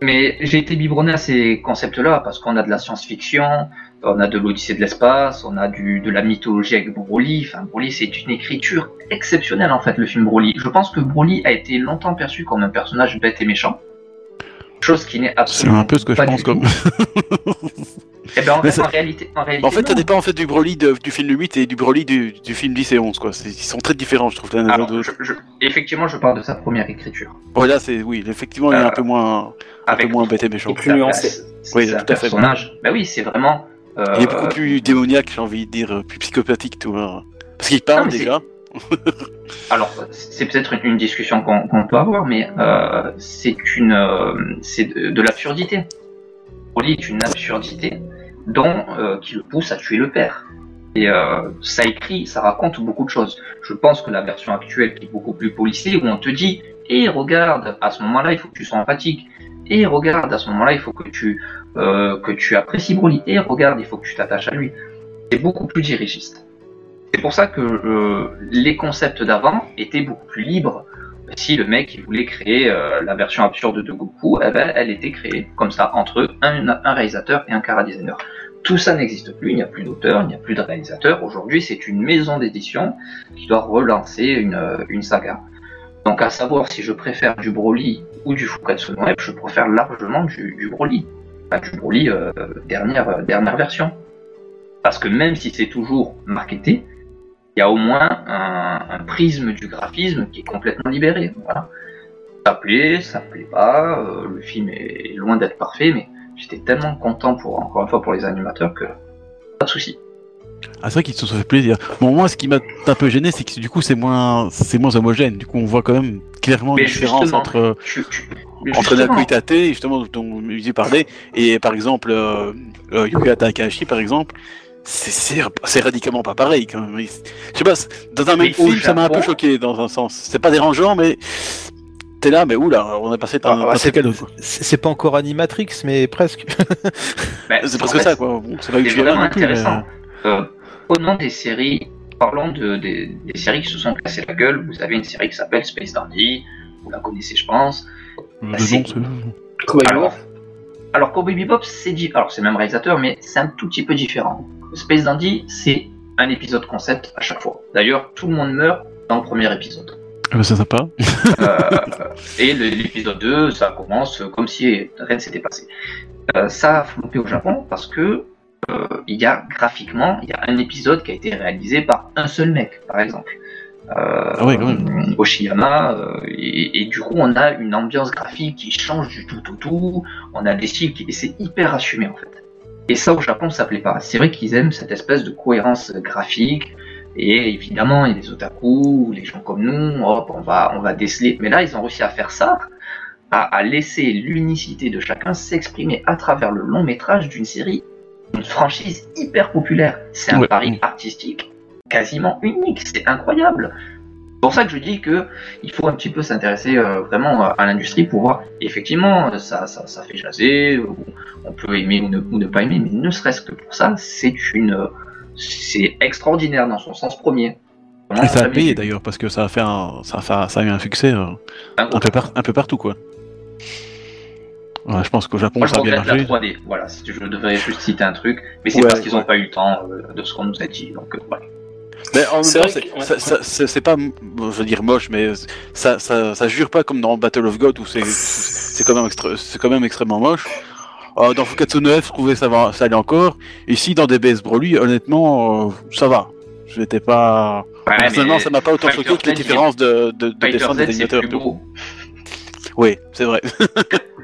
mais j'ai été biberonné à ces concepts-là parce qu'on a de la science-fiction, on a de l'Odyssée de l'espace, on a du, de la mythologie avec Broly. Enfin, Broly, c'est une écriture exceptionnelle en fait, le film Broly. Je pense que Broly a été longtemps perçu comme un personnage bête et méchant. Chose qui n'est absolument C'est un peu ce que je pense comme. <laughs> Eh ben, en, fait, en, réalité, en, réalité, en fait, ça dépend en fait du Broly du film 8 et du Broly du, du, film 10 et 11 quoi. Ils sont très différents, je trouve. effectivement, je parle de sa première écriture. Voilà, c'est oui, effectivement, il est un peu moins, un peu moins bête et méchant. plus nuancé. Oui, tout à fait. Bah oui, c'est vraiment. Euh... Il est beaucoup plus démoniaque, j'ai envie de dire, plus psychopathique, tout. Hein. Parce qu'il parle déjà. Alors, c'est peut-être une, discussion qu'on peut avoir, mais euh, euh, c'est de, de l'absurdité. Broly est une absurdité dont euh, qui le pousse à tuer le père. Et ça écrit, ça raconte beaucoup de choses. Je pense que la version actuelle qui est beaucoup plus policière, où on te dit, et regarde, à ce moment-là, il faut que tu sois empathique. Et regarde, à ce moment-là, il faut que tu que tu apprécies Broly. Et regarde, il faut que tu t'attaches à lui. C'est beaucoup plus dirigiste. C'est pour ça que euh, les concepts d'avant étaient beaucoup plus libres si le mec voulait créer euh, la version absurde de Goku, eh ben, elle était créée comme ça entre un, réalisateur et un cara designer. Tout ça n'existe plus, il n'y a plus d'auteur, il n'y a plus de réalisateur. Aujourd'hui, c'est une maison d'édition qui doit relancer une, saga. Donc, à savoir si je préfère du Broly ou du Fukatsu no je préfère largement du, Broly. Enfin, du Broly euh, dernière version. Parce que même si c'est toujours marketé, il y a au moins un, prisme du graphisme qui est complètement libéré. Voilà. Ça plaît, ça plaît pas, euh, le film est loin d'être parfait, mais j'étais tellement content pour, encore une fois, pour les animateurs que pas de souci. Ah, c'est vrai qu'ils se sont fait plaisir. Bon, moi, ce qui m'a un peu gêné, c'est que du coup, c'est moins, c'est moins homogène. Du coup, on voit quand même clairement une différence entre, entre Naku justement, dont Musi parlait, et par exemple, euh, euh, Takahashi, par exemple, c'est radicalement pas pareil quand même. Je sais pas, dans un même film, ça m'a un peu choqué dans un sens. C'est pas dérangeant, mais t'es là, mais oula, on a passé par un cadeau. C'est pas encore Animatrix, mais presque. <laughs> Bah, c'est presque ça, quoi. c'est pas vraiment intéressant. Euh, au nom des séries, parlons de, des, séries qui se sont cassées la gueule. Vous avez une série qui s'appelle Space Dandy. vous la connaissez, je pense. Bah, alors, alors Cowboy Bebop, c'est dit, alors c'est le même réalisateur, mais c'est un tout petit peu différent. Space Dandy, c'est un épisode concept à chaque fois. D'ailleurs, tout le monde meurt dans le premier épisode. Ah bah, c'est sympa. euh, <laughs> et l'épisode 2, ça commence comme si rien ne s'était passé. Euh, ça a floppé au Japon parce que euh, il y a graphiquement, il y a un épisode qui a été réalisé par un seul mec, par exemple. Ah oui, Oshiyama, et, et, du coup on a une ambiance graphique qui change du tout au tout, on a des styles qui, et c'est hyper assumé en fait. Et ça au Japon ça plaît pas. C'est vrai qu'ils aiment cette espèce de cohérence graphique, et évidemment il y a des otaku, les gens comme nous, hop, on va, on va déceler, mais là ils ont réussi à faire ça, à, à laisser l'unicité de chacun s'exprimer à travers le long métrage d'une série, une franchise hyper populaire. C'est un pari artistique quasiment unique, c'est incroyable. C'est pour ça que je dis que il faut un petit peu s'intéresser euh, vraiment à l'industrie pour voir. effectivement, ça, ça, ça, fait jaser, on peut aimer ou ne, pas aimer, mais ne serait-ce que pour ça, c'est une, c'est extraordinaire dans son sens premier. Et ça a payé d'ailleurs parce que ça a fait un, ça a, ça a eu un succès euh, un, peu un peu partout quoi. je pense qu'au Japon ça a bien marché. La 3D, voilà, je devrais juste citer un truc, mais c'est parce qu'ils n'ont pas eu le temps euh, de ce qu'on nous a dit. Donc. Mais en même temps, c'est pas, je veux dire moche, mais ça, ça, ça jure pas comme dans Battle of God où c'est quand même c'est quand même extrêmement moche. Euh, dans Fukatsu 9, je trouvais ça va, ça allait encore. Ici, dans DBS Broly, honnêtement, euh, ça va. Je n'étais pas. Ouais, Personnellement, ça m'a pas autant choqué que les différences de, de, de dessin des animateurs. Oui, c'est vrai. <laughs>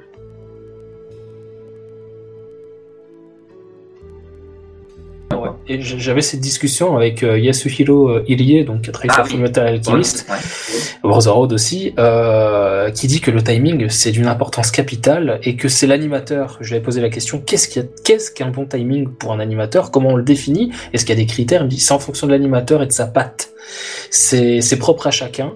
j'avais cette discussion avec euh, Yasuhiro euh, Irie, donc qui a travaillé sur Fullmetal Alchemist, Brotherhood aussi, euh, qui dit que le timing c'est d'une importance capitale et que c'est l'animateur. Je lui ai posé la question qu'est-ce qu'un bon timing pour un animateur? Comment on le définit? Est-ce qu'il y a des critères? Il me dit c'est en fonction de l'animateur et de sa patte. C'est propre à chacun.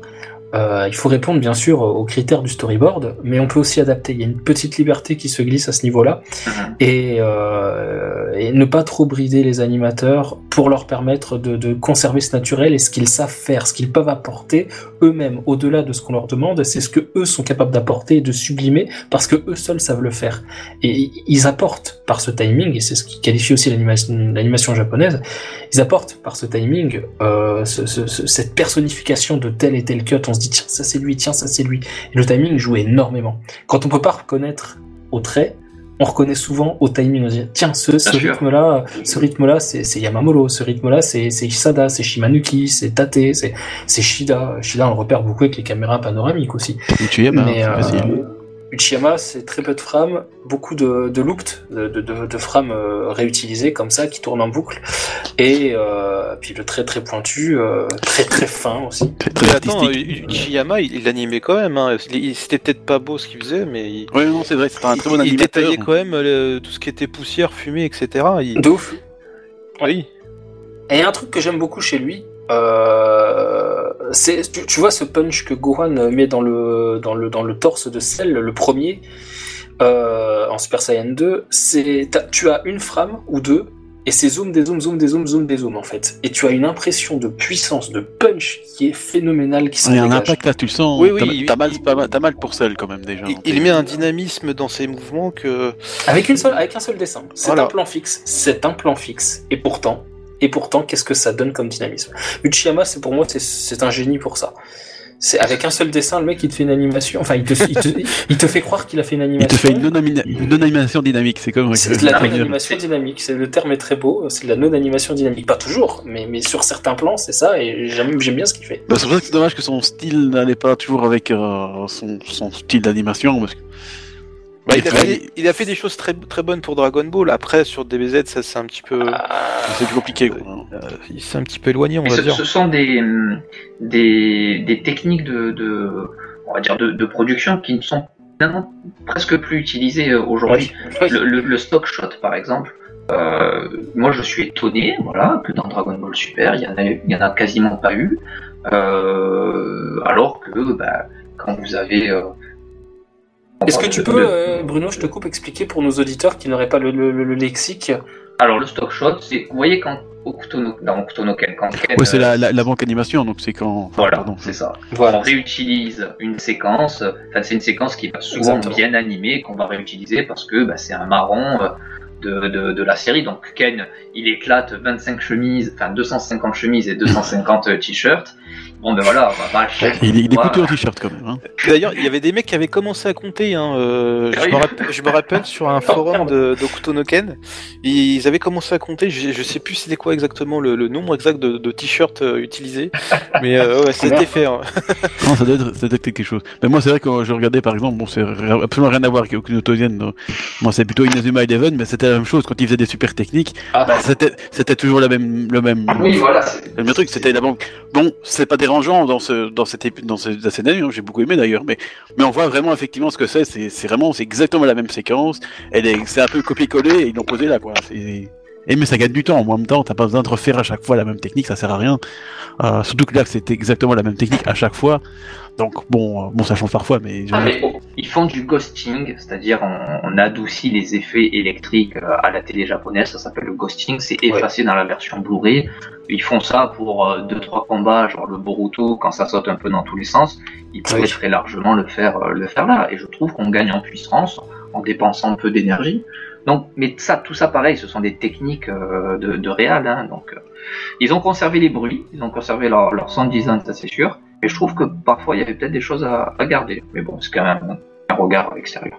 Euh, il faut répondre bien sûr aux critères du storyboard, mais on peut aussi adapter. Il y a une petite liberté qui se glisse à ce niveau-là, mhm. et, euh, et, ne pas trop brider les animateurs pour leur permettre de, de conserver ce naturel et ce qu'ils savent faire, ce qu'ils peuvent apporter eux-mêmes, au-delà de ce qu'on leur demande, c'est ce que eux sont capables d'apporter et de sublimer parce que eux seuls savent le faire. Et ils apportent par ce timing, et c'est ce qui qualifie aussi l'animation japonaise, ils apportent par ce timing euh, ce, ce, cette personnification de tel et tel cut. On se dit tiens ça c'est lui, tiens ça c'est lui. Et le timing joue énormément. Quand on peut pas reconnaître au trait, on reconnaît souvent au timing. On dit tiens ce, rythme-là, ce rythme-là c'est Yamamuro, ce rythme-là c'est Isada, c'est Shimanuki, c'est Tate, c'est Shida. Shida on le repère beaucoup avec les caméras panoramiques aussi. Mais, euh, Uchiyama, c'est très peu de frames, beaucoup de, de looked, de, de, de frames euh, réutilisées comme ça, qui tournent en boucle, et euh, puis le très très pointu, euh, très très fin aussi. Très, attends, Uchiyama, il, il, animait quand même, hein. c'était peut-être pas beau ce qu'il faisait, mais... Il... Oui, non, c'est vrai, c'était un très bon animateur. Il détaillait quand même tout ce qui était poussière, fumée, etc. Il... De ouf. Oui. Et un truc que j'aime beaucoup chez lui, euh, c'est, tu, vois ce punch que Gohan met dans le, dans le, dans le torse de Cell, le premier, euh, en Super Saiyan 2, c'est, tu as une frame ou deux, et c'est zoom, des zoom, zoom, des zoom, zoom, des zoom en fait. Et tu as une impression de puissance, de punch qui est phénoménale. Qui il y a un impact là, tu le sens. Oui, oui. T'as, mal, mal, pour Cell quand même déjà. Il, met un dynamisme dans ses mouvements que. Avec, une seule, avec un seul dessin. C'est un plan fixe. C'est un plan fixe. Et pourtant, et pourtant, qu'est-ce que ça donne comme dynamisme? Uchiyama, c'est pour moi, c'est un génie pour ça. C'est avec un seul dessin, le mec il te fait une animation. Enfin, il te, il te, <laughs> fait croire qu'il a fait une animation. Il te fait une non-animation dynamique. C'est comme. C'est de la non-animation dynamique. Le terme est très beau. C'est de la non-animation dynamique. Pas toujours, mais, mais sur certains plans, c'est ça. Et j'aime bien ce qu'il fait. Bah, c'est pour ça que c'est dommage que son style n'allait pas toujours avec euh, son, son, style d'animation, parce que bah, il, a fait, des choses très, très bonnes pour Dragon Ball. Après, sur DBZ, ça c'est un petit peu. Ah. c'est plus compliqué. Euh, il s'est un petit peu éloigné, on va ce, dire. Ce sont des, des, des techniques de, de, on va dire de, de production qui ne sont presque plus utilisées euh, aujourd'hui. Le, le, stock shot, par exemple. Euh, moi, je suis étonné, voilà, que dans Dragon Ball Super, il y en a, il y en a quasiment pas eu. Euh, alors que, bah, quand vous avez euh, est-ce que tu peux, euh, Bruno, je te coupe, expliquer pour nos auditeurs qui n'auraient pas le, lexique Alors, le stock shot, c'est, vous voyez, quand dans Octonoken. Oui, c'est la, la, banque animation, donc c'est quand. Voilà, c'est ça. Voilà. On réutilise une séquence, enfin, c'est une séquence qui va souvent bien animée, qu'on va réutiliser parce que bah, c'est un marron. De, de, de, la série. Donc Ken, il éclate 25 chemises, enfin 250 chemises et 250 t-shirts. Bon, ben voilà, on va pas Il, il est en t-shirt quand même. Hein. D'ailleurs, il y avait des mecs qui avaient commencé à compter. Hein, euh, je, me rappelle, je, me rappelle, sur un <laughs> forum de, de ils avaient commencé à compter. Je, je sais plus c'était quoi exactement le, le, nombre exact de, de t-shirts euh, utilisés, mais euh, ouais, c'était fait. Hein. <laughs> non, ça doit, être, ça doit être quelque chose. Mais moi, c'est vrai que quand je regardais par exemple, bon, c'est absolument rien à voir avec Okutonienne. Moi, c'est plutôt Inazuma Eleven, mais c'était la même chose quand ils faisaient des super techniques. Ah. Bah, c'était, toujours la même, le même. Oui, voilà. Le même truc, c'était la banque. Bon, c'est pas dans ce dans cette dans cette scène j'ai beaucoup aimé d'ailleurs, mais mais on voit vraiment effectivement ce que c'est. C'est vraiment c'est exactement la même séquence. Elle est c'est un peu copié-collé et ils l'ont posé là quoi. Et mais ça gagne du temps. En même temps, t'as pas besoin de refaire à chaque fois la même technique, ça sert à rien. Euh, surtout que là, c'était exactement la même technique à chaque fois. Donc bon, euh, bon, ça change parfois, mais, ah, ils font du ghosting, c'est-à-dire on, adoucit les effets électriques euh, à la télé japonaise. Ça s'appelle le ghosting. C'est effacé dans la version Blu-ray. Ils font ça pour deux trois combats, genre le Boruto quand ça saute un peu dans tous les sens. Ils pourraient très largement le faire, le faire là. Et je trouve qu'on gagne en puissance en dépensant un peu d'énergie. Donc, mais ça, tout ça pareil, ce sont des techniques de, de réal. Hein, donc, ils ont conservé les bruits, ils ont conservé leur, leur sound design, ça c'est sûr. Et je trouve que parfois il y avait peut-être des choses à, garder. Mais bon, c'est quand même un regard extérieur.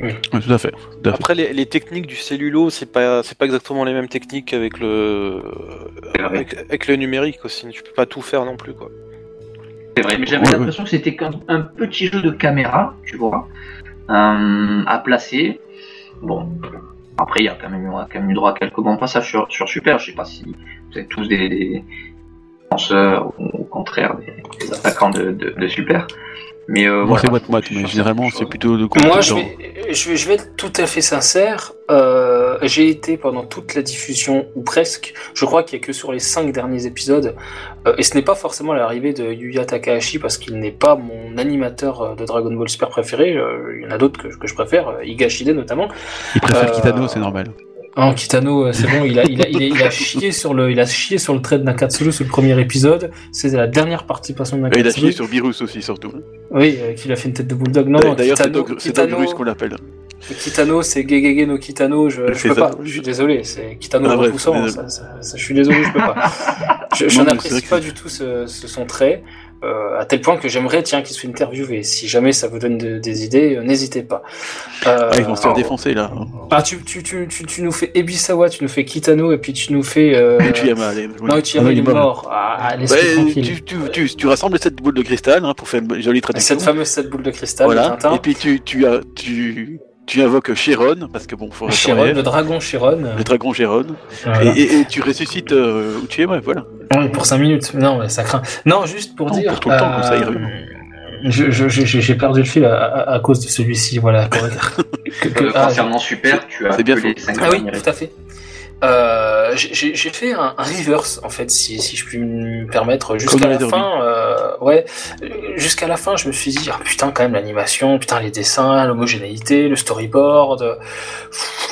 Oui. tout à fait. Après, les, techniques du cellulo, c'est pas, c'est pas exactement les mêmes techniques avec le, avec, le numérique aussi. Tu peux pas tout faire non plus, quoi. C'est vrai, mais j'avais l'impression que c'était un petit jeu de caméra, tu vois, euh, à placer. Bon, après, il y a quand même, quand même eu droit à quelques bons passages sur, sur Super. Je sais pas si vous êtes tous des, des penseurs ou au contraire des, attaquants de, de, Super. Mais euh, c'est moi, mais généralement c'est plutôt de Moi, je vais, je vais, je vais être tout à fait sincère. Euh, j'ai été pendant toute la diffusion, ou presque, je crois qu'il n'y a que sur les cinq derniers épisodes, euh, et ce n'est pas forcément l'arrivée de Yuya Takahashi parce qu'il n'est pas mon animateur euh, de Dragon Ball Super préféré. il y en a d'autres que, que, je préfère, Higashide notamment. Il préfère Kitano, c'est normal. Oh, Kitano, c'est bon, il a, il, a, il, a, chié sur le, il a chié sur le trait de Nakatsuru sur le premier épisode. C'est la dernière participation de Nakatsuru. il a chié sur Virus aussi, surtout. Oui, euh, qu'il a fait une tête de bulldog. Non, d'ailleurs, c'est Dog Virus qu'on l'appelle. Kitano, c'est Gegege no Kitano, je, je peux pas, je suis désolé, c'est Kitano ah, repoussant, ça, ça, ça, je suis désolé, je peux pas. Je, je n'apprécie pas du tout ce, ce, son trait. Euh, à tel point que j'aimerais tiens qu'il soit interviewé. Si jamais ça vous donne des idées, euh, n'hésitez pas. Euh, ah, ils vont se faire défoncer là. Ah, tu, tu, tu, tu, nous fais Ebisawa, tu nous fais Kitano et puis tu nous fais. Euh... Uchiyama, allez. Non, Uchiyama il est mort. Ah, tu, tu, tu, tu, rassembles cette boule de cristal hein, pour faire une jolie traduction. Cette fameuse cette boule de cristal. Voilà. Et puis tu, tu, as, tu, tu invoques Chiron, parce que bon, faut Chiron, le dragon Chiron. Le dragon Chiron. Et, et, tu ressuscites euh, Uchiyama, voilà. Oui, pour 5 minutes. Non, mais ça craint. Non, juste pour dire. Pour tout le temps, comme ça, il euh, J'ai perdu le fil à, cause de celui-ci, voilà. <laughs> que, que, ah, concernant Super, tu as bien les 5 Ah oui, tout à fait. Euh, j'ai fait un, un, reverse en fait, si, si je puis me permettre, jusqu'à la fin. Euh, ouais, jusqu'à la fin, je me suis dit ah, putain quand même l'animation, putain les dessins, l'homogénéité, le storyboard,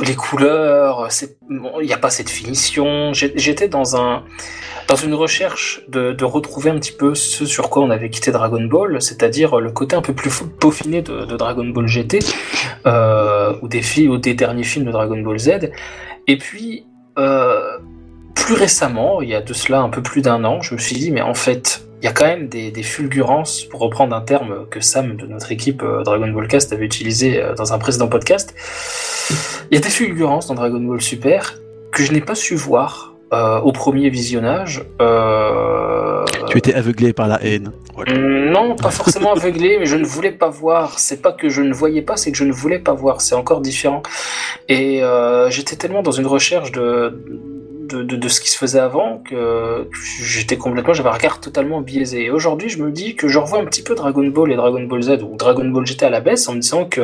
les couleurs, il bon, n'y a pas cette finition. J'étais dans un dans une recherche de, de, retrouver un petit peu ce sur quoi on avait quitté Dragon Ball, c'est-à-dire le côté un peu plus peaufiné de, de Dragon Ball GT euh, ou des films ou des derniers films de Dragon Ball Z. Et puis euh, plus récemment, il y a de cela un peu plus d'un an, je me suis dit, mais en fait, il y a quand même des, fulgurances, pour reprendre un terme que Sam de notre équipe euh, Dragon Ball Cast avait utilisé euh, dans un précédent podcast. Il y a des fulgurances dans Dragon Ball Super que je n'ai pas su voir au premier visionnage. Tu étais aveuglé par la haine. Non, pas forcément <laughs> aveuglé, mais je ne voulais pas voir. C'est pas que je ne voyais pas, c'est que je ne voulais pas voir. C'est encore différent. Et euh, j'étais tellement dans une recherche de de, ce qui se faisait avant que j'étais complètement, j'avais un regard totalement biaisé. Et aujourd'hui, je me dis que je revois un petit peu Dragon Ball et Dragon Ball Z ou Dragon Ball GT à la baisse en me disant que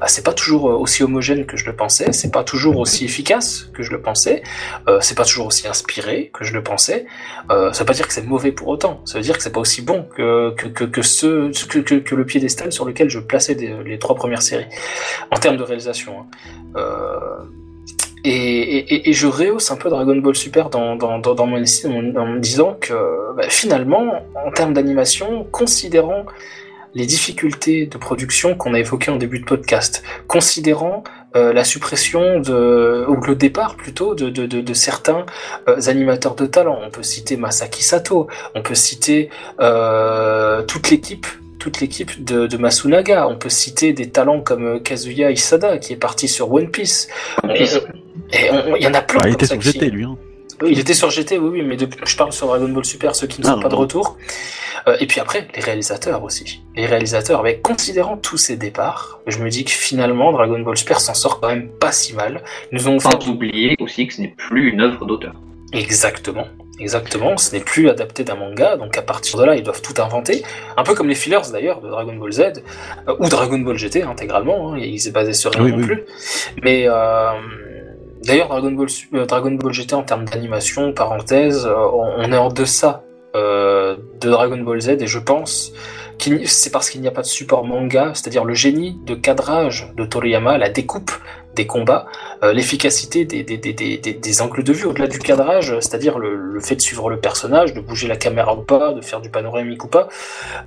bah, c'est pas toujours aussi homogène que je le pensais, c'est pas toujours aussi efficace que je le pensais, euh, c'est pas toujours aussi inspiré que je le pensais. Euh, ça veut pas dire que c'est mauvais pour autant, ça veut dire que c'est pas aussi bon que, que, que, que ce, que, que, le piédestal sur lequel je plaçais les trois premières séries en termes de réalisation. Hein. Euh, Et, je rehausse un peu Dragon Ball Super dans, dans, dans, mon en, me disant que bah, finalement, en termes d'animation, considérant les difficultés de production qu'on a évoquées en début de podcast, considérant euh, la suppression de, ou le départ plutôt de, de, de, certains euh, animateurs de talent. On peut citer Masaki Sato, on peut citer euh, toute l'équipe toute l'équipe de, de, Masunaga. On peut citer des talents comme Kazuya Isada qui est parti sur One Piece. Il y en a plein. Ah, il était sur GT lui. Hein. il était sur GT, oui, oui, mais je parle sur Dragon Ball Super, ceux qui ne sont ah, pas de retour. Euh, et puis après, les réalisateurs aussi. Les réalisateurs, mais considérant tous ces départs, je me dis que finalement, Dragon Ball Super s'en sort quand même pas si mal. nous ont Sans oublier aussi que ce n'est plus une œuvre d'auteur. Exactement. Exactement, ce n'est plus adapté d'un manga, donc à partir de là, ils doivent tout inventer. Un peu comme les fillers d'ailleurs de Dragon Ball Z, euh, ou Dragon Ball GT intégralement, hein, il s'est basé sur rien non plus. Mais euh, d'ailleurs, Dragon Ball, Dragon Ball GT en termes d'animation, parenthèse, on est en deçà euh, de Dragon Ball Z et je pense c'est parce qu'il n'y a pas de support manga, c'est-à-dire le génie de cadrage de Toriyama, la découpe des combats, euh, l'efficacité des, angles de vue au-delà du cadrage, c'est-à-dire le, fait de suivre le personnage, de bouger la caméra ou pas, de faire du panoramique ou pas,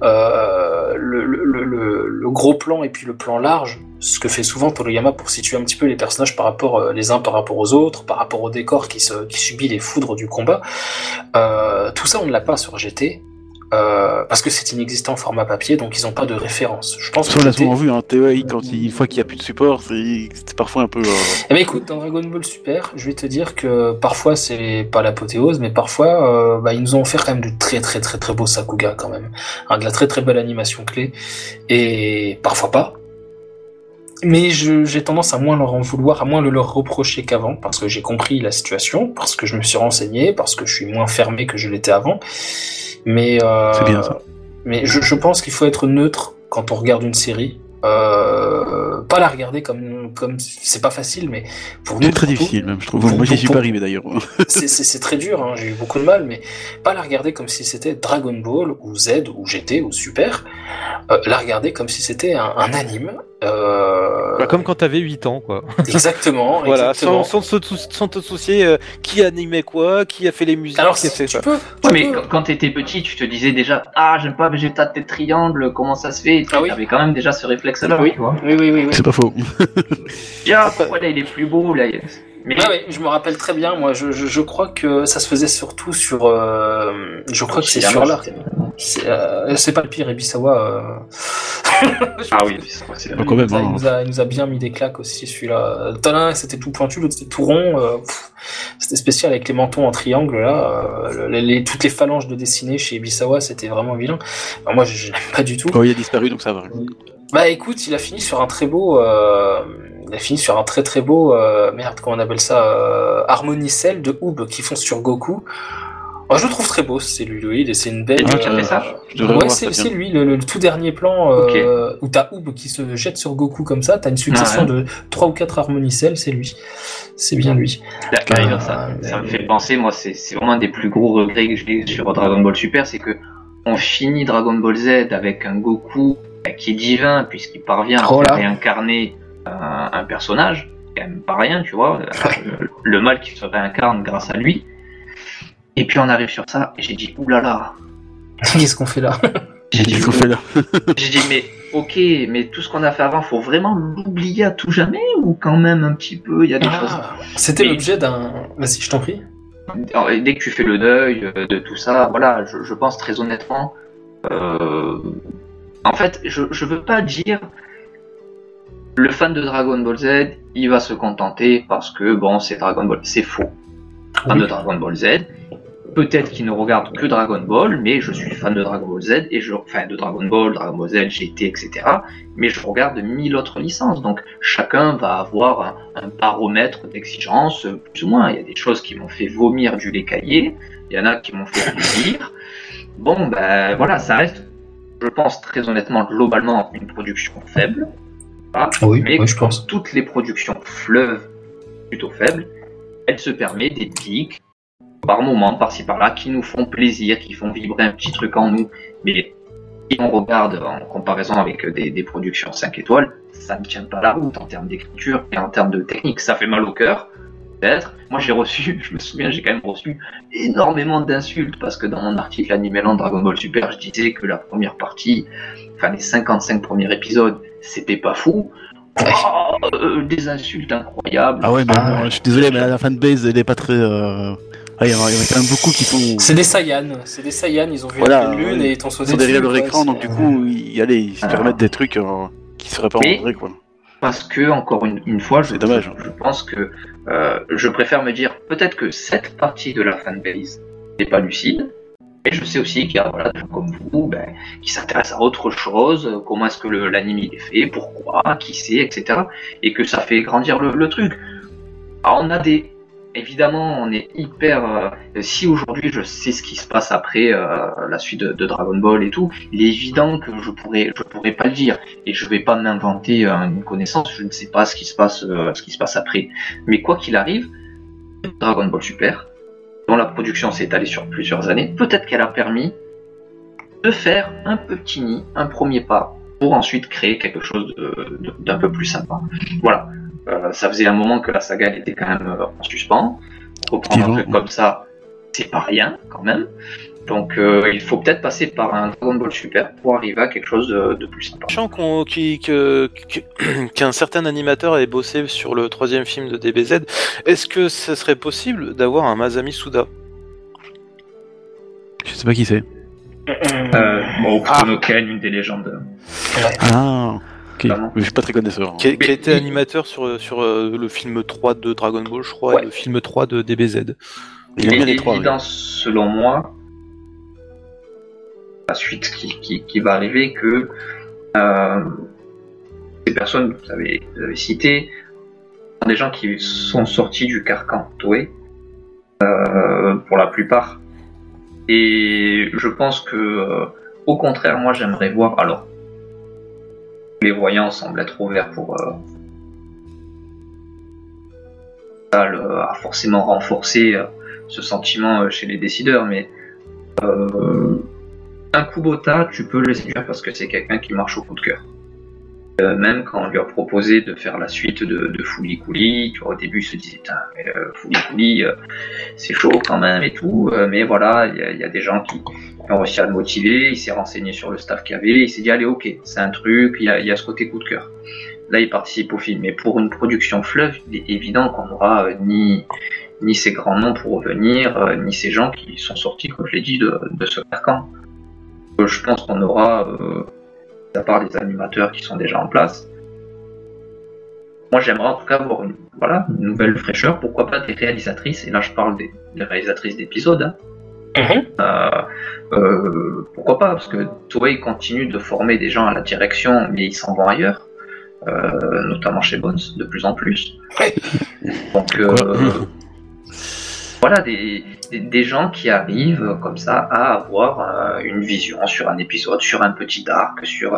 euh, le, gros plan et puis le plan large, ce que fait souvent Toriyama pour situer un petit peu les personnages par rapport euh, les uns par rapport aux autres, par rapport au décor qui, subit les foudres du combat. Tout ça on ne l'a pas sur. Euh, parce que c'est inexistant en format papier, donc ils n'ont pas de référence. Je pense. Ça, on l'a souvent vu, hein, TEI, quand il, une fois qu'il n'y a plus de support, c'est parfois un peu. Euh... Eh ben écoute, dans Dragon Ball Super, je vais te dire que parfois c'est pas l'apothéose, mais parfois euh, bah, ils nous ont offert quand même du très très très très beau Sakuga quand même, hein, de la très très belle animation clé, et parfois pas. Mais j'ai tendance à moins leur en vouloir, à moins le leur reprocher qu'avant, parce que j'ai compris la situation, parce que je me suis renseigné, parce que je suis moins fermé que je l'étais avant. Mais, euh, c'est bien ça. Mais je, je pense qu'il faut être neutre quand on regarde une série. Euh, pas la regarder comme comme c'est pas facile, mais pour nous. C'est très difficile, même je trouve. Moi, j'y suis pas arrivé d'ailleurs. <laughs> c'est très dur. Hein, j'ai eu beaucoup de mal, mais pas la regarder comme si c'était Dragon Ball ou Z ou GT ou Super. Euh, la regarder comme si c'était un, un anime euh... Bah, comme quand t'avais 8 ans, quoi. <laughs> Exactement. <laughs> voilà, exactement. Sans, sans, te soucier euh, qui animait quoi, qui a fait les musiques. Alors, si tu peux. mais quand t'étais petit, tu te disais déjà, ah, j'aime pas Vegeta de triangle, comment ça se fait Ah oui. T'avais quand même déjà ce réflexe-là, oui. oui. Oui, oui, oui, C'est pas faux. <laughs> Tiens, pourquoi là il est plus beau, là mais ouais, je me rappelle très bien. Moi, je, je, je, crois que ça se faisait surtout sur. Euh, je crois que c'est sur l'art. Euh, c'est pas le pire, Ebisawa. Euh... <laughs> ah oui, c'est quand même. Il, nous a, il nous a bien mis des claques aussi, celui-là. Talin, c'était tout pointu, l'autre c'était tout rond. Euh, c'était spécial avec les mentons en triangle là. Euh, les, toutes les phalanges de dessinées chez Ebisawa, c'était vraiment vilain. moi, je, n'aime pas du tout. Oh, il a disparu, donc ça va. Bah écoute, il a fini sur un très beau. Euh, il a fini sur un très très beau. Euh, merde, comment on appelle ça euh, Harmonicelle de Oob qui font sur Goku. Oh, je le trouve très beau, c'est lui, oui, c'est une belle. Ah, fait ça Ouais, c'est lui, le, tout dernier plan euh, où t'as Oob qui se jette sur Goku comme ça, t'as une succession de 3 ou 4 harmonicelles, c'est lui. C'est bien lui. Ça, ça me fait penser, moi, c'est vraiment un des plus gros regrets que j'ai sur Dragon Ball Super, c'est que on finit Dragon Ball Z avec un Goku qui est divin puisqu'il parvient à réincarner un, personnage, quand même pas rien, tu vois, le, mal qui se réincarne grâce à lui. Et puis on arrive sur ça, et j'ai dit, oulala. <laughs> Qu'est-ce qu'on fait là J'ai dit, là <laughs> J'ai dit, mais ok, mais tout ce qu'on a fait avant, faut vraiment l'oublier à tout jamais ou quand même un petit peu, il y a des ah, choses. C'était l'objet d'un. Vas-y, je t'en prie. Dès que tu fais le deuil euh, de tout ça, voilà, je, pense très honnêtement. Euh, en fait, je, je veux pas dire le fan de Dragon Ball Z, il va se contenter parce que bon, c'est Dragon Ball, c'est faux. Fan de Dragon Ball Z, peut-être qu'il ne regarde que Dragon Ball, mais je suis fan de Dragon Ball Z et je, enfin de Dragon Ball, Dragon Ball Z, GT, etc. Mais je regarde mille autres licences, donc chacun va avoir un, baromètre d'exigence plus ou moins. Il y a des choses qui m'ont fait vomir du lait caillé, il y en a qui m'ont fait plaisir. Bon, ben voilà, ça reste, je pense très honnêtement, globalement une production faible. Ah oui, mais je pense. toutes les productions fleuves plutôt faibles, elle se permet des pics par moment, par-ci par-là, qui nous font plaisir, qui font vibrer un petit truc en nous. Mais si on regarde en comparaison avec des, productions 5 étoiles, ça ne tient pas la route en termes d'écriture et en termes de technique. Ça fait mal au cœur. Peut-être. Moi, j'ai reçu, <laughs> je me souviens, j'ai quand même reçu énormément d'insultes parce que dans mon article Animeland Dragon Ball Super, je disais que la première partie, enfin les 55 premiers épisodes, c'était pas fou. Oh, euh, des insultes incroyables. Ah ouais, je suis désolé, mais la fanbase, elle est pas très. Euh, il y, en a quand même beaucoup qui sont. C'est des Saiyans, c'est des Saiyans, ils ont vu la lune et ils t'ont sauté. Ils sont derrière leur écran, donc du coup, ils, allez, ils se permettent des trucs euh, qui seraient pas en vrai, quoi. Parce que, encore une, fois, je, dommage. je, pense que je préfère me dire peut-être que cette partie de la fanbase n'est pas lucide, et je sais aussi qu'il y a voilà, des gens comme vous ben, qui s'intéressent à autre chose, comment est-ce que l'anime est fait, pourquoi, qui sait, etc. Et que ça fait grandir le, truc. Alors on a des... Évidemment, on est hyper... Euh, si aujourd'hui je sais ce qui se passe après euh, la suite de, Dragon Ball et tout, il est évident que je pourrais, je pourrais pas le dire. Et je vais pas m'inventer euh, une connaissance, je ne sais pas ce qui se passe, ce qui se passe après. Mais quoi qu'il arrive, Dragon Ball Super, dont la production s'est étalée sur plusieurs années, peut-être qu'elle a permis de faire un petit nid, un premier pas, pour ensuite créer quelque chose d'un peu plus sympa. Voilà. Euh, ça faisait un moment que la saga était quand même euh, en suspens. Reprendre un truc comme ça, c'est pas rien quand même. Donc euh, il faut peut-être passer par un Dragon Ball Super pour arriver à quelque chose de, plus sympa. Sachant <clears throat> qu'un certain animateur ait bossé sur le troisième film de DBZ, est-ce que ce serait possible d'avoir un Masami Suda? Je sais pas qui c'est. Euh, bon, ah. une des légendes. Ah, ok. Je suis pas très connaisseur. Qui, a, été animateur sur, sur euh, le film 3 de Dragon Ball, je crois, et le film 3 de DBZ. Il, est évident, selon moi, la suite qui, va arriver que euh, ces personnes que vous avez, citées sont des gens qui sont sortis du carcan Toei euh, pour la plupart. Et je pense que, euh, au contraire, moi j'aimerais voir. Alors, les voyants semblent être ouverts pour. à forcément renforcer ce sentiment chez les décideurs, mais un Kubota, tu peux le séduire parce que c'est quelqu'un qui marche au coup de cœur. Euh, même quand on lui a proposé de faire la suite de, de Fuli Kuli, au début il se disait, euh, Fuli Kuli, euh, c'est chaud quand même et tout, euh, mais voilà, il y, a des gens qui, ont réussi à le motiver, il s'est renseigné sur le staff qu'il y avait, il s'est dit, allez, ok, c'est un truc, il y, a, ce côté coup de cœur. Là, il participe au film, mais pour une production fleuve, il est évident qu'on n'aura ni, ni ces grands noms pour revenir, ni ces gens qui sont sortis, comme je l'ai dit, de, de ce carcan je pense qu'on aura, euh, à part les animateurs qui sont déjà en place, moi j'aimerais en tout cas avoir une, voilà, une nouvelle fraîcheur, pourquoi pas des réalisatrices, et là je parle des, réalisatrices d'épisodes. Hein. Mhm. Euh, euh, pourquoi pas? Parce que Toei continue de former des gens à la direction, mais ils s'en vont ailleurs, notamment chez Bones, de plus en plus. Donc, <laughs> voilà, des, des, gens qui arrivent comme ça à avoir euh, une vision sur un épisode, sur un petit arc, sur...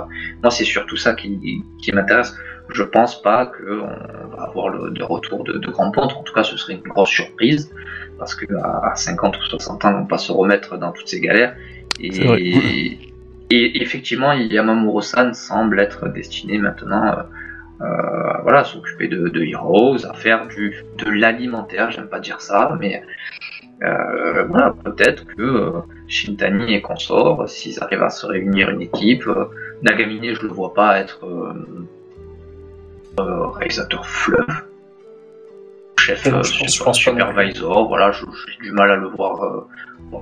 Moi, c'est surtout ça qui, qui m'intéresse. Je pense pas qu'on va avoir le de retour de, de Grand Pontre. En tout cas, ce serait une grosse surprise parce que à 50 ou 60 ans, on va pas se remettre dans toutes ces galères. Et, et, effectivement, Yamamuro-san semble être destiné maintenant euh, euh, voilà, s'occuper de, de, Heroes, à faire du, de l'alimentaire, j'aime pas dire ça, mais euh, voilà, peut-être que euh, Shintani et consorts, s'ils arrivent à se réunir une équipe, euh, Nagamine, je le vois pas être réalisateur fleuve, chef, chef supervisor, voilà, j'ai du mal à le voir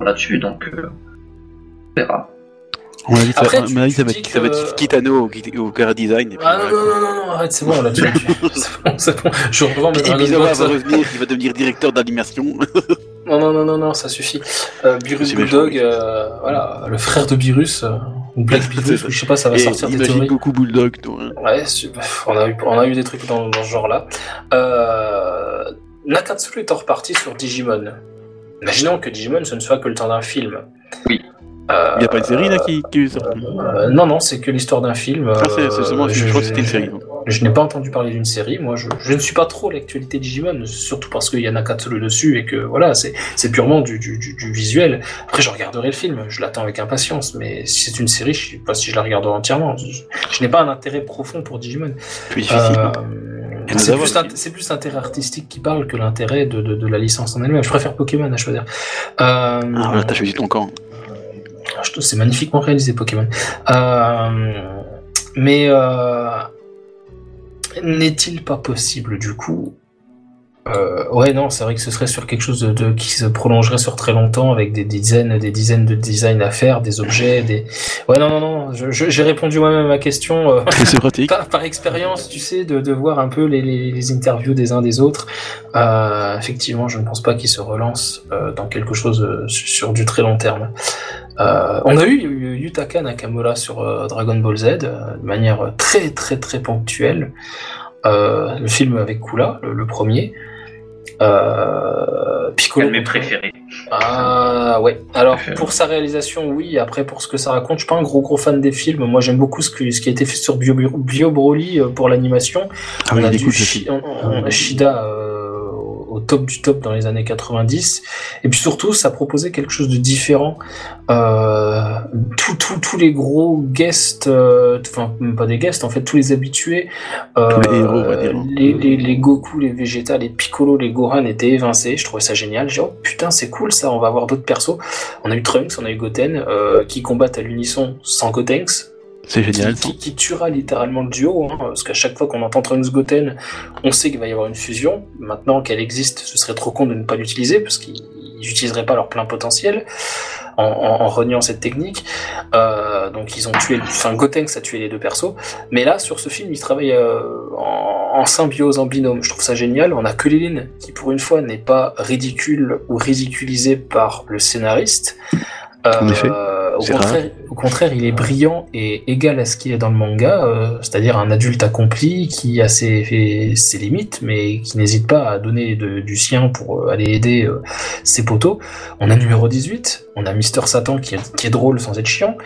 là-dessus, donc on verra. On a dit ça, ça, va, ça va être Kitano au, au car design. ah non, non, non, non, arrête, c'est bon, là, tu, <laughs> c'est bon, c'est bon. Je reprends mes va revenir, il va devenir directeur d'animation. <laughs> non, non, non, non, non, ça suffit. Euh, Birus Bulldog, euh, voilà, le frère de Birus, euh, ou Black <laughs> Birus, je sais pas, ça va sortir des théories. beaucoup Bulldog, toi. Hein. Ouais, on a, eu, on a eu des trucs dans, dans ce genre-là. Euh, Nakatsuru est en reparti sur Digimon. Imaginons que Digimon, ce ne soit que le temps d'un film. Oui. Il n'y a pas une série là qui, qui est sortie? Euh, Non, non, c'est que l'histoire d'un film. Ah, c'est seulement, je, crois que c'était une série. Je n'ai pas entendu parler d'une série. Moi, je, je, ne suis pas trop l'actualité Digimon, surtout parce qu'il y a Nakatsuru dessus et que voilà, c'est purement du, du, du, visuel. Après, je regarderai le film, je l'attends avec impatience. Mais si c'est une série, je ne sais pas si je la regarderai entièrement. Je, n'ai pas un intérêt profond pour Digimon. Euh, c'est plus, plus l'intérêt artistique qui parle que l'intérêt de, de, la licence en elle-même. Je préfère Pokémon à choisir. ah, voilà, t'as choisi ton camp. C'est magnifiquement réalisé Pokémon. mais n'est-il pas possible du coup euh, ouais, non, c'est vrai que ce serait sur quelque chose de, qui se prolongerait sur très longtemps avec des dizaines, des dizaines de designs à faire, des objets, des. Ouais, non, non, non. J'ai répondu moi-même à ma question. Euh, <laughs> c'est pratique. Par, expérience, tu sais, de, de voir un peu les, les, interviews des uns des autres. Euh, effectivement, je ne pense pas qu'ils se relancent euh, dans quelque chose euh, sur du très long terme. Euh, on a eu Yutaka Nakamura sur Dragon Ball Z de manière très très très ponctuelle. le film avec Kula, le premier. Euh, Piccolo. mes préférés. Ah ouais. Alors pour sa réalisation, oui. Après pour ce que ça raconte, je suis pas un gros gros fan des films. Moi j'aime beaucoup ce, ce qui a été fait sur Bio, Bio Broly euh, pour l'animation. Ah on a du Shida. Euh, au top du top dans les années 90. Et puis surtout, ça proposait quelque chose de différent. Euh, tous les gros guests, euh, enfin même pas des guests, en fait tous les habitués, euh, les, les, les, Goku, les Vegeta, les Piccolo, les Gohan étaient évincés. Je trouvais ça génial. J'ai oh putain c'est cool ça, on va avoir d'autres persos. On a eu Trunks, on a eu Goten euh, qui combattent à l'unisson sans Gotenks. C'est génial. Qui, tuera littéralement le duo, hein, parce qu'à chaque fois qu'on entend Trunks Goten, on sait qu'il va y avoir une fusion. Maintenant qu'elle existe, ce serait trop con de ne pas l'utiliser, parce qu'ils n'utiliseraient pas leur plein potentiel en, en, reniant cette technique. Euh, donc ils ont tué, enfin Gotenks a tué les deux persos. Mais là, sur ce film, ils travaillent euh, en, symbiose, en binôme. Je trouve ça génial. On a Kulilin, qui pour une fois n'est pas ridicule ou ridiculisé par le scénariste. Euh, au, contraire, au, contraire, il est brillant et égal à ce qu'il est dans le manga, euh, c'est-à-dire un adulte accompli qui a ses, ses limites, mais qui n'hésite pas à donner de, du sien pour euh, aller aider euh, ses potos. On a numéro 18, on a Mister Satan qui est, qui est drôle sans être chiant.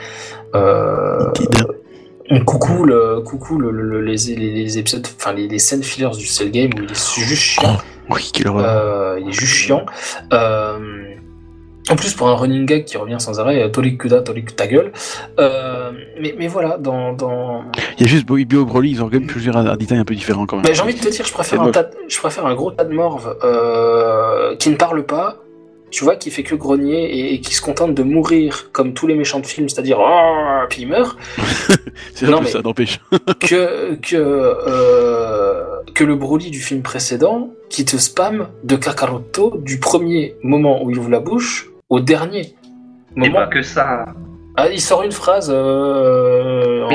Coucou le, coucou le, le, les, les, épisodes, enfin les, les, scènes fillers du Cell Game où il est juste chiant. Oh, oui, il est juste chiant. Euh, en plus, pour un running gag qui revient sans arrêt, euh, Tolik Kuda, Tolik ta gueule. Euh, mais, mais voilà, dans, dans. Il y a juste Bio Broly, ils ont quand même plusieurs un détail un peu différent quand même. Mais j'ai envie de te dire, je préfère, un, tas je préfère un gros tas de morve euh, qui ne parle pas, tu vois, qui fait que grogner et, qui se contente de mourir comme tous les méchants de films, c'est-à-dire oh, puis il meurt. <laughs> c'est un peu ça, n'empêche. <laughs> que que euh, que le Broly du film précédent qui te spam de Kakaroto du premier moment où il ouvre la bouche au dernier. Moment. Et pas que ça. Ah, il sort une phrase. Euh,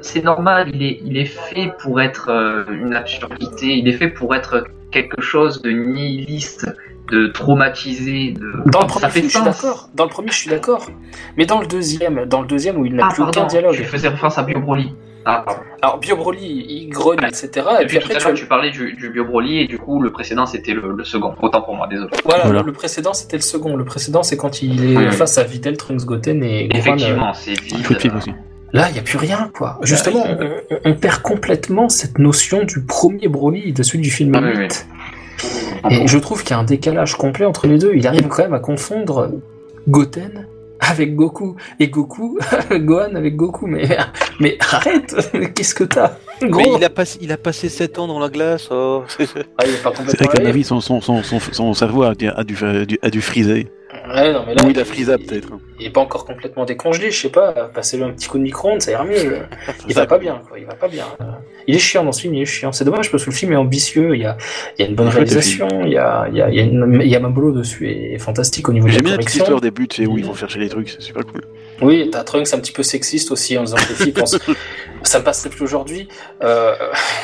c'est normal, il est, il est fait pour être euh, une absurdité, il est fait pour être quelque chose de nihiliste, de traumatisé. De... Dans le premier, je suis d'accord. Dans le premier, je suis d'accord. Mais dans le deuxième, dans le deuxième où il n'a ah, plus aucun dialogue. Je faisais référence à Bio Broly. Ah, Alors Bio Broly, il grogne, etc. Et, puis, après, tu, tu parlais du, du Bio Broly et du coup le précédent c'était le, second. Autant pour moi, désolé. Voilà, Le, précédent c'était le second. Le précédent c'est quand il est face à Videl, Trunks Goten et. Effectivement, euh, c'est vide. aussi. Là, il n'y a plus rien, quoi. Justement, on, perd complètement cette notion du premier Broly de celui du film ah, Et je trouve qu'il y a un décalage complet entre les deux. Il arrive quand même à confondre Goten avec Goku et Goku, <laughs> Gohan avec Goku. Mais, mais arrête, qu'est-ce que t'as? Mais il a, passé, il a passé 7 ans dans la glace. Oh. Ah, c'est vrai qu'à mon avis, son, son, son, son, cerveau a, a, dû, a dû friser. Ouais, non, mais là, il a peut-être. Il est pas encore complètement décongelé, je sais pas. Passez-le un petit coup de micro-ondes, ça ira mieux. Il va pas bien, quoi. Il va pas bien. Il est chiant dans ce film, il est chiant. C'est dommage parce que le film est ambitieux. Il y a, il y a une bonne réalisation. Il y a, il y a, il y a, une... il y a Mabolo dessus est fantastique au niveau de la. J'aime bien le début, tu sais, où ils vont chercher les trucs, c'est super cool. Oui, t'as Trunks un petit peu sexiste aussi en disant que les filles pensent ça me passerait plus aujourd'hui. Euh...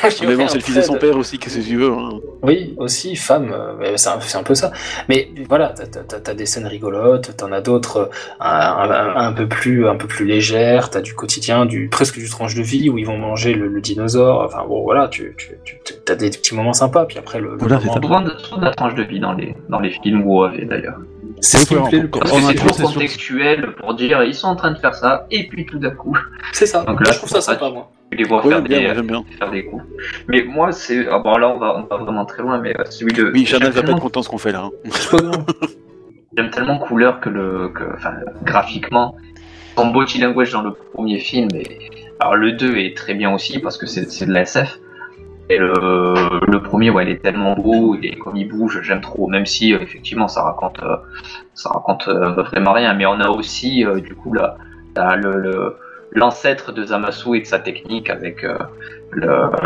<laughs> mais bon, c'est le fils de son père aussi, qu'est-ce que tu veux. Hein. Oui, aussi, femme, euh, c'est un, peu ça. Mais voilà, t'as as, des scènes rigolotes, t'en as d'autres euh, un, peu plus, un peu plus légères, t'as du quotidien, du presque du tranche de vie où ils vont manger le, dinosaure. Enfin bon, voilà, tu, tu, tu as des petits moments sympas, puis après le. Voilà, c'est souvent de la tranche de vie dans les, dans les films ou d'ailleurs. C'est ce c'est toujours contextuel pour dire ils sont en train de faire ça et puis tout d'un coup. C'est ça. Donc là, je trouve ça sympa moi. Tu les vois faire, des, faire, des, coups. Mais moi, c'est. Ah bon, là, on va, on va vraiment très loin, mais euh, celui de. Oui, Chanel va pas être content ce qu'on fait là. Hein. <laughs> J'aime tellement couleur que le. Que, enfin, graphiquement, son body language dans le premier film. Et... Alors, le 2 est très bien aussi parce que c'est de la SF. Et le, le premier, ouais, il est tellement beau, et comme il bouge, j'aime trop, même si effectivement ça raconte, ça raconte vraiment rien. Mais on a aussi, du coup, là, le, l'ancêtre de Zamasu et de sa technique avec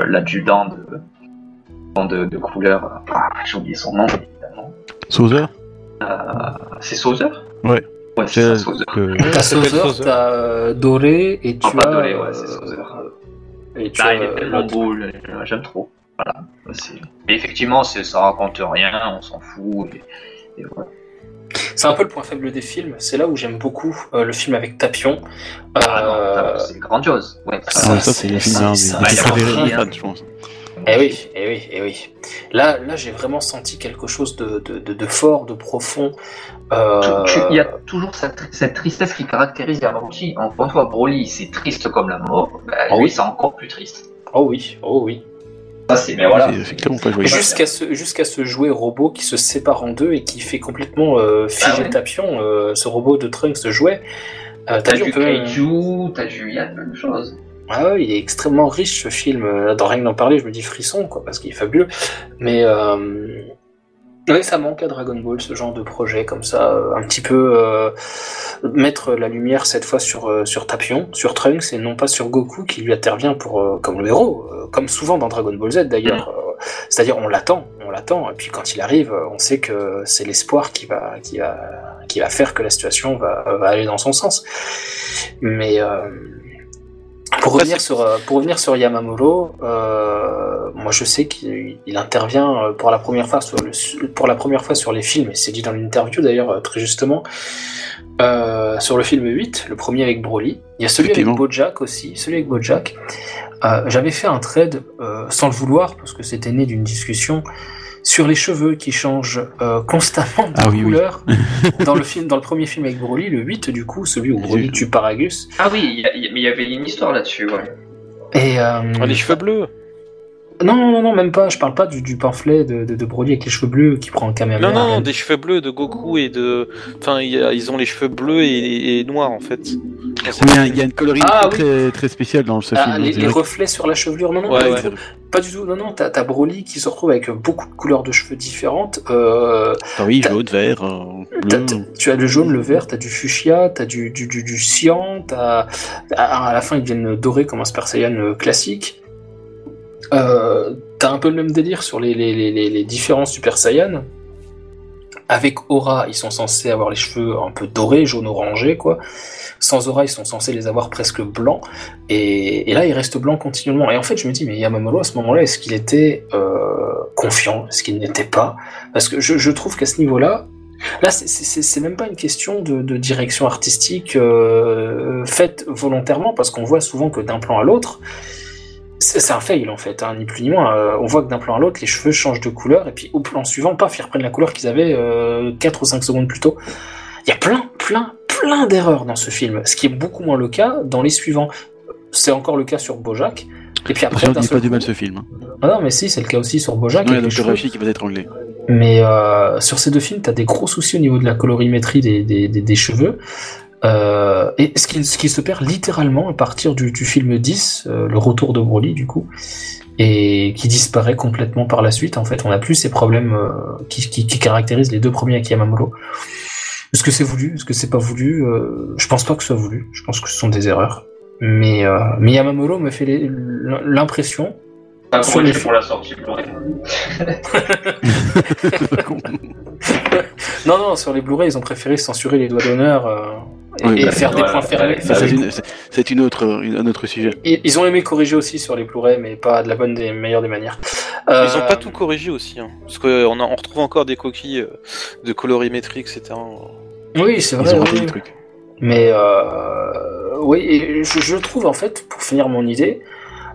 l'adjudant de, de, couleur. Ah, j'ai oublié son nom, évidemment. Sauzer? C'est Sauzer? Ouais. Ouais, c'est Sauzer. T'as Sauzer, t'as Doré et tu as. Doré, ouais, c'est Sauzer. Et tu ah, il est tellement beau, j'aime trop. Voilà. Mais effectivement, ça raconte rien, on s'en fout. Et, voilà. C'est un peu le point faible des films. C'est là où j'aime beaucoup euh, le film avec Tapion. Ah, euh... c'est grandiose. Ouais, ça, ça c'est le film des je pense. Eh oui, eh oui, eh oui. Là, là j'ai vraiment senti quelque chose de, de, de, fort, de profond. Euh... Il y a toujours cette, cette, tristesse qui caractérise Yamaguchi. Encore une fois, Broly, c'est triste comme la mort. Bah, oh lui, oui. c'est encore plus triste. Oh oui, oh oui. Ça, c'est, mais voilà. Jusqu'à ce, jusqu'à ce jouet robot qui se sépare en deux et qui fait complètement euh, figer ah ouais. Tapion, euh, ce robot de Trunks de jouet. Euh, t'as, du Kaiju, t'as du, il y a plein de choses. Ah ouais, il est extrêmement riche ce film. Euh, dans rien d'en parler, je me dis frisson, quoi, parce qu'il est fabuleux. Mais euh... ouais, ça manque à Dragon Ball, ce genre de projet comme ça, euh, un petit peu euh, mettre la lumière cette fois sur sur Tapion, sur Trunks et non pas sur Goku qui lui intervient pour comme le héros, comme souvent dans Dragon Ball Z d'ailleurs. Mm. C'est-à-dire on l'attend, on l'attend, et puis quand il arrive, on sait que c'est l'espoir qui va qui va qui va faire que la situation va, va aller dans son sens. Mais pour revenir, sur, euh, pour revenir sur Yamamuro, euh, moi je sais qu'il intervient euh, pour la première fois sur, le, pour la première fois sur les films, et c'est dit dans l'interview d'ailleurs très justement, euh, sur le film 8, le premier avec Broly. Il y a celui avec Bojack aussi, celui avec Bojack. Euh, J'avais fait un trade sans le vouloir, parce que c'était né d'une discussion sur les cheveux qui changent euh, constamment de ah, couleur. <laughs> dans le film, dans le premier film avec Broly, le 8 du coup, celui où Broly tue Paragus. Ah oui, mais il y avait une histoire là-dessus, ouais. Et euh, ah, les cheveux bleus. Non, non, non, même pas. Je parle pas du, du pamphlet de, de, de, Broly avec les cheveux bleus qui prend un caméra. Non, non, non, des cheveux bleus de Goku et de. Enfin, ils ont les cheveux bleus et, et noirs en fait. Il y, a une coloration ah, très, oui. très spéciale dans ce ah, film. Les, les reflets sur la chevelure, non, non, ouais, pas, ouais. Du tout. pas du tout. Non, non, t'as as Broly qui se retrouve avec beaucoup de couleurs de cheveux différentes. Euh, ah oui, jaune, vert, euh, bleu. Tu as le jaune, le vert, t'as du fuchsia, t'as du, du, du, du cyan, t'as. À la fin, ils deviennent dorés comme un Super Saiyan euh, classique. Euh, T'as un peu le même délire sur les, les, les, les différents Super Saiyan. Avec Aura, ils sont censés avoir les cheveux un peu dorés, jaune orangé, quoi. Sans Aura, ils sont censés les avoir presque blancs. Et, là, ils restent blancs continuellement. Et en fait, je me dis, mais Yamamuro, à ce moment-là, est-ce qu'il était euh, confiant? Est-ce qu'il n'était pas? Parce que je, trouve qu'à ce niveau-là, Là, c'est même pas une question de, de direction artistique euh, faite volontairement, parce qu'on voit souvent que d'un plan à l'autre, c'est un fail en fait, hein, ni plus ni moins. Euh, on voit que d'un plan à l'autre, les cheveux changent de couleur, et puis au plan suivant, paf, ils reprennent la couleur qu'ils avaient euh, 4 ou 5 secondes plus tôt. Il y a plein, plein, plein d'erreurs dans ce film, ce qui est beaucoup moins le cas dans les suivants. C'est encore le cas sur Bojack. Et puis après, on pas du mal ce film. Hein. Ah non, mais si, c'est le cas aussi sur Bojack. Ouais, donc qui va être anglais. Mais euh, sur ces deux films, t'as des gros soucis au niveau de la colorimétrie des, des, des, des cheveux. Euh, et ce qui, ce qui, se perd littéralement à partir du, du film 10, euh, le retour de Broly du coup, et qui disparaît complètement par la suite. En fait, on n'a plus ces problèmes euh, qui, qui, qui, caractérisent les deux premiers avec Yamamuro. Est-ce que c'est voulu? Est-ce que c'est pas voulu? Euh, Je pense pas que ce soit voulu. Je pense que ce sont des erreurs. Mais, euh, mais Yamamuro me fait l'impression. Ah, sur les... pour la sortie Blu-ray. <laughs> <laughs> non, non, sur les Blu-ray, ils ont préféré censurer les doigts d'honneur et, oui, et bah, faire des points fermés. C'est une autre, un autre sujet. Et, ils ont aimé corriger aussi sur les Blu-ray, mais pas de la bonne des meilleures des manières. Euh... Ils ont pas tout corrigé aussi, hein, parce qu'on on retrouve encore des coquilles euh, de colorimétrie, etc. Oui, c'est vrai. Ils ont oui. des trucs. Mais euh, oui, et je, je, trouve en fait, pour finir mon idée,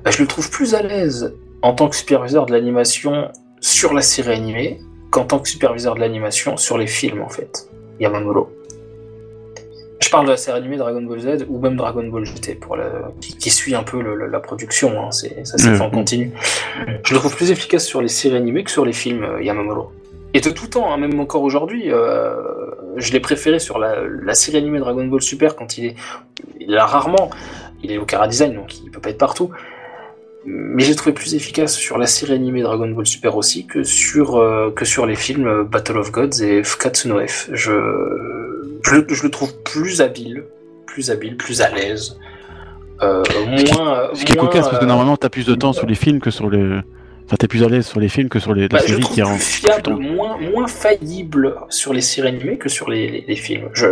bah, je le trouve plus à l'aise en tant que superviseur de l'animation sur la série animée qu'en tant que superviseur de l'animation sur les films en fait. Yamamuro. Je parle de la série animée Dragon Ball Z ou même Dragon Ball GT pour la, qui, qui suit un peu le, le, la production, hein, c'est, ça s'est fait en continu. Je le trouve plus efficace sur les séries animées que sur les films euh, Yamamuro. Et de tout temps, hein, même encore aujourd'hui, euh, je l'ai préféré sur la, la, série animée Dragon Ball Super quand il est, il rarement, il est au Cara Design donc il peut pas être partout. Mais j'ai trouvé plus efficace sur la série animée Dragon Ball Super aussi que sur, euh, que sur les films Battle of Gods et Fukatsu no F. Je, je, le trouve plus habile, plus habile, plus à l'aise. Euh, moins, Ce qui est cocasse parce que normalement t'as plus de temps sur les films que sur le. Enfin, t'es plus à l'aise sur les films que sur les, bah, séries qui plus fiable, moins, moins faillible sur les séries animées que sur les, les, films. Je...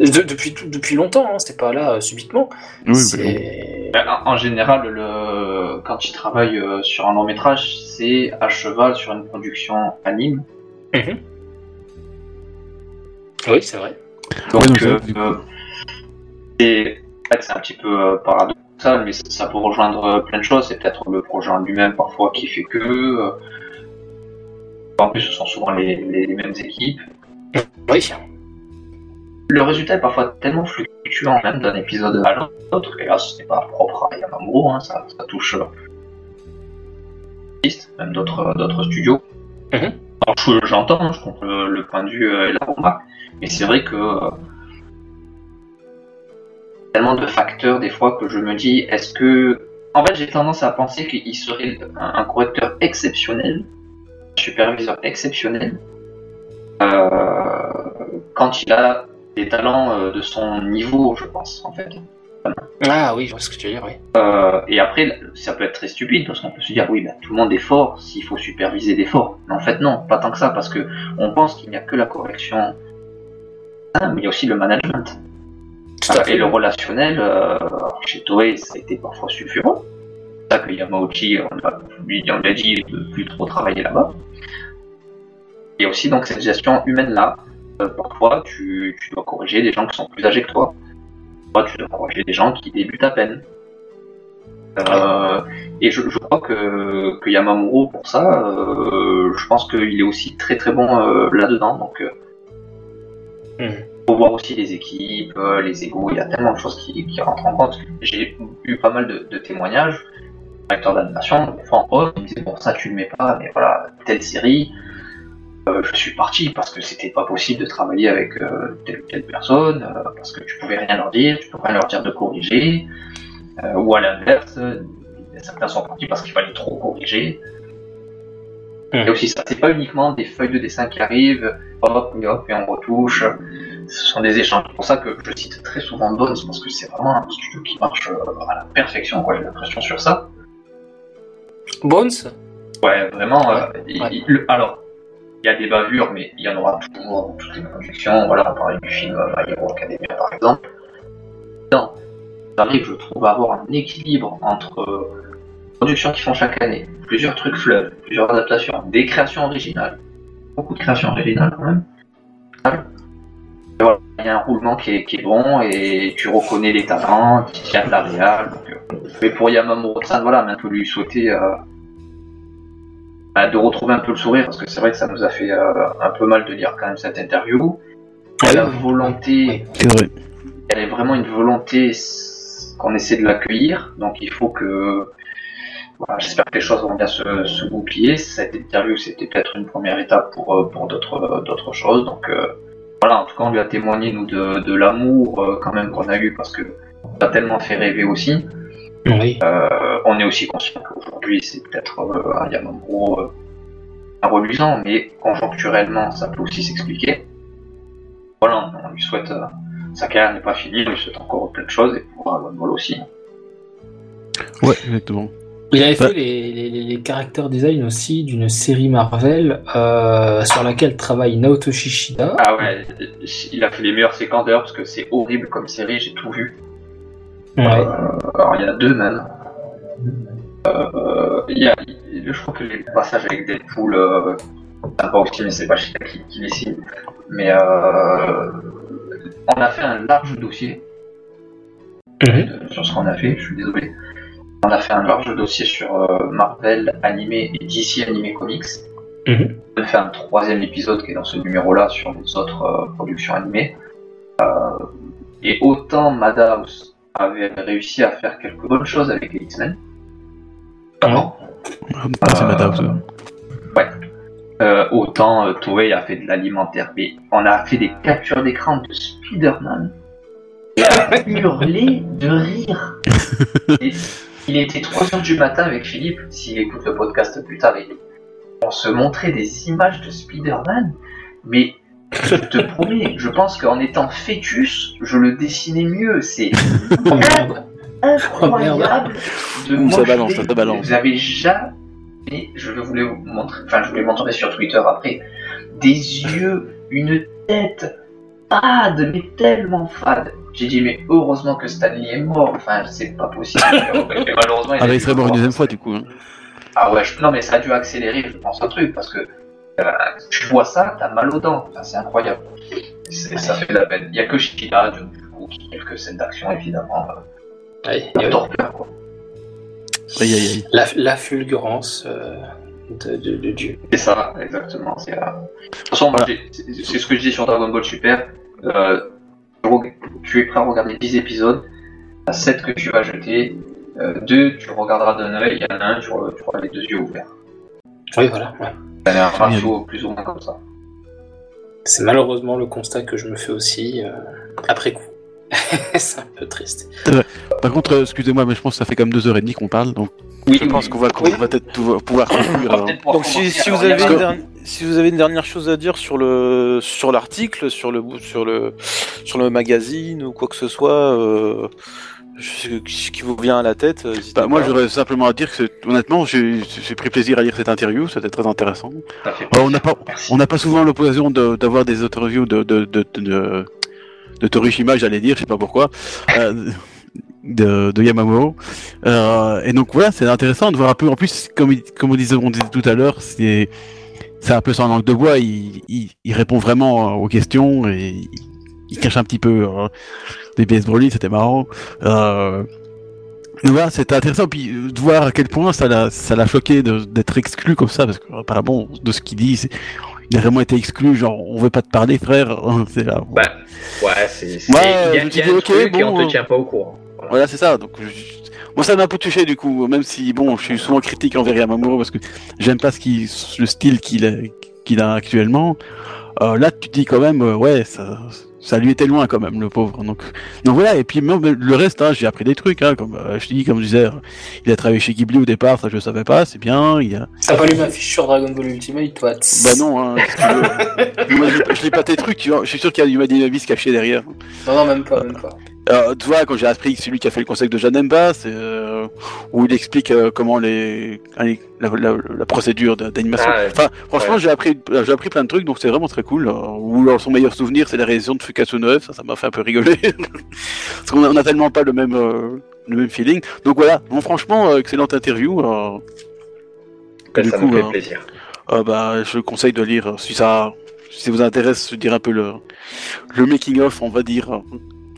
depuis, depuis longtemps, hein, c'était pas là euh, subitement. Oui, bah, en, général, le... quand il travaille euh, sur un long métrage, c'est à cheval sur une production anime. Mhm. Oui, c'est vrai. Donc, euh, c'est un petit peu paradoxal mais ça peut rejoindre euh, plein de choses. C'est peut-être le projet en lui-même parfois qui fait que. Euh, en plus, ce sont souvent les, mêmes équipes. Oui. Le résultat est parfois tellement fluctuant même d'un épisode à l'autre, et là ce n'est pas propre à Yamamuro, hein, ça, ça, touche euh, même d'autres studios. Mhm. j'entends, je comprends le, point de vue et la remarque, mais c'est vrai que tellement de facteurs des fois que je me dis est-ce que en fait j'ai tendance à penser qu'il serait un, correcteur exceptionnel un superviseur exceptionnel euh, quand il a des talents euh, de son niveau je pense en fait. Ah oui je vois ce que tu veux dire oui. Euh, et après ça peut être très stupide parce qu'on peut se dire oui bah, tout le monde est fort s'il faut superviser des forts. Mais en fait non pas tant que ça parce que on pense qu'il n'y a que la correction mais il y a aussi le management et le relationnel, euh, chez Toei, ça a été parfois suffisant. C'est ça que Yamauchi, on a, lui, on a dit de plus trop travailler là-bas. A aussi donc cette gestion humaine-là. Euh, parfois, tu, dois corriger des gens qui sont plus âgés que toi. Parfois, tu dois corriger des gens qui débutent à peine. Euh, et je, crois que, que Yamamuro, pour ça, je pense qu'il est aussi très très bon là-dedans. Donc, hmm faut voir aussi les équipes, euh, les égaux, il y a tellement de choses qui, rentrent en compte. J'ai eu pas mal de, témoignages, acteurs d'animation, des fois en ils me disaient bon ça tu le mets pas, mais voilà, telle série, euh, je suis parti parce que c'était pas possible de travailler avec euh, telle ou telle personne, parce que tu pouvais rien leur dire, tu pouvais rien leur dire de corriger, ou à l'inverse, certains sont partis parce qu'il fallait trop corriger. Et aussi ça, c'est pas uniquement des feuilles de dessin qui arrivent, hop, et hop, et on retouche ce sont des échanges. C'est pour ça que je cite très souvent Bones, parce que c'est vraiment un studio qui marche euh, à la perfection, j'ai l'impression sur ça. Bones? Ouais, vraiment. Euh, alors, il y a des bavures, mais il y en aura toujours dans toutes les productions. Voilà, on parlait du film euh, My Hero Academia par exemple. Non, arrive, je trouve, à avoir un équilibre entre productions qui font chaque année, plusieurs trucs fleuves, plusieurs adaptations, des créations originales, beaucoup de créations originales quand même il y a un roulement qui est, bon et tu reconnais les talents, qui tient de la réal. Euh, mais pour Yamamuro-san, voilà, on a lui souhaiter euh, bah, de retrouver un peu le sourire parce que c'est vrai que ça nous a fait euh, un peu mal de dire quand même cette interview. Elle a volonté, elle est vraiment une volonté qu'on essaie de l'accueillir, donc il faut que j'espère que les choses vont bien se, se goupiller. Cette interview, c'était peut-être une première étape pour, pour d'autres, d'autres choses. Donc, voilà, en tout cas, on lui a témoigné, nous, de, l'amour euh, quand même qu'on a eu parce que ça a tellement fait rêver aussi. Euh, on est aussi conscient qu'aujourd'hui, c'est peut-être euh, un Yamamuro euh, reluisant, mais conjoncturellement, ça peut aussi s'expliquer. Voilà, on lui souhaite. sa carrière n'est pas finie, on lui souhaite encore plein de choses et pour Dragon aussi. Ouais, exactement. Il avait fait les, les, les character design aussi d'une série Marvel euh, sur laquelle travaille Naoto Shishida. Ah ouais, il a fait les meilleurs séquences parce que c'est horrible comme série, j'ai tout vu. Ouais. Euh, alors il y en a deux même. Euh, il y a, je crois que les passages avec Deadpool, euh, pas aussi, mais c'est pas Shida qui, qui les signe. Mais euh, on a fait un large dossier mhm. sur ce qu'on a fait, je suis désolé. On a fait un large dossier sur euh, Marvel animé et DC animé comics. Mhm. On a fait un troisième épisode qui est dans ce numéro-là sur les autres euh, productions animées. Euh, et autant Madhouse avait réussi à faire quelques bonnes choses avec les X-Men. Ah, c'est Madhouse. Ouais. autant Toei a fait de l'alimentaire. Mais on a fait des captures d'écran de Spider-Man. <laughs> Et a hurlé de rire. <laughs> il était 3h du matin avec Philippe, s'il écoute le podcast plus tard, on se montrait des images de Spider-Man, mais je te <laughs> promets, je pense qu'en étant fœtus, je le dessinais mieux. C'est <laughs> oh, incroyable de moi, ça balance, ça balance. Vous avez jamais, je voulais vous montrer, enfin je voulais montrer sur Twitter après, des yeux, une tête fade, mais tellement fade. J'ai dit mais heureusement que Stanley est mort. Enfin c'est pas possible. <laughs> malheureusement il, ah, bah, il serait mort une deuxième fois du coup. Hein. Ah ouais, non mais ça a dû accélérer, je pense un truc parce que euh, tu vois ça, t'as mal aux dents. c'est incroyable. Ça fait de la peine. Il n'y a que Shikida, du coup, quelques scènes d'action, évidemment. Ouais, il y a quoi. Aïe, aïe, aïe. La, la fulgurance euh, de, de, Dieu. C'est ça, exactement. C'est, euh... De toute façon, c'est ce que je dis sur Dragon Ball Super. Euh, tu es prêt à regarder 10 épisodes. À 7 que tu vas jeter. 2, euh, tu regarderas d'un œil. Il y en a un, tu, tu auras les deux yeux ouverts. Oui, voilà. Ouais. C'est un ratio plus ou moins comme ça. C'est malheureusement le constat que je me fais aussi euh, après coup. <laughs> c'est un peu triste. Par contre, euh, excusez-moi, mais je pense que ça fait comme deux heures et demie qu'on parle, donc oui, je pense qu'on va, peut-être pouvoir conclure. Donc si, vous avez une si vous avez une dernière chose à dire sur le sur l'article, sur le sur le sur le magazine ou quoi que ce soit, euh, ce qui vous vient à la tête euh, bah, Moi, j'aurais simplement à dire que, honnêtement, j'ai pris plaisir à lire cette interview, c'était très intéressant. Euh, on n'a pas, on n'a pas souvent l'occasion d'avoir des interviews de, de, de, de, de Torishima, j'allais dire, je sais pas pourquoi, euh, de, de Yamamuro. et donc voilà, c'est intéressant de voir un peu. En plus, comme, comme on, disait, on disait tout à l'heure, c'est un peu sans langue de bois. Il, il, il, répond vraiment aux questions et il cache un petit peu des BS Broly, c'était marrant. Euh, voilà, c'était intéressant. Puis euh, de voir à quel point ça l'a, ça l'a choqué d'être exclu comme ça, parce que apparemment de ce qu'il dit, il a vraiment été exclu. Genre, on veut pas te parler, frère. c'est là. Bah, ouais, c'est. Ouais, il y a, ok, bon, on te tient pas au courant. Voilà, c'est ça. Donc, moi, ça m'a un peu touché du coup, même si bon, je suis souvent critique envers Yamamuro parce que j'aime pas ce qui, le style qu'il a, qu'il a actuellement. Euh, là, tu te dis quand même, euh, ouais, ça, ça lui était loin quand même le pauvre. Donc donc voilà. Et puis même le reste hein, j'ai appris des trucs hein, comme euh, je dis comme je disais il a travaillé chez Ghibli au départ ça je savais pas c'est bien il a t'as pas lu ma fiche sur Dragon Ball Ultimate toi. Bah non hein, <laughs> je, lis pas tes trucs tu vois. Je suis sûr qu'il y a du Madimavis caché derrière. Non non même pas même pas euh, tu vois, quand j'ai appris que c'est lui qui a fait le conseil de Janemba, c'est euh, où il explique euh, comment les, la, la, la procédure d'animation. Ah enfin, franchement, j'ai appris, j'ai appris plein de trucs, donc c'est vraiment très cool. Ou son meilleur souvenir, c'est la réalisation de Fukasu 9, ça, ça m'a fait un peu rigoler, <laughs> parce qu'on a, on a, tellement pas le même, le même feeling. Donc voilà, bon, franchement, excellente interview. du ça coup, me fait plaisir. bah, je conseille de lire si ça, si ça vous intéresse, de dire un peu le, le making of, on va dire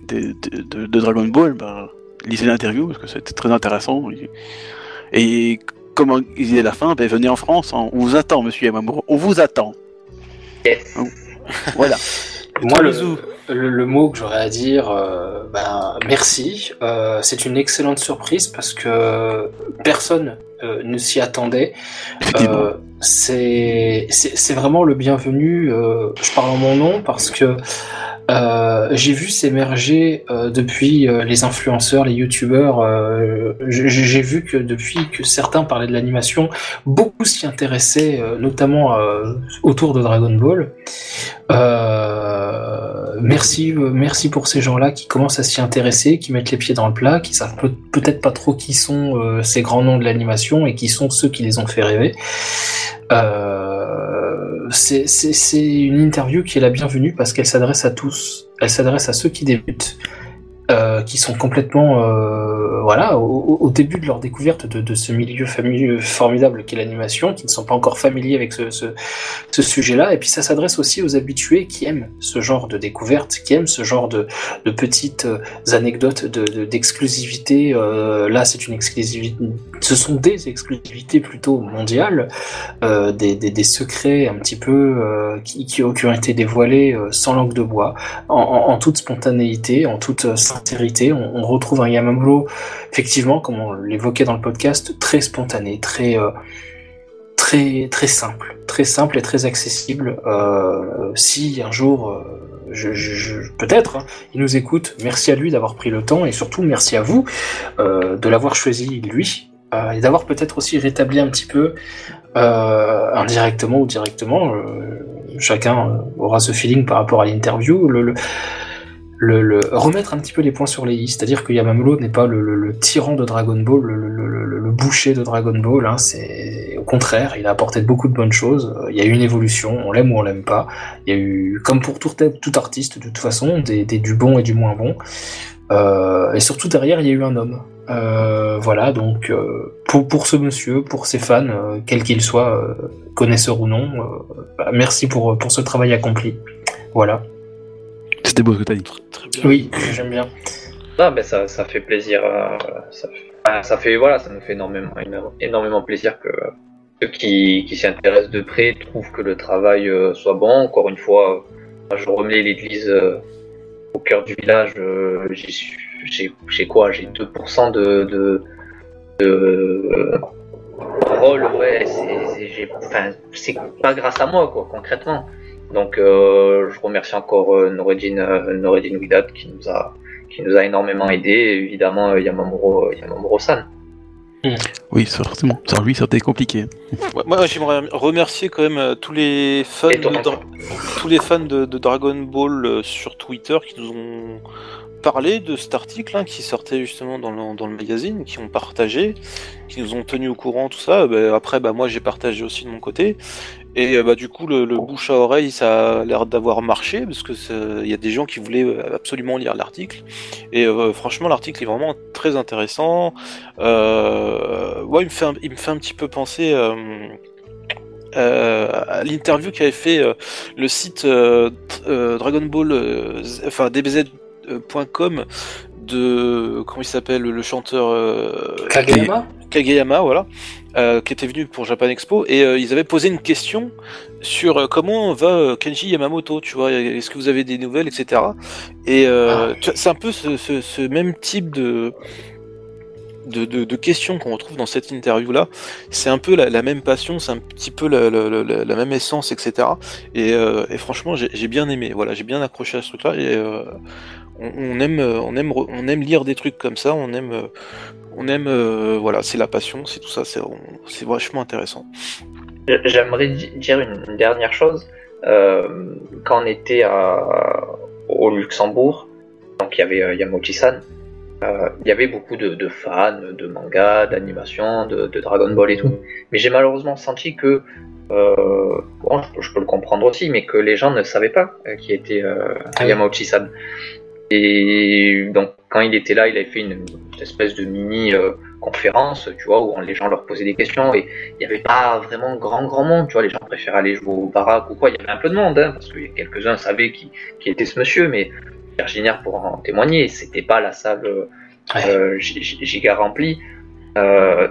de, Dragon Ball, bah, lisez l'interview parce que c'était très intéressant. Et, comment il disait la fin, ben, venez en France, hein. on vous attend, monsieur Yamamuro, on vous attend. voilà. Moi, le, le, mot que j'aurais à dire, euh, ben, merci. Euh, c'est une excellente surprise parce que personne euh, ne s'y attendait. c'est vraiment le bienvenu. je parle en mon nom parce que euh, j'ai vu s'émerger euh, depuis euh, les influenceurs, les youtubeurs. j'ai vu que depuis que certains parlaient de l'animation, beaucoup s'y intéressaient, notamment autour de Dragon Ball. Merci, merci pour ces gens-là qui commencent à s'y intéresser, qui mettent les pieds dans le plat, qui savent peut-être pas trop qui sont ces grands noms de l'animation et qui sont ceux qui les ont fait rêver. c'est une interview qui est la bienvenue parce qu'elle s'adresse à tous. Elle s'adresse à ceux qui débutent, euh, qui sont complètement euh, voilà au, début de leur découverte de, ce milieu formidable qu'est l'animation, qui ne sont pas encore familiers avec ce, sujet-là. Et puis ça s'adresse aussi aux habitués qui aiment ce genre de découverte, qui aiment ce genre de, petites euh, anecdotes d'exclusivité. De, là, c'est une exclusivité. Ce sont des exclusivités plutôt mondiales, des, des, secrets un petit peu qui, ont été dévoilés sans langue de bois, en toute spontanéité, en toute on, retrouve un Yamamuro, effectivement, comme on l'évoquait dans le podcast, très spontané, très, euh, simple, très simple et très accessible. Euh, si un jour euh, peut-être, hein, il nous écoute. Merci à lui d'avoir pris le temps et surtout merci à vous de l'avoir choisi lui et d'avoir peut-être aussi rétabli un petit peu indirectement ou directement. chacun aura ce feeling par rapport à l'interview. Remettre un petit peu les points sur les i, c'est-à-dire que Yamamoto n'est pas le, tyran de Dragon Ball, le, boucher de Dragon Ball, hein, c'est au contraire, il a apporté beaucoup de bonnes choses, il y a eu une évolution, on l'aime ou on l'aime pas, il y a eu, comme pour tout, tout artiste de toute façon, des, du bon et du moins bon, euh, et surtout derrière il y a eu un homme. Euh, voilà, donc euh, pour, pour ce monsieur, pour ses fans, quels qu'ils soient, connaisseurs ou non, bah, merci pour, pour ce travail accompli. Voilà. C'était beau ce que t'as dit. Très bien. Oui, j'aime bien. Non, mais ça, ça fait plaisir. Euh, ça, fait, voilà, ça nous fait énormément, énormément plaisir que ceux qui, qui s'y intéressent de près trouvent que le travail euh, soit bon. Encore une fois, euh, je remets l'église au cœur du village. j'ai quoi J'ai 2% de, de, de rôle, ouais. C'est pas grâce à moi, quoi, concrètement. Donc euh, je remercie encore euh, Noredine, euh, Widat qui nous a qui nous a énormément aidé, et évidemment euh, Yamamuro, Yamamuro-san. Hmm. Oui, forcément. Sans lui, ça aurait été compliqué. <laughs> moi, j'aimerais remercier quand même tous les fans, de, tous les fans de, Dragon Ball sur Twitter qui nous ont parlé de cet article hein, qui sortait justement dans le, dans le, magazine, qui ont partagé, qui nous ont tenu au courant, tout ça. Ben, après, bah, moi j'ai partagé aussi de mon côté. Et euh, bah, du coup, le, bouche à oreille, ça a l'air d'avoir marché, parce que il y a des gens qui voulaient euh, absolument lire l'article. Et euh, franchement, l'article est vraiment très intéressant. Euh, ouais, il me fait un, il me fait un petit peu penser à l'interview qu'avait fait le site Dragon Ball, enfin DBZ.com de comment il s'appelle le chanteur Kageyama? Kageyama voilà euh, qui était venu pour Japan Expo et euh, ils avaient posé une question sur euh, comment va Kenji Yamamoto, tu vois, est-ce que vous avez des nouvelles, etc. Et ah. c'est un peu ce, même type de de, de, questions qu'on retrouve dans cette interview là. C'est un peu la, même passion, c'est un petit peu la, la, même essence, etc. Et, et franchement, j'ai bien aimé. Voilà, j'ai bien accroché à ce truc-là. Et on, aime, on aime, on aime lire des trucs comme ça. On aime, on aime, euh, voilà, c'est la passion, c'est tout ça, c'est vachement intéressant. J'aimerais dire une, dernière chose. Euh, quand on était au Luxembourg, donc il y avait euh, Yamochi-san, il y avait beaucoup de, fans de manga, d'animation, de, Dragon Ball et tout. Mais j'ai malheureusement senti que, bon, je, peux le comprendre aussi, mais que les gens ne savaient pas qui était ah Yamauchi-san. Et donc, quand il était là, il avait fait une, espèce de mini euh, conférence, tu vois, où les gens leur posaient des questions et il n'y avait pas vraiment grand grand monde, tu vois, les gens préféraient aller jouer au baraque ou quoi. Il y avait un peu de monde, hein, parce que quelques-uns savaient qui, qui, était ce monsieur, mais Virginia pour en témoigner, c'était pas la salle euh, giga remplie. Euh,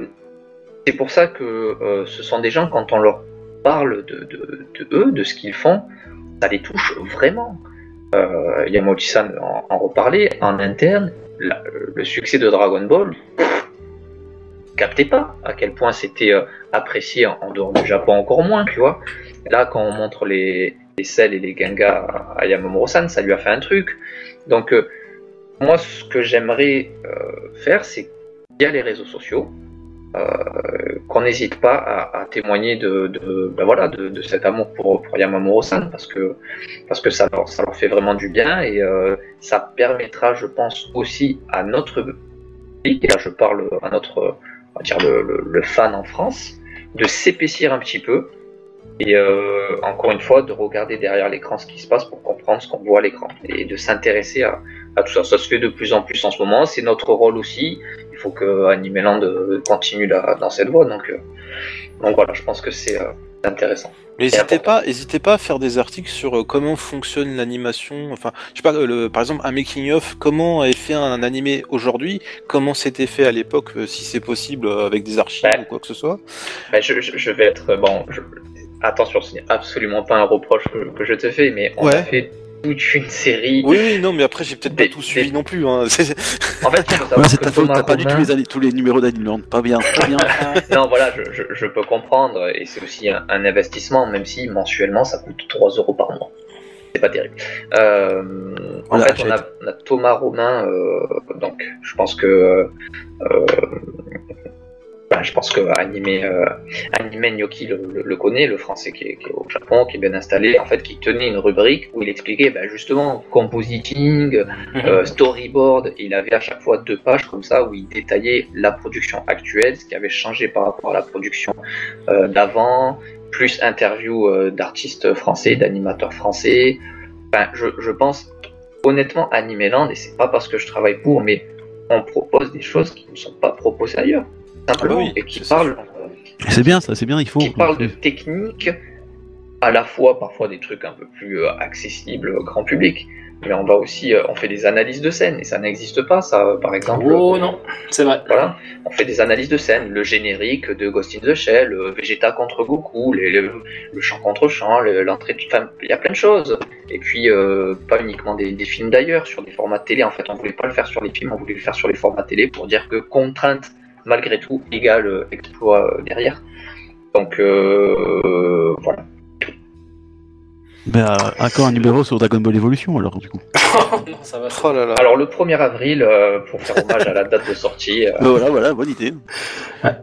c'est pour ça que euh, ce sont des gens, quand on leur parle de, de, de eux, de ce qu'ils font, ça les touche vraiment euh, Yamauchi-san en, reparlait, en interne, le succès de Dragon Ball, captait pas à quel point c'était euh, apprécié en, dehors du Japon encore moins, tu vois. Là, quand on montre les, les et les Gengas à Yamamuro-san, ça lui a fait un truc. Donc, euh, moi, ce que j'aimerais euh, faire, c'est via les réseaux sociaux, qu'on n'hésite pas à, témoigner de, ben voilà, de, cet amour pour, pour Yamamuro-san parce que, parce que ça, leur, fait vraiment du bien et euh, ça permettra, je pense, aussi à notre public, et là je parle à notre on va dire le, fan en France, de s'épaissir un petit peu et euh, encore une fois de regarder derrière l'écran ce qui se passe pour comprendre ce qu'on voit à l'écran et de s'intéresser à, tout ça. Ça se fait de plus en plus en ce moment, c'est notre rôle aussi faut que Animeland continue dans cette voie. Donc, euh, donc voilà, je pense que c'est euh, intéressant. N'hésitez pas, n'hésitez pas à faire des articles sur euh, comment fonctionne l'animation. Enfin, je sais pas, le, par exemple, un making of, comment est fait un animé aujourd'hui, comment c'était fait à l'époque, si c'est possible, avec des archives ou quoi que ce soit. je, vais être bon. Attention, ce n'est absolument pas un reproche que, je te fais, mais on a fait toute une série. Oui, oui, non, mais après, j'ai peut-être pas tout suivi non plus. Hein. <laughs> En fait, c'est ta faute, t'as pas du tout les, tous les numéros d'Animeland. Pas bien, pas bien. <laughs> non, voilà, je, je, peux comprendre, et c'est aussi un, investissement, même si mensuellement ça coûte 3 euros par mois. c'est pas terrible. en fait, on a, Thomas Romain, donc je pense que bah, je pense que animé, euh, animé Gnocchi le, connaît, le français qui est, au Japon, qui est bien installé, en fait, qui tenait une rubrique où il expliquait bah, justement compositing, mhm. euh, storyboard, il avait à chaque fois deux pages comme ça où il détaillait la production actuelle, ce qui avait changé par rapport à la production euh, d'avant, plus interview euh, d'artistes français, d'animateurs français. Je pense honnêtement Animeland, et c'est pas parce que je travaille pour, mais on propose des choses qui ne sont pas proposées ailleurs simplement, ah bah et qui parle. C'est bien ça, c'est bien, il faut. Qui parle de technique, à la fois parfois des trucs un peu plus euh, accessibles au grand public, mais on va aussi, euh, on fait des analyses de scène, et ça n'existe pas, ça, par exemple. Oh non, c'est vrai. Voilà, on fait des analyses de scène, le générique de Ghost in the Shell, Vegeta contre Goku, le, chant contre chant, l'entrée, enfin, il y a plein de choses. Et puis, euh, pas uniquement des, des films d'ailleurs, sur des formats télé, en fait, on voulait pas le faire sur les films, on voulait le faire sur les formats télé pour dire que contrainte malgré tout égal exploit euh, derrière. Donc euh, voilà. Mais encore un numéro sur Dragon Ball Evolution alors du coup. <laughs> non, ça va. Oh alors le 1er avril, pour faire hommage à la date de sortie. <laughs> Voilà, voilà, bonne idée.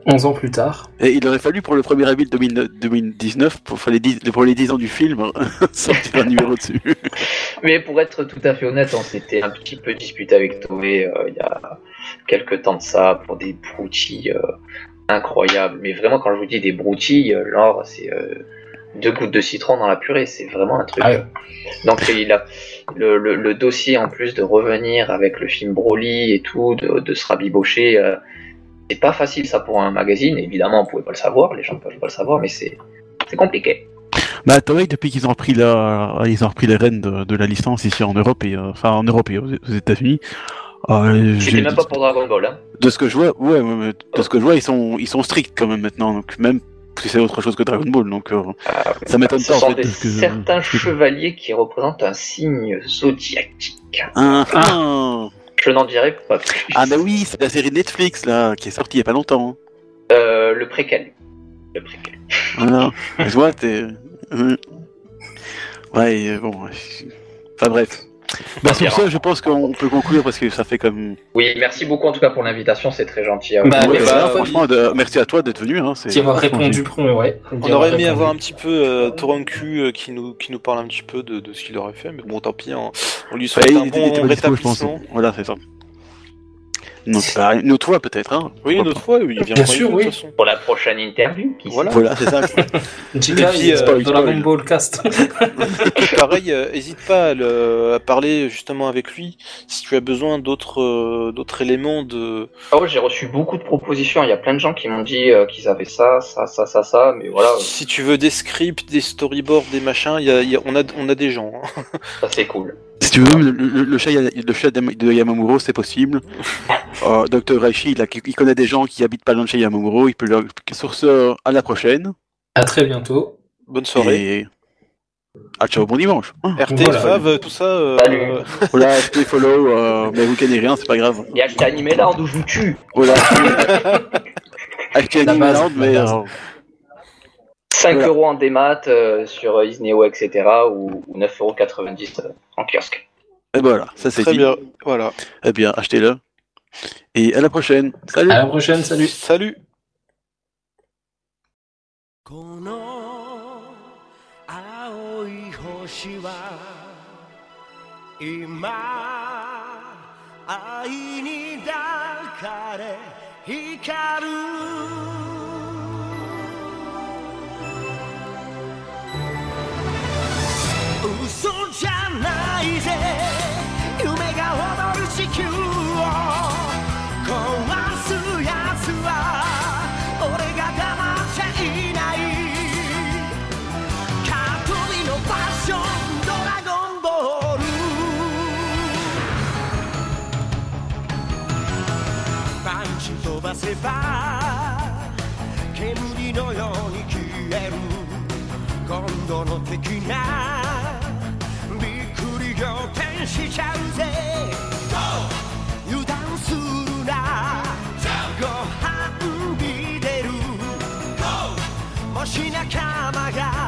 11 ans plus tard. Et il aurait fallu pour le 1er avril 2019, pour les 10, pour les 10 ans du film, <laughs> sortir un numéro dessus. Mais pour être tout à fait honnête, on s'était un petit peu disputé avec Toei il y a quelques temps de ça pour des broutilles euh, incroyables. Mais vraiment, quand je vous dis des broutilles, euh, genre, c'est euh, deux gouttes de citron dans la purée, c'est vraiment un truc. Ah Donc il a le, dossier en plus de revenir avec le film Broly et tout, de, se rabibocher. c'est pas facile ça pour un magazine, évidemment on pouvait pas le savoir, les gens peuvent pas le savoir, mais c'est compliqué. Bah Toei depuis qu'ils ont repris la, ils ont repris les rênes de, la licence ici en Europe et enfin en Europe et aux États-Unis, euh, C'était même pas pour Dragon Ball. Hein. De ce que je vois, ouais, de ce que je vois, ils sont, ils sont stricts quand même maintenant. Donc même si c'est autre chose que Dragon Ball, donc euh, ah, ça m'étonne pas. Ce sont des certains chevaliers qui représentent un signe zodiaque. Ah, ah. Je n'en dirai pas plus. Ah bah oui, c'est la série Netflix là qui est sortie il y a pas longtemps. Euh, le préquel. Le préquel. Voilà. je vois, t'es. Ouais, bon. Enfin bref. Bah, sur ça, je pense qu'on peut conclure parce que ça fait comme. Oui, merci beaucoup en tout cas pour l'invitation, c'est très gentil. Bah, bah, franchement, merci à toi d'être venu. Hein, avoir répondu, ouais. On aurait aimé avoir un petit peu euh, Toranku euh, qui nous qui nous parle un petit peu de, de ce qu'il aurait fait, mais bon, tant pis, hein. on lui souhaite un bon rétablissement. Voilà, c'est ça. Donc, une autre fois peut-être, hein Oui, une autre fois, oui. Bien sûr, oui. Pour la prochaine interview. Voilà, voilà c'est ça. Chica, <laughs> euh, dans la Ball Cast. <laughs> pareil, n'hésite euh, pas à, parler justement avec lui si tu as besoin d'autres euh, d'autres éléments de. Ah ouais, j'ai reçu beaucoup de propositions. Il y a plein de gens qui m'ont dit qu'ils avaient ça, ça, ça, ça, ça, mais voilà. Si tu veux des scripts, des storyboards, des machins, y a, y a, on a on a des gens. Hein. ça c'est cool. Si tu veux, le, chat, le chat de Yamamuro, c'est possible. <laughs> euh, Dr. Raishi, il, connaît des gens qui habitent pas loin de chez Yamamuro. Il peut leur... Sur ce, à la prochaine. À très bientôt. Bonne soirée. Et... Ah, ciao, bon dimanche. RT, Fav, tout ça. Euh... Voilà, RT, follow, euh, mais vous gagnez rien, c'est pas grave. Et acheter Animeland où je vous tue. Voilà. <laughs> Animeland, mais. 5 euros en démat euh, sur Isneo, etc. ou, 9,90€ euh, en kiosque. Et voilà, ça c'est Très bien, voilà. Eh bien, achetez-le. Et à la prochaine. Salut. À la prochaine, salut. Salut. ばせば煙のように消える今度の敵がしちゃうぜ。油断するな。ご飯ビデルもし仲間が